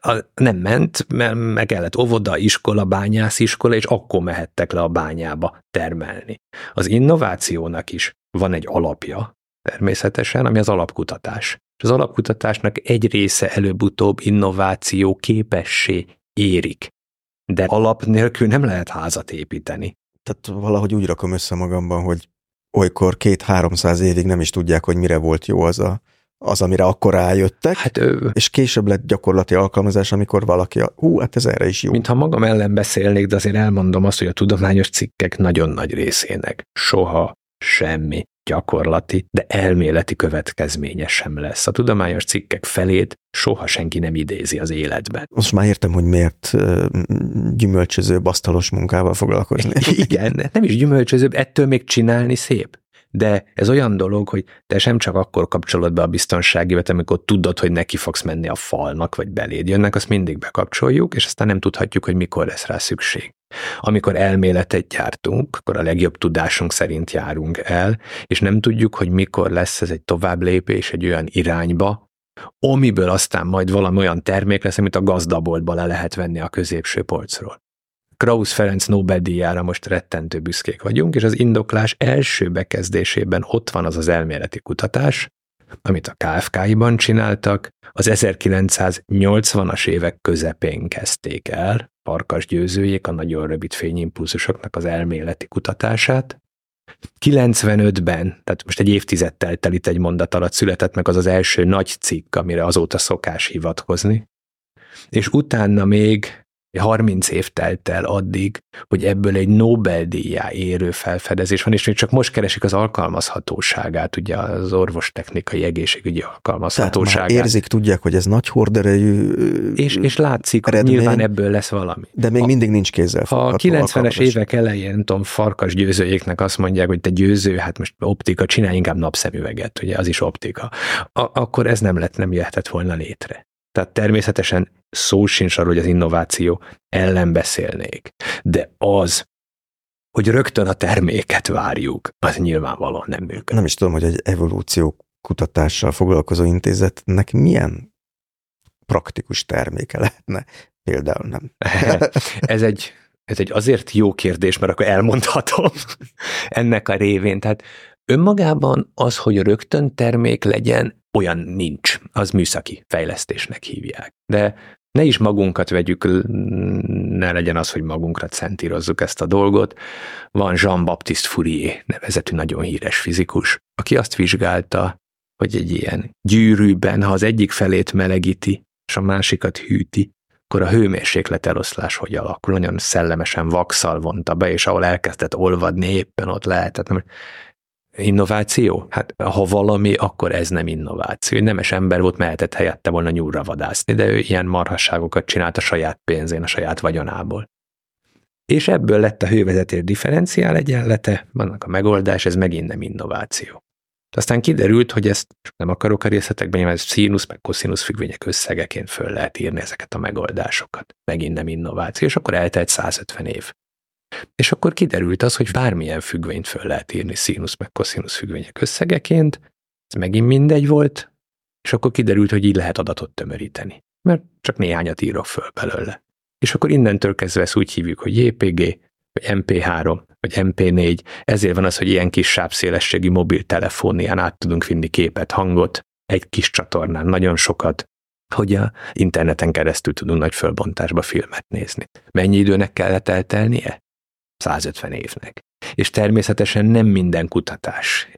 A, nem ment, mert meg kellett óvoda, iskola, bányásziskola, és akkor mehettek le a bányába termelni. Az innovációnak is van egy alapja, természetesen, ami az alapkutatás és az alapkutatásnak egy része előbb-utóbb innováció képessé érik. De alap nélkül nem lehet házat építeni. Tehát valahogy úgy rakom össze magamban, hogy olykor két-háromszáz évig nem is tudják, hogy mire volt jó az a az, amire akkor rájöttek, hát, ö... és később lett gyakorlati alkalmazás, amikor valaki, hú, hát ez erre is jó. Mintha magam ellen beszélnék, de azért elmondom azt, hogy a tudományos cikkek nagyon nagy részének soha semmi gyakorlati, de elméleti következménye sem lesz. A tudományos cikkek felét soha senki nem idézi az életben. Most már értem, hogy miért gyümölcsöző asztalos munkával foglalkozni. *laughs* Igen, nem is gyümölcsözőbb, ettől még csinálni szép. De ez olyan dolog, hogy te sem csak akkor kapcsolod be a biztonságivet, amikor tudod, hogy neki fogsz menni a falnak, vagy beléd jönnek, azt mindig bekapcsoljuk, és aztán nem tudhatjuk, hogy mikor lesz rá szükség. Amikor elméletet gyártunk, akkor a legjobb tudásunk szerint járunk el, és nem tudjuk, hogy mikor lesz ez egy tovább lépés egy olyan irányba, amiből aztán majd valami olyan termék lesz, amit a gazdaboltba le lehet venni a középső polcról. Krausz Ferenc Nobel-díjára most rettentő büszkék vagyunk, és az indoklás első bekezdésében ott van az az elméleti kutatás, amit a KFK-ban csináltak, az 1980-as évek közepén kezdték el, Farkas győzőjék a nagyon rövid fényimpulzusoknak az elméleti kutatását. 95-ben, tehát most egy évtized itt egy mondat alatt született meg az az első nagy cikk, amire azóta szokás hivatkozni, és utána még 30 év telt el addig, hogy ebből egy Nobel-díjá érő felfedezés van, és még csak most keresik az alkalmazhatóságát, ugye az orvostechnikai egészségügyi alkalmazhatóságát. Tehát érzik, tudják, hogy ez nagy horderejű És, és látszik, eredmény, hogy nyilván ebből lesz valami. De még a, mindig nincs kézzel A 90-es évek elején, nem tudom, farkas győzőjéknek azt mondják, hogy te győző, hát most optika, csinálj inkább napszemüveget, ugye az is optika. A, akkor ez nem lett, nem jöhetett volna létre. Tehát természetesen szó sincs arról, hogy az innováció ellen beszélnék. De az, hogy rögtön a terméket várjuk, az nyilvánvalóan nem működik. Nem is tudom, hogy egy evolúció kutatással foglalkozó intézetnek milyen praktikus terméke lehetne. Például nem. *laughs* ez egy, ez egy azért jó kérdés, mert akkor elmondhatom *laughs* ennek a révén. Tehát önmagában az, hogy rögtön termék legyen, olyan nincs. Az műszaki fejlesztésnek hívják. De ne is magunkat vegyük, ne legyen az, hogy magunkra centírozzuk ezt a dolgot. Van Jean-Baptiste Fourier nevezetű nagyon híres fizikus, aki azt vizsgálta, hogy egy ilyen gyűrűben, ha az egyik felét melegíti, és a másikat hűti, akkor a hőmérséklet eloszlás hogy alakul. Nagyon szellemesen vakszal vonta be, és ahol elkezdett olvadni, éppen ott lehetett. Innováció? Hát ha valami, akkor ez nem innováció. Egy nemes ember volt, mehetett helyette volna nyúlra vadászni, de ő ilyen marhasságokat csinált a saját pénzén, a saját vagyonából. És ebből lett a hővezetér differenciál egyenlete, vannak a megoldás, ez megint nem innováció. Aztán kiderült, hogy ezt nem akarok a részletekben, mert ez színusz meg koszinusz függvények összegeként föl lehet írni ezeket a megoldásokat. Megint nem innováció, és akkor eltelt 150 év. És akkor kiderült az, hogy bármilyen függvényt föl lehet írni színusz meg koszinusz függvények összegeként, ez megint mindegy volt, és akkor kiderült, hogy így lehet adatot tömöríteni, mert csak néhányat írok föl belőle. És akkor innentől kezdve ezt úgy hívjuk, hogy JPG, vagy MP3, vagy MP4, ezért van az, hogy ilyen kis sápszélességi mobiltelefónián át tudunk vinni képet, hangot, egy kis csatornán nagyon sokat, hogy a interneten keresztül tudunk nagy fölbontásba filmet nézni. Mennyi időnek kellett eltelnie? 150 évnek. És természetesen nem minden kutatás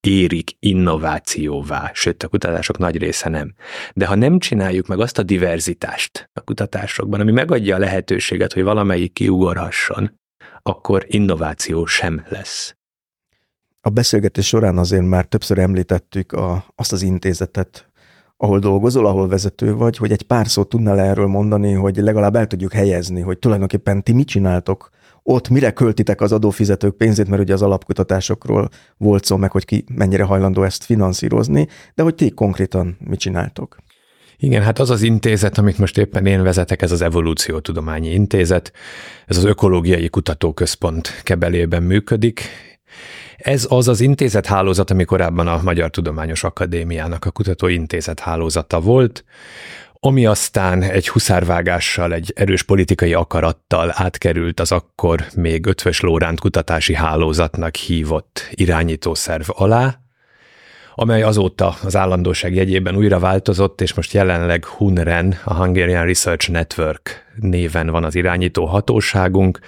érik innovációvá, sőt a kutatások nagy része nem. De ha nem csináljuk meg azt a diverzitást a kutatásokban, ami megadja a lehetőséget, hogy valamelyik kiugorhasson, akkor innováció sem lesz. A beszélgetés során azért már többször említettük a, azt az intézetet, ahol dolgozol, ahol vezető vagy, hogy egy pár szót tudnál erről mondani, hogy legalább el tudjuk helyezni, hogy tulajdonképpen ti mit csináltok ott mire költitek az adófizetők pénzét, mert ugye az alapkutatásokról volt szó meg, hogy ki mennyire hajlandó ezt finanszírozni, de hogy ti konkrétan mit csináltok? Igen, hát az az intézet, amit most éppen én vezetek, ez az Evolúciótudományi Intézet, ez az Ökológiai Kutatóközpont kebelében működik. Ez az az intézet hálózat, ami korábban a Magyar Tudományos Akadémiának a kutatóintézet hálózata volt, ami aztán egy huszárvágással, egy erős politikai akarattal átkerült az akkor még Ötvös Lóránt kutatási hálózatnak hívott irányítószerv alá, amely azóta az állandóság jegyében újra változott, és most jelenleg HUNREN, a Hungarian Research Network néven van az irányító hatóságunk,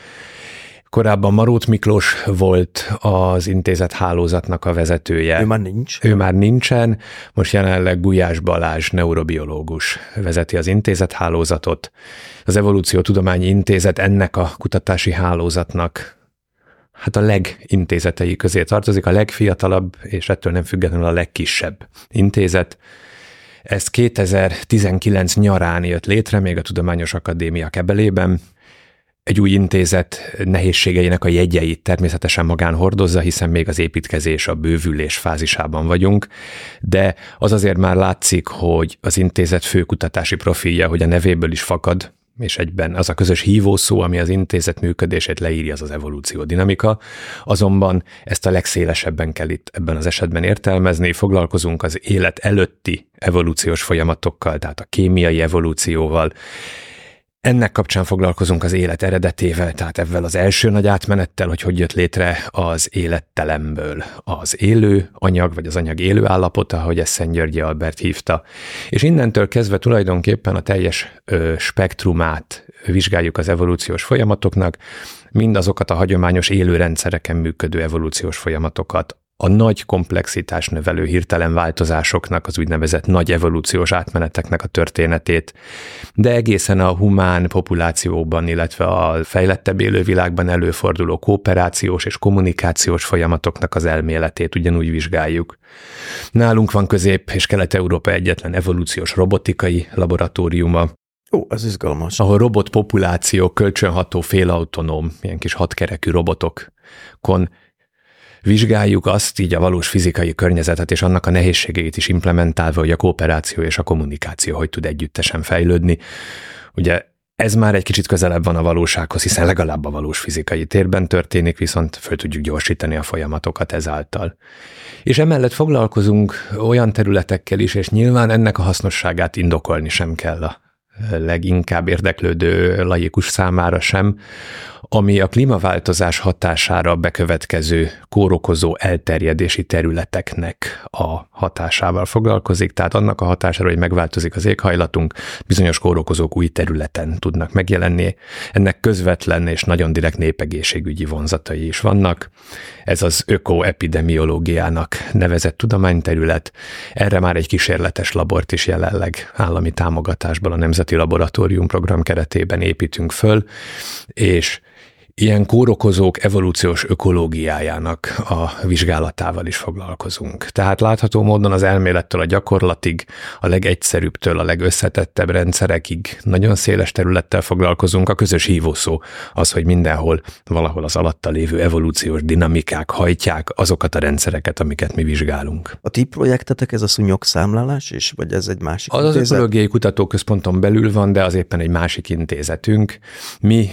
Korábban Marót Miklós volt az intézet hálózatnak a vezetője. Ő már nincs. Ő már nincsen, most jelenleg Gulyás Balázs neurobiológus vezeti az intézet hálózatot. Az Evolúció Tudományi Intézet ennek a kutatási hálózatnak hát a legintézetei közé tartozik, a legfiatalabb, és ettől nem függetlenül a legkisebb intézet. Ez 2019 nyarán jött létre, még a Tudományos Akadémia kebelében, egy új intézet nehézségeinek a jegyeit természetesen magán hordozza, hiszen még az építkezés, a bővülés fázisában vagyunk, de az azért már látszik, hogy az intézet főkutatási profilja, hogy a nevéből is fakad, és egyben az a közös hívószó, ami az intézet működését leírja, az az evolúció dinamika. Azonban ezt a legszélesebben kell itt ebben az esetben értelmezni. Foglalkozunk az élet előtti evolúciós folyamatokkal, tehát a kémiai evolúcióval, ennek kapcsán foglalkozunk az élet eredetével, tehát ezzel az első nagy átmenettel, hogy hogy jött létre az élettelemből az élő anyag, vagy az anyag élő állapota, ahogy ezt Szent Györgyi Albert hívta. És innentől kezdve tulajdonképpen a teljes ö, spektrumát vizsgáljuk az evolúciós folyamatoknak, mindazokat a hagyományos élőrendszereken működő evolúciós folyamatokat, a nagy komplexitás növelő hirtelen változásoknak, az úgynevezett nagy evolúciós átmeneteknek a történetét, de egészen a humán populációban, illetve a fejlettebb élővilágban előforduló kooperációs és kommunikációs folyamatoknak az elméletét ugyanúgy vizsgáljuk. Nálunk van Közép- és Kelet-Európa egyetlen evolúciós robotikai laboratóriuma, Ó, ez izgalmas. Ahol robotpopuláció, kölcsönható, félautonóm, ilyen kis hatkerekű robotokon vizsgáljuk azt így a valós fizikai környezetet és annak a nehézségeit is implementálva, hogy a kooperáció és a kommunikáció hogy tud együttesen fejlődni. Ugye ez már egy kicsit közelebb van a valósághoz, hiszen legalább a valós fizikai térben történik, viszont föl tudjuk gyorsítani a folyamatokat ezáltal. És emellett foglalkozunk olyan területekkel is, és nyilván ennek a hasznosságát indokolni sem kell a leginkább érdeklődő laikus számára sem, ami a klímaváltozás hatására bekövetkező kórokozó elterjedési területeknek a hatásával foglalkozik, tehát annak a hatására, hogy megváltozik az éghajlatunk, bizonyos kórokozók új területen tudnak megjelenni. Ennek közvetlen és nagyon direkt népegészségügyi vonzatai is vannak. Ez az ökoepidemiológiának nevezett tudományterület. Erre már egy kísérletes labort is jelenleg állami támogatásban a Nemzeti Laboratórium program keretében építünk föl, és ilyen kórokozók evolúciós ökológiájának a vizsgálatával is foglalkozunk. Tehát látható módon az elmélettől a gyakorlatig, a legegyszerűbbtől a legösszetettebb rendszerekig nagyon széles területtel foglalkozunk. A közös hívószó az, hogy mindenhol valahol az alatta lévő evolúciós dinamikák hajtják azokat a rendszereket, amiket mi vizsgálunk. A ti projektetek ez a szúnyog számlálás is, vagy ez egy másik Az intézet? az ökológiai kutatóközponton belül van, de az éppen egy másik intézetünk. Mi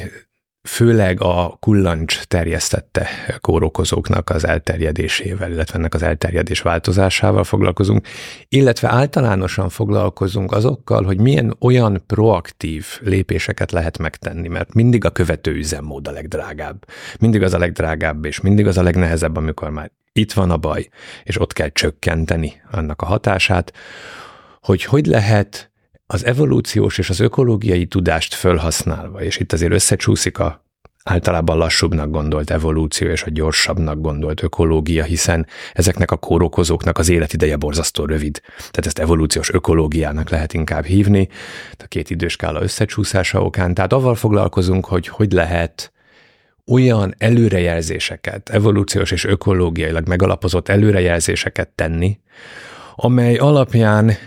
főleg a kullancs terjesztette kórokozóknak az elterjedésével, illetve ennek az elterjedés változásával foglalkozunk, illetve általánosan foglalkozunk azokkal, hogy milyen olyan proaktív lépéseket lehet megtenni, mert mindig a követő üzemmód a legdrágább. Mindig az a legdrágább, és mindig az a legnehezebb, amikor már itt van a baj, és ott kell csökkenteni annak a hatását, hogy hogy lehet az evolúciós és az ökológiai tudást fölhasználva, és itt azért összecsúszik a általában lassúbbnak gondolt evolúció és a gyorsabbnak gondolt ökológia, hiszen ezeknek a kórokozóknak az életideje borzasztó rövid. Tehát ezt evolúciós ökológiának lehet inkább hívni, a két időskála összecsúszása okán. Tehát avval foglalkozunk, hogy hogy lehet olyan előrejelzéseket, evolúciós és ökológiailag megalapozott előrejelzéseket tenni, amely alapján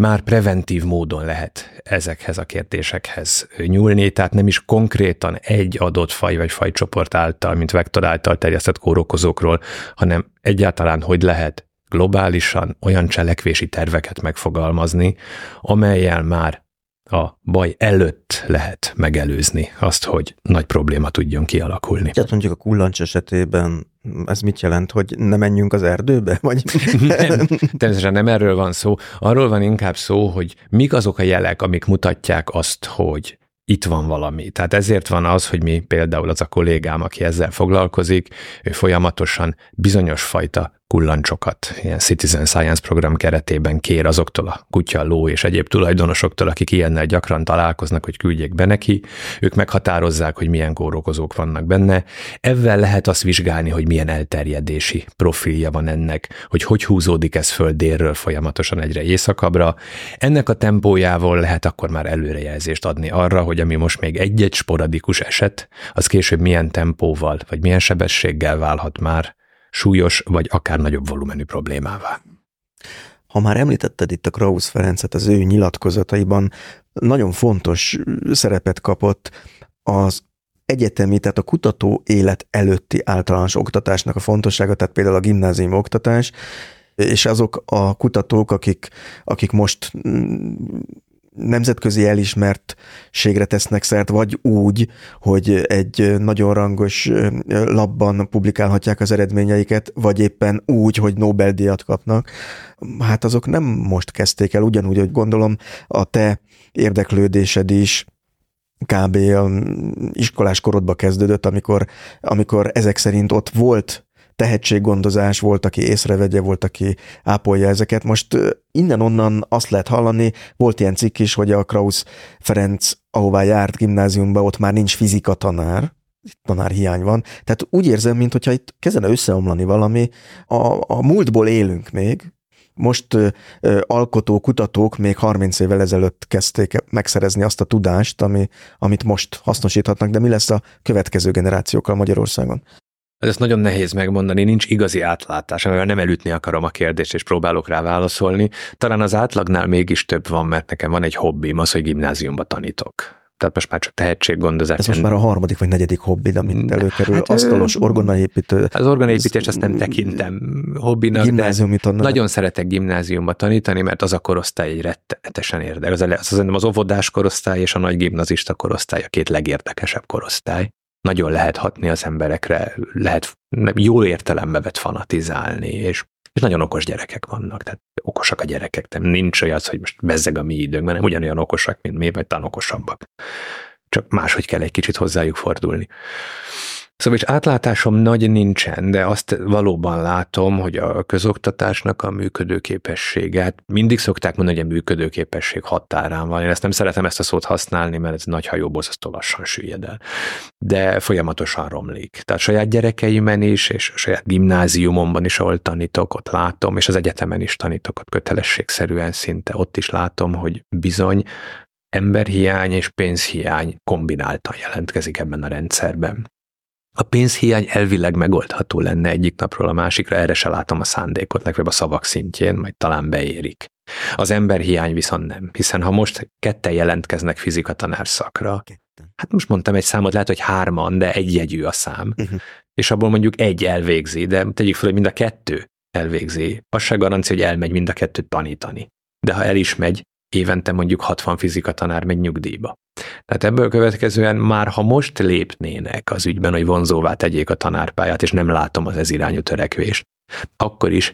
már preventív módon lehet ezekhez a kérdésekhez nyúlni, tehát nem is konkrétan egy adott faj vagy fajcsoport által, mint vektor által terjesztett kórokozókról, hanem egyáltalán hogy lehet globálisan olyan cselekvési terveket megfogalmazni, amelyel már a baj előtt lehet megelőzni azt, hogy nagy probléma tudjon kialakulni. Tehát mondjuk a kullancs esetében ez mit jelent, hogy ne menjünk az erdőbe? Vagy... *laughs* nem, természetesen nem erről van szó. Arról van inkább szó, hogy mik azok a jelek, amik mutatják azt, hogy itt van valami. Tehát ezért van az, hogy mi például az a kollégám, aki ezzel foglalkozik, ő folyamatosan bizonyos fajta kullancsokat, ilyen Citizen Science program keretében kér azoktól a kutya, ló és egyéb tulajdonosoktól, akik ilyennel gyakran találkoznak, hogy küldjék be neki, ők meghatározzák, hogy milyen kórokozók vannak benne. Ezzel lehet azt vizsgálni, hogy milyen elterjedési profilja van ennek, hogy hogy húzódik ez föl délről folyamatosan egyre északabbra. Ennek a tempójával lehet akkor már előrejelzést adni arra, hogy ami most még egy-egy sporadikus eset, az később milyen tempóval vagy milyen sebességgel válhat már súlyos vagy akár nagyobb volumenű problémává. Ha már említetted itt a Krausz Ferencet, az ő nyilatkozataiban nagyon fontos szerepet kapott az egyetemi, tehát a kutató élet előtti általános oktatásnak a fontossága, tehát például a gimnázium oktatás, és azok a kutatók, akik, akik most nemzetközi elismertségre tesznek szert, vagy úgy, hogy egy nagyon rangos labban publikálhatják az eredményeiket, vagy éppen úgy, hogy Nobel-díjat kapnak, hát azok nem most kezdték el, ugyanúgy, hogy gondolom a te érdeklődésed is kb. iskolás korodba kezdődött, amikor, amikor ezek szerint ott volt tehetséggondozás, volt, aki észrevegye, volt, aki ápolja ezeket. Most innen-onnan azt lehet hallani, volt ilyen cikk is, hogy a Krausz Ferenc, ahová járt gimnáziumba, ott már nincs fizika tanár, tanár hiány van. Tehát úgy érzem, mintha itt kezdene összeomlani valami. A, a múltból élünk még, most ö, ö, kutatók még 30 évvel ezelőtt kezdték megszerezni azt a tudást, ami, amit most hasznosíthatnak, de mi lesz a következő generációkkal Magyarországon? Ez nagyon nehéz megmondani, nincs igazi átlátás, amivel nem elütni akarom a kérdést, és próbálok rá válaszolni. Talán az átlagnál mégis több van, mert nekem van egy hobbim, az, hogy gimnáziumba tanítok. Tehát most már csak tehetséggondozás. Ez most már a harmadik vagy negyedik hobbid, amit előkerül. Hát, Asztalos orgonaépítő. Az orgonaépítés azt nem tekintem hobbinak, Gimnáziumi tanulás. nagyon szeretek gimnáziumba tanítani, mert az a korosztály egy rettenetesen érdekes. Az, az, az, az óvodás korosztály és a nagy gimnazista korosztály a két legérdekesebb korosztály nagyon lehet hatni az emberekre, lehet jó értelembe vett fanatizálni, és, és nagyon okos gyerekek vannak, tehát okosak a gyerekek, nem nincs olyan, hogy most bezzeg a mi időnkben, nem ugyanolyan okosak, mint mi, vagy talán okosabbak. Csak máshogy kell egy kicsit hozzájuk fordulni. Szóval és átlátásom nagy nincsen, de azt valóban látom, hogy a közoktatásnak a működőképessége, hát mindig szokták mondani, hogy a működőképesség határán van. Én ezt nem szeretem ezt a szót használni, mert ez nagy hajóborzasztó lassan süllyed el. De folyamatosan romlik. Tehát saját gyerekeimen is, és saját gimnáziumomban is, ahol tanítok, ott látom, és az egyetemen is tanítok, ott kötelességszerűen szinte ott is látom, hogy bizony emberhiány és pénzhiány kombináltan jelentkezik ebben a rendszerben. A pénzhiány elvileg megoldható lenne egyik napról a másikra, erre se látom a szándékot, legfeljebb a szavak szintjén, majd talán beérik. Az emberhiány viszont nem, hiszen ha most ketten jelentkeznek fizikatanár szakra, hát most mondtam egy számot, lehet, hogy hárman, de egy jegyű a szám, uh-huh. és abból mondjuk egy elvégzi, de tegyük fel, hogy mind a kettő elvégzi. Az se garancia, hogy elmegy mind a kettőt tanítani. De ha el is megy, évente mondjuk 60 fizikatanár megy nyugdíjba. Tehát ebből következően már ha most lépnének az ügyben, hogy vonzóvá tegyék a tanárpályát, és nem látom az ez irányú törekvést, akkor is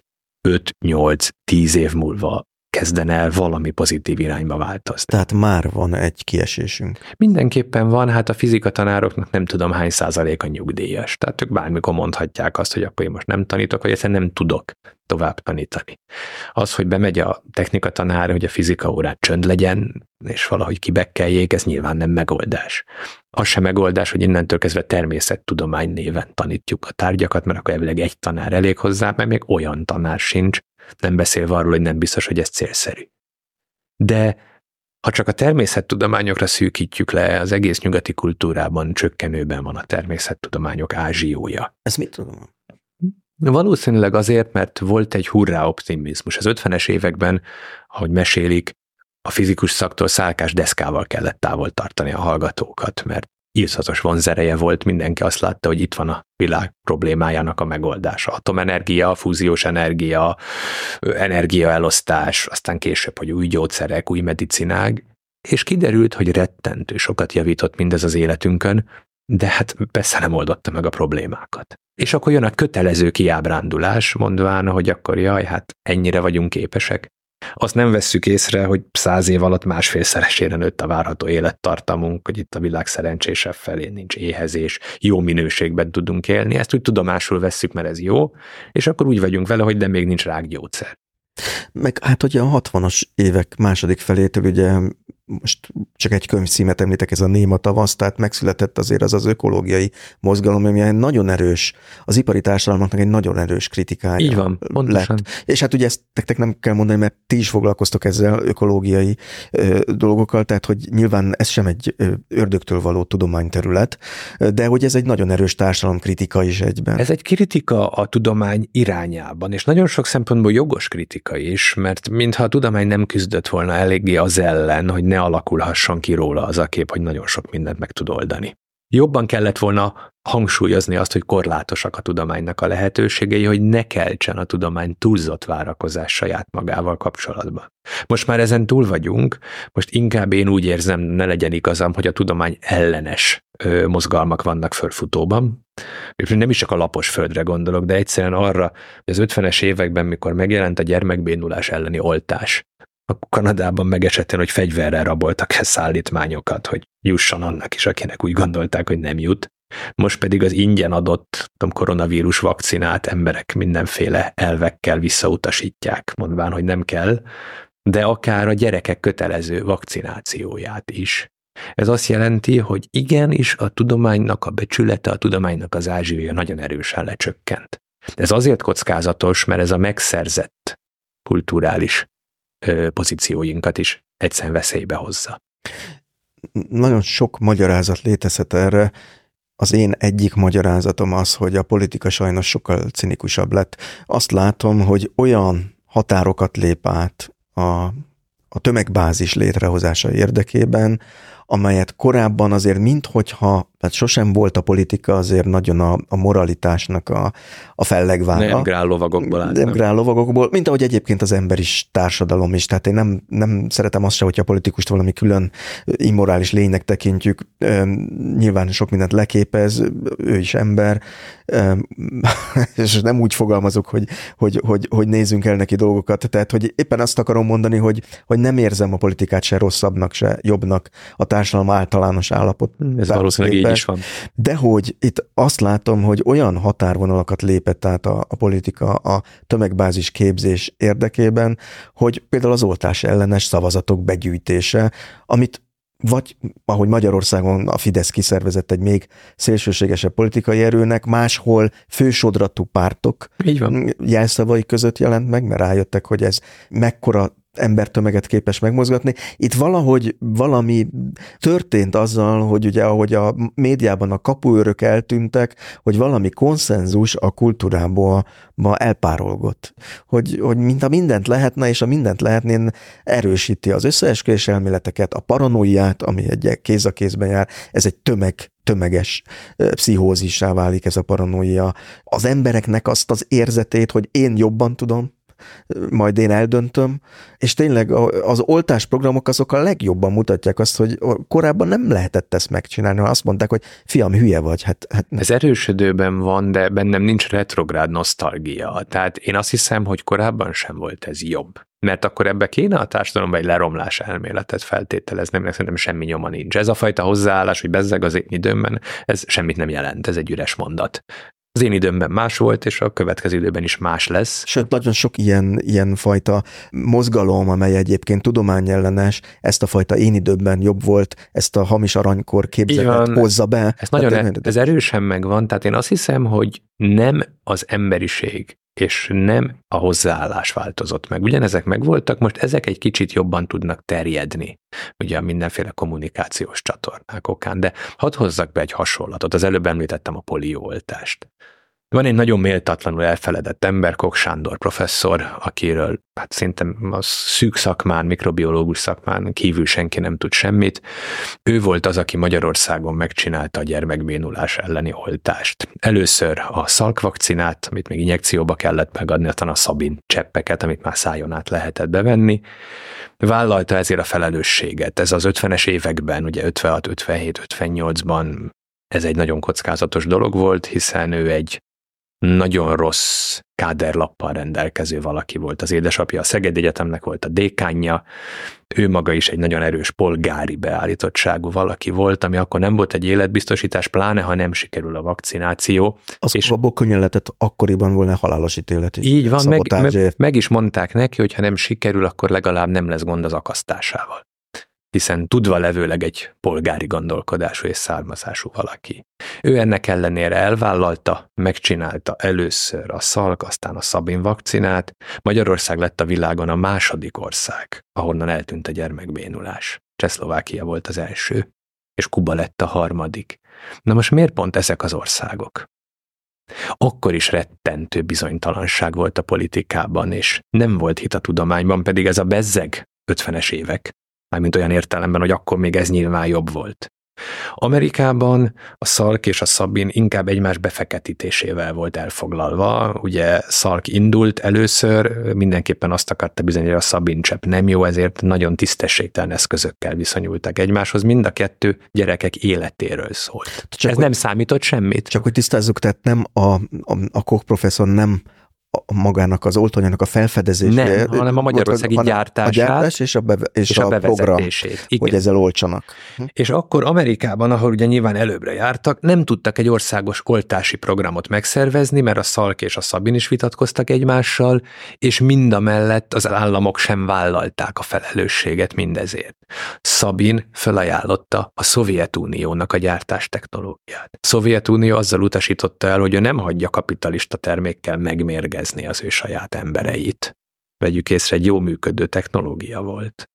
5-8-10 év múlva kezdene el valami pozitív irányba változni. Tehát már van egy kiesésünk. Mindenképpen van, hát a fizika tanároknak nem tudom hány százaléka nyugdíjas. Tehát ők bármikor mondhatják azt, hogy akkor én most nem tanítok, vagy egyszerűen nem tudok tovább tanítani. Az, hogy bemegy a technika tanár, hogy a fizika órát csönd legyen, és valahogy kibekkeljék, ez nyilván nem megoldás. Az sem megoldás, hogy innentől kezdve természettudomány néven tanítjuk a tárgyakat, mert akkor elvileg egy tanár elég hozzá, mert még olyan tanár sincs, nem beszélve arról, hogy nem biztos, hogy ez célszerű. De ha csak a természettudományokra szűkítjük le, az egész nyugati kultúrában csökkenőben van a természettudományok ázsiója. Ez mit tudom? Valószínűleg azért, mert volt egy hurrá optimizmus. Az 50-es években, ahogy mesélik, a fizikus szaktól szálkás deszkával kellett távol tartani a hallgatókat, mert írzatos vonzereje volt, mindenki azt látta, hogy itt van a világ problémájának a megoldása. Atomenergia, fúziós energia, energiaelosztás, aztán később, hogy új gyógyszerek, új medicinák, és kiderült, hogy rettentő sokat javított mindez az életünkön, de hát persze nem oldotta meg a problémákat. És akkor jön a kötelező kiábrándulás, mondván, hogy akkor jaj, hát ennyire vagyunk képesek. Azt nem vesszük észre, hogy száz év alatt másfélszeresére nőtt a várható élettartamunk, hogy itt a világ szerencsésebb felé nincs éhezés, jó minőségben tudunk élni, ezt úgy tudomásul vesszük, mert ez jó, és akkor úgy vagyunk vele, hogy de még nincs rákgyógyszer. Meg hát ugye a 60-as évek második felétől ugye most csak egy könyvcímet említek, ez a Néma tavasz, tehát megszületett azért az az ökológiai mozgalom, ami egy nagyon erős, az ipari társadalmaknak egy nagyon erős kritikája Így van, pontosan. lett. És hát ugye ezt nektek nem kell mondani, mert ti is foglalkoztok ezzel ökológiai ö, dolgokkal, tehát hogy nyilván ez sem egy ördögtől való tudományterület, de hogy ez egy nagyon erős társadalomkritika is egyben. Ez egy kritika a tudomány irányában, és nagyon sok szempontból jogos kritika is, mert mintha a tudomány nem küzdött volna eléggé az ellen, hogy ne ne alakulhasson ki róla az a kép, hogy nagyon sok mindent meg tud oldani. Jobban kellett volna hangsúlyozni azt, hogy korlátosak a tudománynak a lehetőségei, hogy ne keltsen a tudomány túlzott várakozás saját magával kapcsolatban. Most már ezen túl vagyunk, most inkább én úgy érzem, ne legyen igazam, hogy a tudomány ellenes ö, mozgalmak vannak fölfutóban. Nem is csak a lapos földre gondolok, de egyszerűen arra, hogy az 50-es években, mikor megjelent a gyermekbénulás elleni oltás, a Kanadában megesetén, hogy fegyverrel raboltak el szállítmányokat, hogy jusson annak is, akinek úgy gondolták, hogy nem jut. Most pedig az ingyen adott tudom, koronavírus vakcinát emberek mindenféle elvekkel visszautasítják, mondván, hogy nem kell, de akár a gyerekek kötelező vakcinációját is. Ez azt jelenti, hogy igenis a tudománynak a becsülete, a tudománynak az ázsiója nagyon erősen lecsökkent. Ez azért kockázatos, mert ez a megszerzett kulturális pozícióinkat is egyszerűen veszélybe hozza. Nagyon sok magyarázat létezhet erre. Az én egyik magyarázatom az, hogy a politika sajnos sokkal cinikusabb lett. Azt látom, hogy olyan határokat lép át a, a tömegbázis létrehozása érdekében, amelyet korábban azért minthogyha tehát sosem volt a politika azért nagyon a, a moralitásnak a, a fellegvára. Nem grállovagokból állt. Nem grállovagokból, mint ahogy egyébként az ember is, társadalom is. Tehát én nem, nem szeretem azt se, hogyha a politikust valami külön immorális lénynek tekintjük. Nyilván sok mindent leképez, ő is ember, *laughs* és nem úgy fogalmazok, hogy, hogy, hogy, hogy nézzünk el neki dolgokat. Tehát, hogy éppen azt akarom mondani, hogy, hogy nem érzem a politikát se rosszabbnak, se jobbnak a társadalom általános állapot. Ez valószínűleg így is van. De hogy itt azt látom, hogy olyan határvonalakat lépett át a, a politika a tömegbázis képzés érdekében, hogy például az oltás ellenes szavazatok begyűjtése, amit vagy ahogy Magyarországon a Fidesz kiszervezett egy még szélsőségesebb politikai erőnek, máshol fősodratú pártok Így van. jelszavai között jelent meg, mert rájöttek, hogy ez mekkora embertömeget képes megmozgatni. Itt valahogy valami történt azzal, hogy ugye ahogy a médiában a kapuőrök eltűntek, hogy valami konszenzus a kultúrából ma elpárolgott. Hogy, hogy mint a mindent lehetne, és a mindent lehetnén erősíti az összeesküvés elméleteket, a paranoiát, ami egy kéz a kézben jár, ez egy tömeg tömeges pszichózissá válik ez a paranoia. Az embereknek azt az érzetét, hogy én jobban tudom, majd én eldöntöm, és tényleg az oltásprogramok azok a legjobban mutatják azt, hogy korábban nem lehetett ezt megcsinálni, ha azt mondták, hogy fiam, hülye vagy. Hát, hát Ez erősödőben van, de bennem nincs retrográd nosztalgia. Tehát én azt hiszem, hogy korábban sem volt ez jobb. Mert akkor ebbe kéne a társadalomban egy leromlás elméletet feltételezni, mert szerintem semmi nyoma nincs. Ez a fajta hozzáállás, hogy bezzeg az én időmben, ez semmit nem jelent, ez egy üres mondat az én időmben más volt, és a következő időben is más lesz. Sőt, nagyon sok ilyen, ilyen fajta mozgalom, amely egyébként tudományellenes, ezt a fajta én időmben jobb volt, ezt a hamis aranykor képzetet hozza be. Ez, nagyon, hát, ez erősen megvan, tehát én azt hiszem, hogy nem az emberiség és nem a hozzáállás változott meg. Ugyanezek megvoltak, most ezek egy kicsit jobban tudnak terjedni, ugye a mindenféle kommunikációs csatornák okán, de hadd hozzak be egy hasonlatot. Az előbb említettem a polióoltást. Van egy nagyon méltatlanul elfeledett ember, Kok Sándor professzor, akiről hát szerintem a szűk szakmán, mikrobiológus szakmán kívül senki nem tud semmit. Ő volt az, aki Magyarországon megcsinálta a gyermekbénulás elleni oltást. Először a szalkvakcinát, amit még injekcióba kellett megadni, aztán a szabin cseppeket, amit már szájon át lehetett bevenni. Vállalta ezért a felelősséget. Ez az 50-es években, ugye 56, 57, 58-ban ez egy nagyon kockázatos dolog volt, hiszen ő egy nagyon rossz káderlappal rendelkező valaki volt. Az édesapja a Szeged Egyetemnek volt a dékánja, ő maga is egy nagyon erős polgári beállítottságú valaki volt, ami akkor nem volt egy életbiztosítás, pláne ha nem sikerül a vakcináció. Az és abból könnyen lehetett akkoriban volna halálos ítélet. Így van, meg, meg, meg is mondták neki, hogy ha nem sikerül, akkor legalább nem lesz gond az akasztásával hiszen tudva levőleg egy polgári gondolkodású és származású valaki. Ő ennek ellenére elvállalta, megcsinálta először a szalk, aztán a szabin vakcinát, Magyarország lett a világon a második ország, ahonnan eltűnt a gyermekbénulás. Csehszlovákia volt az első, és Kuba lett a harmadik. Na most miért pont ezek az országok? Akkor is rettentő bizonytalanság volt a politikában, és nem volt hit a tudományban, pedig ez a bezzeg 50-es évek mármint olyan értelemben, hogy akkor még ez nyilván jobb volt. Amerikában a Szalk és a Szabin inkább egymás befeketítésével volt elfoglalva. Ugye Szalk indult először, mindenképpen azt akarta bizonyítani, hogy a Szabin csepp nem jó, ezért nagyon tisztességtelen eszközökkel viszonyultak egymáshoz. Mind a kettő gyerekek életéről szólt. Csak Ez hogy, nem számított semmit. Csak hogy tisztázzuk, tehát nem a, a, a Koch professzor nem magának az oltóanyagnak a felfedezését, Nem, hanem a magyarországi gyártását. A gyártás és a, beve, és, és a, a program, Igen. hogy ezzel olcsanak. Hm. És akkor Amerikában, ahol ugye nyilván előbbre jártak, nem tudtak egy országos oltási programot megszervezni, mert a Szalk és a Szabin is vitatkoztak egymással, és mind a mellett az államok sem vállalták a felelősséget mindezért. Szabin felajánlotta a Szovjetuniónak a gyártás technológiát. Szovjetunió azzal utasította el, hogy ő nem hagyja kapitalista termékkel megmérgezni az ő saját embereit. Vegyük észre, egy jó működő technológia volt.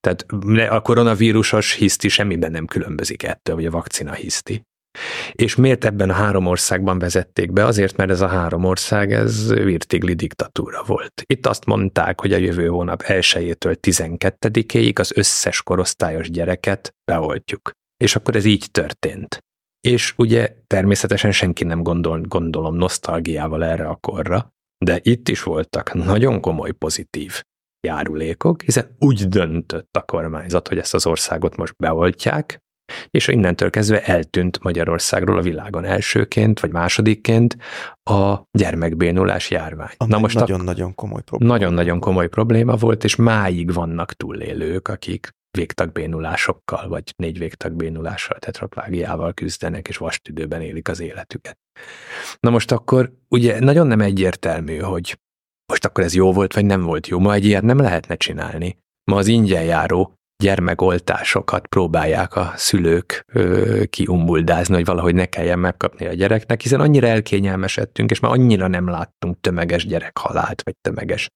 Tehát a koronavírusos hiszti semmiben nem különbözik ettől, vagy a vakcina hiszti. És miért ebben a három országban vezették be? Azért, mert ez a három ország, ez virtigli diktatúra volt. Itt azt mondták, hogy a jövő hónap 1-től 12-ig az összes korosztályos gyereket beoltjuk. És akkor ez így történt. És ugye természetesen senki nem gondol, gondolom nosztalgiával erre a korra, de itt is voltak nagyon komoly pozitív járulékok, hiszen úgy döntött a kormányzat, hogy ezt az országot most beoltják, és innentől kezdve eltűnt Magyarországról a világon elsőként, vagy másodikként a gyermekbénulás járvány. Na most nagyon-nagyon komoly probléma. Nagyon-nagyon komoly probléma volt, és máig vannak túlélők, akik végtagbénulásokkal, vagy négy végtagbénulással, tetraplágiával küzdenek, és vastüdőben élik az életüket. Na most akkor ugye nagyon nem egyértelmű, hogy most akkor ez jó volt, vagy nem volt jó. Ma egy ilyet nem lehetne csinálni. Ma az ingyen járó gyermekoltásokat próbálják a szülők ö, kiumbuldázni, hogy valahogy ne kelljen megkapni a gyereknek, hiszen annyira elkényelmesedtünk, és már annyira nem láttunk tömeges gyerekhalált, vagy tömeges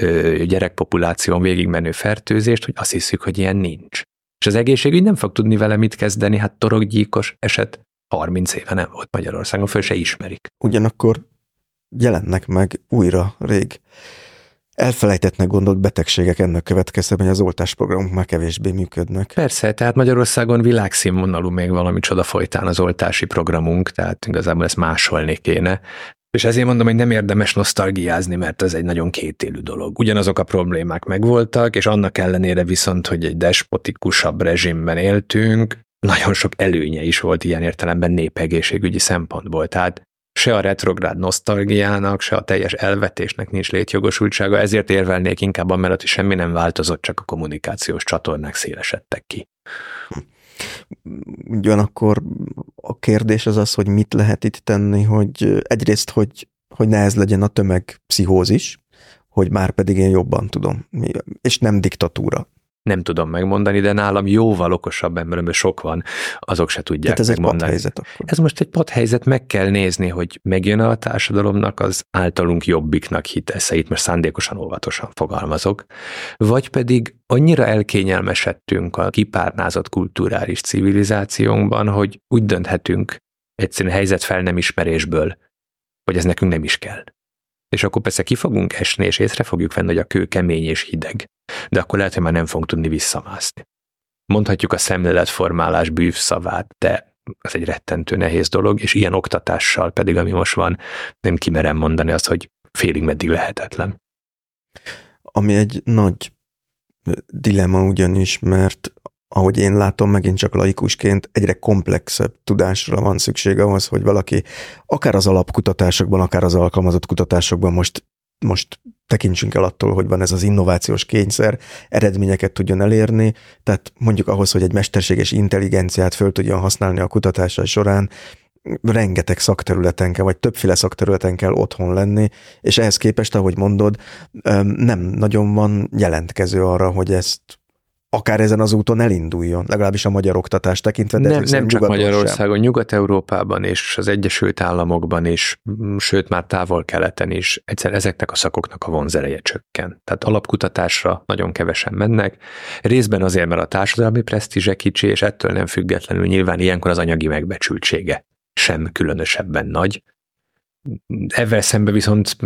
ö, gyerekpopuláción végigmenő fertőzést, hogy azt hiszük, hogy ilyen nincs. És az egészségügy nem fog tudni vele mit kezdeni, hát torokgyíkos eset 30 éve nem volt Magyarországon, föl se ismerik. Ugyanakkor jelennek meg újra rég elfelejtettnek gondolt betegségek ennek következtében, hogy az oltásprogramok már kevésbé működnek. Persze, tehát Magyarországon világszínvonalú még valami csoda folytán az oltási programunk, tehát igazából ezt másolni kéne. És ezért mondom, hogy nem érdemes nosztalgiázni, mert ez egy nagyon kétélű dolog. Ugyanazok a problémák megvoltak, és annak ellenére viszont, hogy egy despotikusabb rezsimben éltünk, nagyon sok előnye is volt ilyen értelemben népegészségügyi szempontból. Tehát se a retrográd nosztalgiának, se a teljes elvetésnek nincs létjogosultsága, ezért érvelnék inkább amellett, hogy semmi nem változott, csak a kommunikációs csatornák szélesedtek ki. Ugyanakkor a kérdés az az, hogy mit lehet itt tenni, hogy egyrészt, hogy, hogy ne ez legyen a tömegpszichózis, hogy már pedig én jobban tudom, és nem diktatúra nem tudom megmondani, de nálam jóval okosabb emberemből sok van, azok se tudják Tehát ez megmondani. egy akkor. Ez most egy padhelyzet, meg kell nézni, hogy megjön a társadalomnak az általunk jobbiknak hiteszeit, most szándékosan óvatosan fogalmazok, vagy pedig annyira elkényelmesedtünk a kipárnázott kulturális civilizációnkban, hogy úgy dönthetünk egyszerűen helyzet fel nem ismerésből, hogy ez nekünk nem is kell. És akkor persze ki fogunk esni, és észre fogjuk venni, hogy a kő kemény és hideg de akkor lehet, hogy már nem fogunk tudni visszamászni. Mondhatjuk a szemléletformálás bűvszavát, de ez egy rettentő nehéz dolog, és ilyen oktatással pedig, ami most van, nem kimerem mondani azt, hogy félig meddig lehetetlen. Ami egy nagy dilemma ugyanis, mert ahogy én látom, megint csak laikusként egyre komplexebb tudásra van szükség ahhoz, hogy valaki akár az alapkutatásokban, akár az alkalmazott kutatásokban most, most tekintsünk el attól, hogy van ez az innovációs kényszer, eredményeket tudjon elérni, tehát mondjuk ahhoz, hogy egy mesterséges intelligenciát föl tudjon használni a kutatásai során, rengeteg szakterületen kell, vagy többféle szakterületen kell otthon lenni, és ehhez képest, ahogy mondod, nem nagyon van jelentkező arra, hogy ezt akár ezen az úton elinduljon, legalábbis a magyar oktatás tekintve. De nem, nem csak Magyarországon, Nyugat-Európában és az Egyesült Államokban is, sőt már távol-keleten is egyszer ezeknek a szakoknak a vonzereje csökken. Tehát alapkutatásra nagyon kevesen mennek, részben azért, mert a társadalmi presztízse kicsi, és ettől nem függetlenül nyilván ilyenkor az anyagi megbecsültsége sem különösebben nagy. Ezzel szemben viszont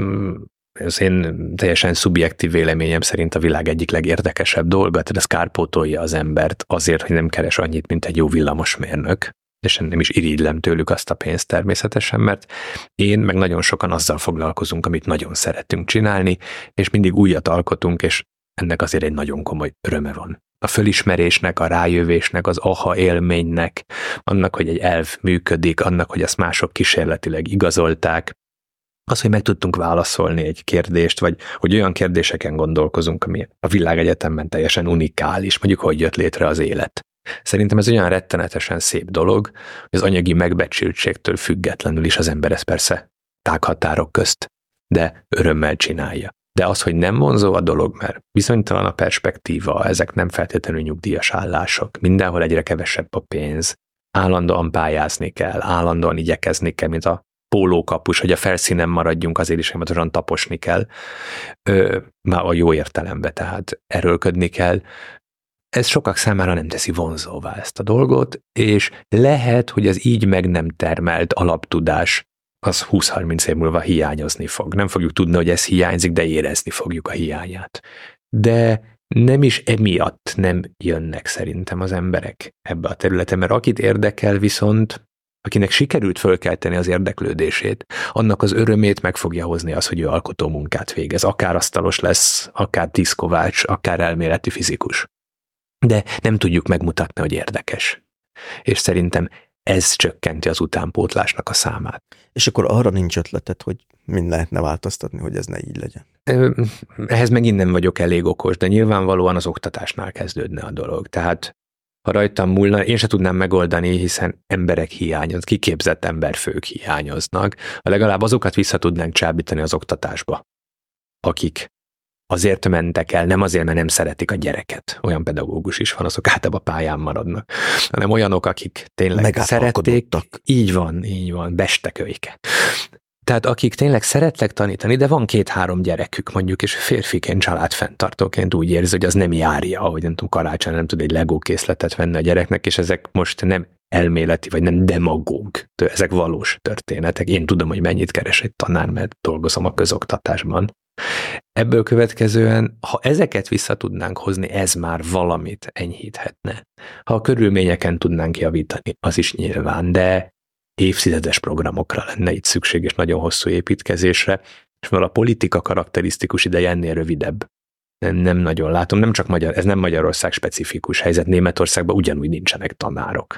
az én teljesen szubjektív véleményem szerint a világ egyik legérdekesebb dolga, tehát ez kárpótolja az embert azért, hogy nem keres annyit, mint egy jó villamosmérnök, és nem is irigylem tőlük azt a pénzt természetesen, mert én meg nagyon sokan azzal foglalkozunk, amit nagyon szeretünk csinálni, és mindig újat alkotunk, és ennek azért egy nagyon komoly öröme van. A fölismerésnek, a rájövésnek, az aha élménynek, annak, hogy egy elv működik, annak, hogy ezt mások kísérletileg igazolták, az, hogy meg tudtunk válaszolni egy kérdést, vagy hogy olyan kérdéseken gondolkozunk, ami a világegyetemben teljesen unikális, mondjuk, hogy jött létre az élet. Szerintem ez olyan rettenetesen szép dolog, hogy az anyagi megbecsültségtől függetlenül is az ember ezt persze tághatárok közt, de örömmel csinálja. De az, hogy nem vonzó a dolog, mert bizonytalan a perspektíva, ezek nem feltétlenül nyugdíjas állások, mindenhol egyre kevesebb a pénz, állandóan pályázni kell, állandóan igyekezni kell, mint a pólókapus, hogy a felszínen maradjunk, azért is folyamatosan taposni kell, ö, már a jó értelembe, tehát erőlködni kell. Ez sokak számára nem teszi vonzóvá ezt a dolgot, és lehet, hogy az így meg nem termelt alaptudás az 20-30 év múlva hiányozni fog. Nem fogjuk tudni, hogy ez hiányzik, de érezni fogjuk a hiányát. De nem is emiatt nem jönnek szerintem az emberek ebbe a területre, mert akit érdekel viszont, akinek sikerült fölkelteni az érdeklődését, annak az örömét meg fogja hozni az, hogy ő alkotó munkát végez. Akár asztalos lesz, akár tiszkovács, akár elméleti fizikus. De nem tudjuk megmutatni, hogy érdekes. És szerintem ez csökkenti az utánpótlásnak a számát. És akkor arra nincs ötleted, hogy mind lehetne változtatni, hogy ez ne így legyen? Ehhez megint nem vagyok elég okos, de nyilvánvalóan az oktatásnál kezdődne a dolog. Tehát ha rajtam múlna, én se tudnám megoldani, hiszen emberek hiányoznak, kiképzett emberfők hiányoznak. Legalább azokat vissza tudnánk csábítani az oktatásba, akik azért mentek el, nem azért, mert nem szeretik a gyereket. Olyan pedagógus is van, azok általában pályán maradnak, hanem olyanok, akik tényleg szerették. Így van, így van, bestekölyke. Tehát akik tényleg szeretnek tanítani, de van két-három gyerekük mondjuk, és férfiként családfenntartóként úgy érzi, hogy az nem járja, ahogy nem tudom, karácsony nem tud egy legó készletet venni a gyereknek, és ezek most nem elméleti, vagy nem demagóg, ezek valós történetek. Én tudom, hogy mennyit keres egy tanár, mert dolgozom a közoktatásban. Ebből következően, ha ezeket vissza tudnánk hozni, ez már valamit enyhíthetne. Ha a körülményeken tudnánk javítani, az is nyilván, de évtizedes programokra lenne itt szükség, és nagyon hosszú építkezésre, és mivel a politika karakterisztikus ideje ennél rövidebb, nem, nem nagyon látom, nem csak Magyar, ez nem Magyarország specifikus helyzet, Németországban ugyanúgy nincsenek tanárok,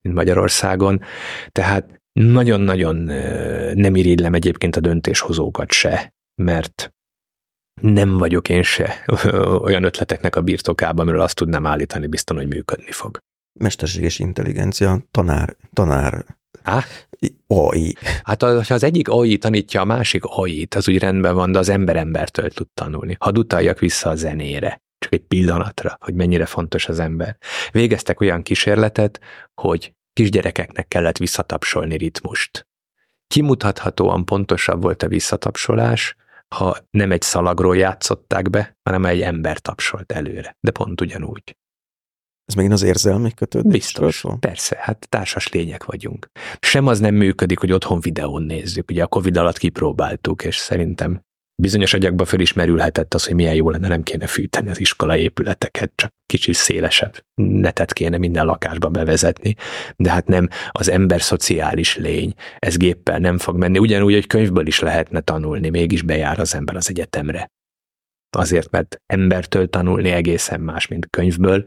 mint Magyarországon, tehát nagyon-nagyon nem irigylem egyébként a döntéshozókat se, mert nem vagyok én se *laughs* olyan ötleteknek a birtokában, amiről azt tudnám állítani biztos, hogy működni fog. Mesterséges intelligencia, tanár, tanár Á? AI. Hát ha az egyik AI tanítja a másik AI-t, az úgy rendben van, de az ember embertől tud tanulni. Hadd utaljak vissza a zenére, csak egy pillanatra, hogy mennyire fontos az ember. Végeztek olyan kísérletet, hogy kisgyerekeknek kellett visszatapsolni ritmust. Kimutathatóan pontosabb volt a visszatapsolás, ha nem egy szalagról játszották be, hanem egy ember tapsolt előre. De pont ugyanúgy. Ez megint az érzelmi kötődés? Biztos, van? persze, hát társas lények vagyunk. Sem az nem működik, hogy otthon videón nézzük. Ugye a Covid alatt kipróbáltuk, és szerintem bizonyos agyakba fölismerülhetett az, hogy milyen jó lenne, nem kéne fűteni az iskola épületeket, csak kicsit szélesebb netet kéne minden lakásba bevezetni, de hát nem az ember szociális lény, ez géppel nem fog menni, ugyanúgy, hogy könyvből is lehetne tanulni, mégis bejár az ember az egyetemre. azért, mert embertől tanulni egészen más, mint könyvből,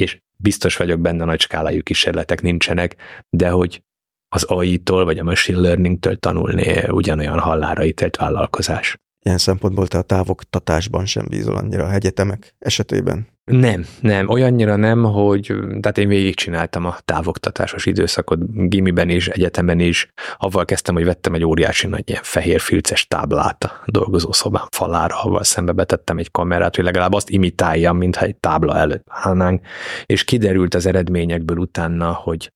és biztos vagyok benne, nagy skálájú kísérletek nincsenek, de hogy az AI-tól vagy a machine learning-től tanulni ugyanolyan hallára ítélt vállalkozás. Ilyen szempontból te a távoktatásban sem bízol annyira a hegyetemek esetében? Nem, nem, olyannyira nem, hogy tehát én végigcsináltam a távoktatásos időszakot gimiben is, egyetemen is. Avval kezdtem, hogy vettem egy óriási nagy ilyen fehér filces táblát a dolgozószobám falára, avval szembe betettem egy kamerát, hogy legalább azt imitáljam, mintha egy tábla előtt állnánk, és kiderült az eredményekből utána, hogy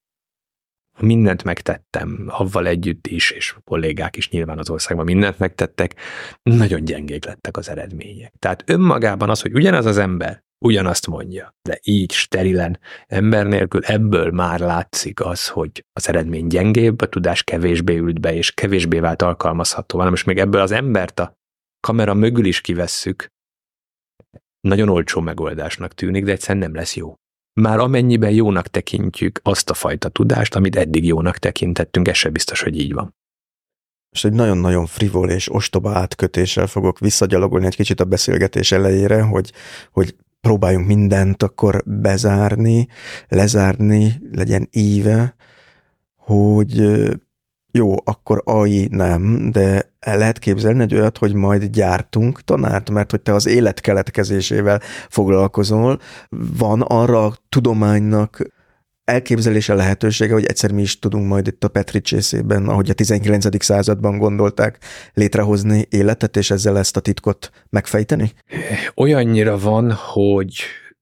mindent megtettem, avval együtt is, és kollégák is nyilván az országban mindent megtettek, nagyon gyengék lettek az eredmények. Tehát önmagában az, hogy ugyanaz az ember ugyanazt mondja, de így sterilen, ember nélkül ebből már látszik az, hogy az eredmény gyengébb, a tudás kevésbé ült be, és kevésbé vált alkalmazható. Van, most még ebből az embert a kamera mögül is kivesszük, nagyon olcsó megoldásnak tűnik, de egyszerűen nem lesz jó már amennyiben jónak tekintjük azt a fajta tudást, amit eddig jónak tekintettünk, ez se biztos, hogy így van. És egy nagyon-nagyon frivol és ostoba átkötéssel fogok visszagyalogolni egy kicsit a beszélgetés elejére, hogy, hogy próbáljunk mindent akkor bezárni, lezárni, legyen íve, hogy jó, akkor AI nem, de lehet képzelni egy olyat, hogy majd gyártunk tanárt, mert hogy te az élet keletkezésével foglalkozol, van arra a tudománynak elképzelése lehetősége, hogy egyszer mi is tudunk majd itt a Petri csészében, ahogy a 19. században gondolták, létrehozni életet, és ezzel ezt a titkot megfejteni? Olyannyira van, hogy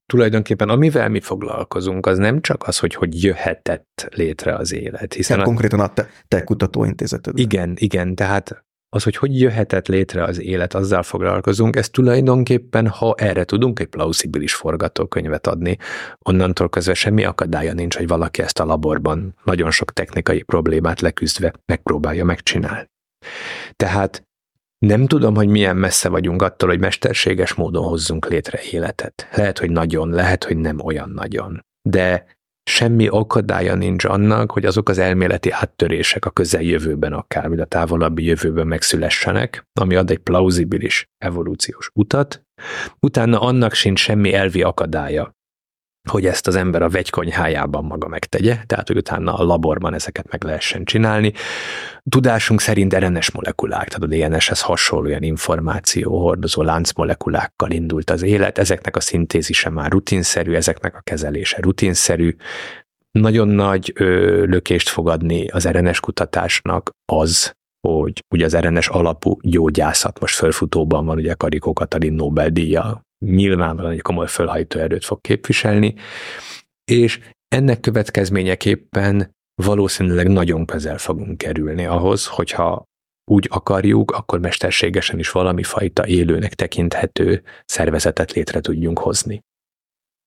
tulajdonképpen amivel mi foglalkozunk, az nem csak az, hogy hogy jöhetett létre az élet. Hiszen a, konkrétan a te, te kutatóintézeted. Igen, igen, tehát az, hogy hogy jöhetett létre az élet, azzal foglalkozunk, ez tulajdonképpen, ha erre tudunk egy plausibilis forgatókönyvet adni, onnantól közben semmi akadálya nincs, hogy valaki ezt a laborban nagyon sok technikai problémát leküzdve megpróbálja megcsinálni. Tehát nem tudom, hogy milyen messze vagyunk attól, hogy mesterséges módon hozzunk létre életet. Lehet, hogy nagyon, lehet, hogy nem olyan nagyon. De semmi akadálya nincs annak, hogy azok az elméleti áttörések a közeljövőben akár, vagy a távolabbi jövőben megszülessenek, ami ad egy plauzibilis evolúciós utat, utána annak sincs semmi elvi akadálya, hogy ezt az ember a vegykonyhájában maga megtegye, tehát hogy utána a laborban ezeket meg lehessen csinálni. Tudásunk szerint RNS molekulák, tehát a DNS-hez hasonló ilyen információ hordozó láncmolekulákkal indult az élet, ezeknek a szintézise már rutinszerű, ezeknek a kezelése rutinszerű, nagyon nagy ö, lökést fog adni az RNS kutatásnak az, hogy ugye az RNS alapú gyógyászat most fölfutóban van, ugye Karikó Katalin Nobel-díja nyilvánvalóan egy komoly fölhajtó erőt fog képviselni, és ennek következményeképpen valószínűleg nagyon közel fogunk kerülni ahhoz, hogyha úgy akarjuk, akkor mesterségesen is valami fajta élőnek tekinthető szervezetet létre tudjunk hozni.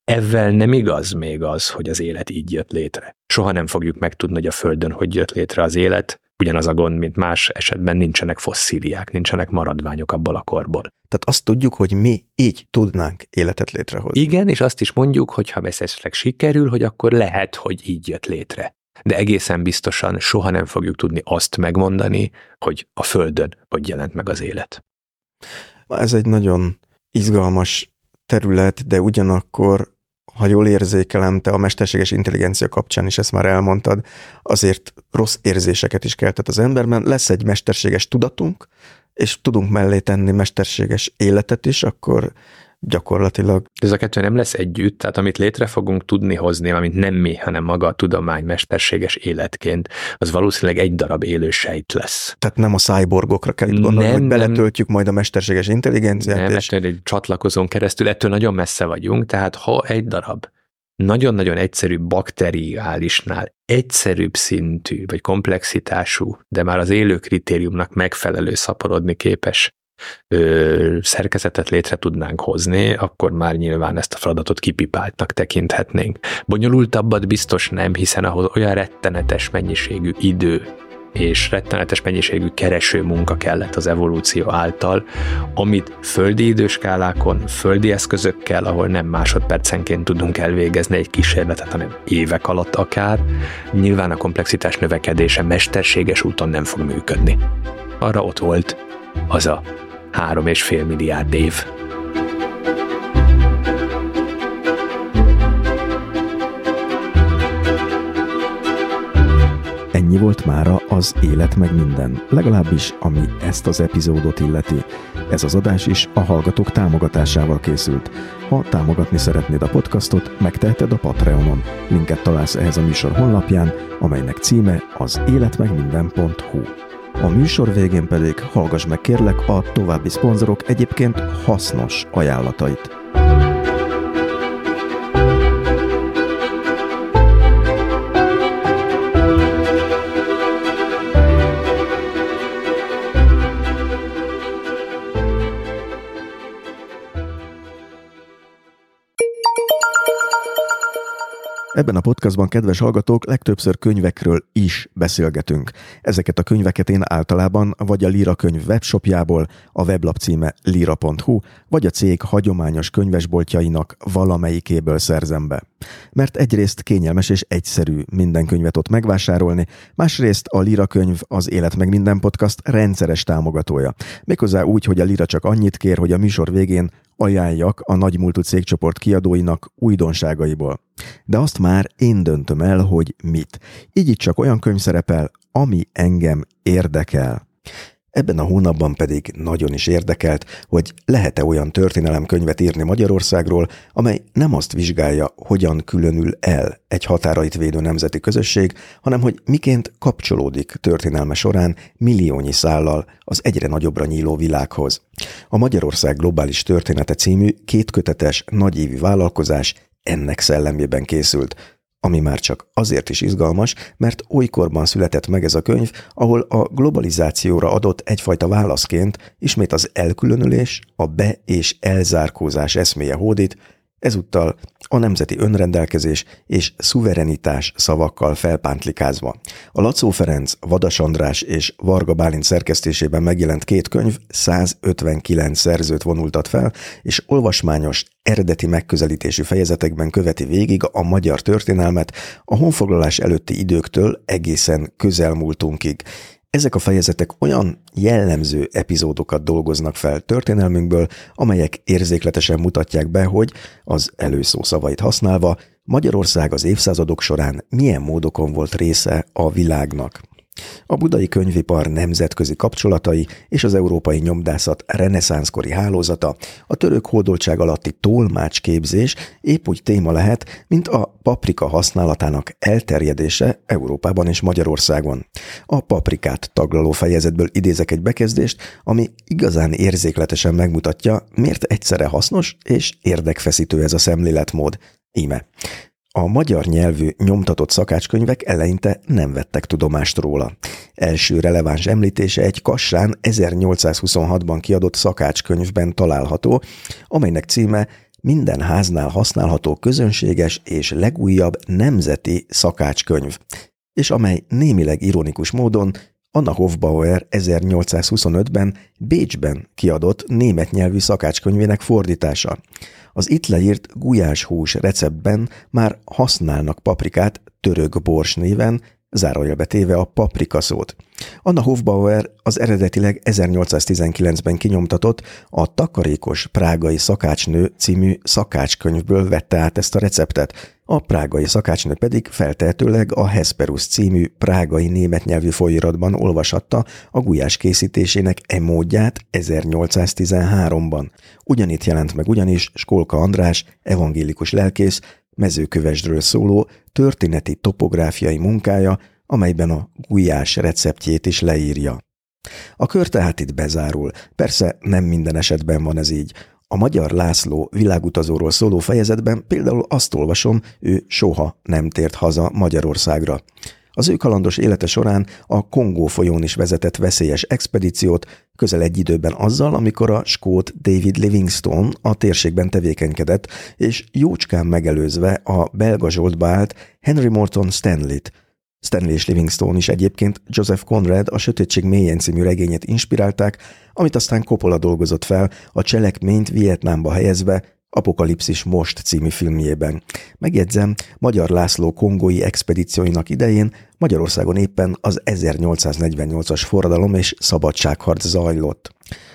Ezzel nem igaz még az, hogy az élet így jött létre. Soha nem fogjuk megtudni, hogy a Földön hogy jött létre az élet, ugyanaz a gond, mint más esetben nincsenek fosszíliák, nincsenek maradványok abból a korból. Tehát azt tudjuk, hogy mi így tudnánk életet létrehozni. Igen, és azt is mondjuk, hogy ha esetleg sikerül, hogy akkor lehet, hogy így jött létre. De egészen biztosan soha nem fogjuk tudni azt megmondani, hogy a Földön hogy jelent meg az élet. Ez egy nagyon izgalmas terület, de ugyanakkor ha jól érzékelem, te a mesterséges intelligencia kapcsán is ezt már elmondtad, azért rossz érzéseket is keltett az emberben. Lesz egy mesterséges tudatunk, és tudunk mellé tenni mesterséges életet is, akkor gyakorlatilag. Ez a kettő nem lesz együtt, tehát amit létre fogunk tudni hozni, amit nem mi, hanem maga a tudomány mesterséges életként, az valószínűleg egy darab élő sejt lesz. Tehát nem a cyborgokra kell itt gondolni, nem, hogy beletöltjük nem, majd a mesterséges intelligenciát. Nem, és... egy csatlakozón keresztül ettől nagyon messze vagyunk, tehát ha egy darab nagyon-nagyon egyszerű bakteriálisnál egyszerűbb szintű vagy komplexitású, de már az élő kritériumnak megfelelő szaporodni képes ö, szerkezetet létre tudnánk hozni, akkor már nyilván ezt a feladatot kipipáltnak tekinthetnénk. Bonyolultabbat biztos nem, hiszen ahhoz olyan rettenetes mennyiségű idő és rettenetes mennyiségű kereső munka kellett az evolúció által, amit földi időskálákon, földi eszközökkel, ahol nem másodpercenként tudunk elvégezni egy kísérletet, hanem évek alatt akár, nyilván a komplexitás növekedése mesterséges úton nem fog működni. Arra ott volt az a három és fél milliárd év. Ennyi volt mára az Élet meg minden, legalábbis ami ezt az epizódot illeti. Ez az adás is a hallgatók támogatásával készült. Ha támogatni szeretnéd a podcastot, megteheted a Patreonon. Linket találsz ehhez a műsor honlapján, amelynek címe az életmegminden.hu. A műsor végén pedig hallgass meg kérlek a további szponzorok egyébként hasznos ajánlatait. Ebben a podcastban, kedves hallgatók, legtöbbször könyvekről is beszélgetünk. Ezeket a könyveket én általában vagy a Lira könyv webshopjából, a weblap címe lira.hu, vagy a cég hagyományos könyvesboltjainak valamelyikéből szerzem be. Mert egyrészt kényelmes és egyszerű minden könyvet ott megvásárolni, másrészt a Lira könyv az Élet meg minden podcast rendszeres támogatója. Méghozzá úgy, hogy a Lira csak annyit kér, hogy a műsor végén ajánljak a nagymúltú cégcsoport kiadóinak újdonságaiból. De azt már én döntöm el, hogy mit. Így itt csak olyan könyv szerepel, ami engem érdekel. Ebben a hónapban pedig nagyon is érdekelt, hogy lehet-e olyan történelemkönyvet írni Magyarországról, amely nem azt vizsgálja, hogyan különül el egy határait védő nemzeti közösség, hanem hogy miként kapcsolódik történelme során milliónyi szállal az egyre nagyobbra nyíló világhoz. A Magyarország globális története című kétkötetes nagyévi vállalkozás ennek szellemében készült, ami már csak azért is izgalmas, mert olykorban született meg ez a könyv, ahol a globalizációra adott egyfajta válaszként ismét az elkülönülés, a be- és elzárkózás eszméje hódít, ezúttal a nemzeti önrendelkezés és szuverenitás szavakkal felpántlikázva. A Lacó Ferenc, Vadas András és Varga Bálint szerkesztésében megjelent két könyv 159 szerzőt vonultat fel, és olvasmányos, eredeti megközelítésű fejezetekben követi végig a magyar történelmet a honfoglalás előtti időktől egészen közelmúltunkig. Ezek a fejezetek olyan jellemző epizódokat dolgoznak fel történelmünkből, amelyek érzékletesen mutatják be, hogy az előszó szavait használva Magyarország az évszázadok során milyen módokon volt része a világnak. A budai könyvipar nemzetközi kapcsolatai és az európai nyomdászat reneszánszkori hálózata, a török hódoltság alatti tolmácsképzés épp úgy téma lehet, mint a paprika használatának elterjedése Európában és Magyarországon. A paprikát taglaló fejezetből idézek egy bekezdést, ami igazán érzékletesen megmutatja, miért egyszerre hasznos és érdekfeszítő ez a szemléletmód. Íme. A magyar nyelvű nyomtatott szakácskönyvek eleinte nem vettek tudomást róla. Első releváns említése egy Kassán 1826-ban kiadott szakácskönyvben található, amelynek címe minden háznál használható közönséges és legújabb nemzeti szakácskönyv, és amely némileg ironikus módon Anna Hofbauer 1825-ben Bécsben kiadott német nyelvű szakácskönyvének fordítása. Az itt leírt gulyáshús receptben már használnak paprikát török bors néven, zárójelbe téve a paprika szót. Anna Hofbauer az eredetileg 1819-ben kinyomtatott a Takarékos prágai szakácsnő című szakácskönyvből vette át ezt a receptet, a prágai szakácsnő pedig feltehetőleg a Hesperus című prágai német nyelvű folyiratban olvashatta a gulyás készítésének e módját 1813-ban. Ugyanitt jelent meg ugyanis Skolka András, evangélikus lelkész, mezőkövesdről szóló történeti topográfiai munkája, amelyben a gulyás receptjét is leírja. A kör tehát itt bezárul. Persze nem minden esetben van ez így. A Magyar László világutazóról szóló fejezetben például azt olvasom, ő soha nem tért haza Magyarországra. Az ő kalandos élete során a Kongó folyón is vezetett veszélyes expedíciót, közel egy időben azzal, amikor a skót David Livingstone a térségben tevékenykedett, és jócskán megelőzve a belga zsoltba állt Henry Morton Stanley-t, Stanley és Livingstone is egyébként Joseph Conrad a Sötétség mélyen című regényét inspirálták, amit aztán Coppola dolgozott fel, a cselekményt Vietnámba helyezve Apokalipszis Most című filmjében. Megjegyzem, Magyar László kongói expedícióinak idején Magyarországon éppen az 1848-as forradalom és szabadságharc zajlott.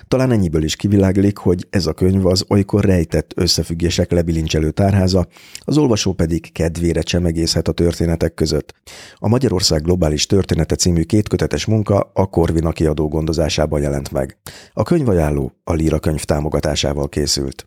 Talán ennyiből is kiviláglik, hogy ez a könyv az olykor rejtett összefüggések lebilincselő tárháza, az olvasó pedig kedvére csemegészhet a történetek között. A Magyarország globális története című kétkötetes munka a Korvina kiadó gondozásában jelent meg. A könyvajánló a Líra könyv támogatásával készült.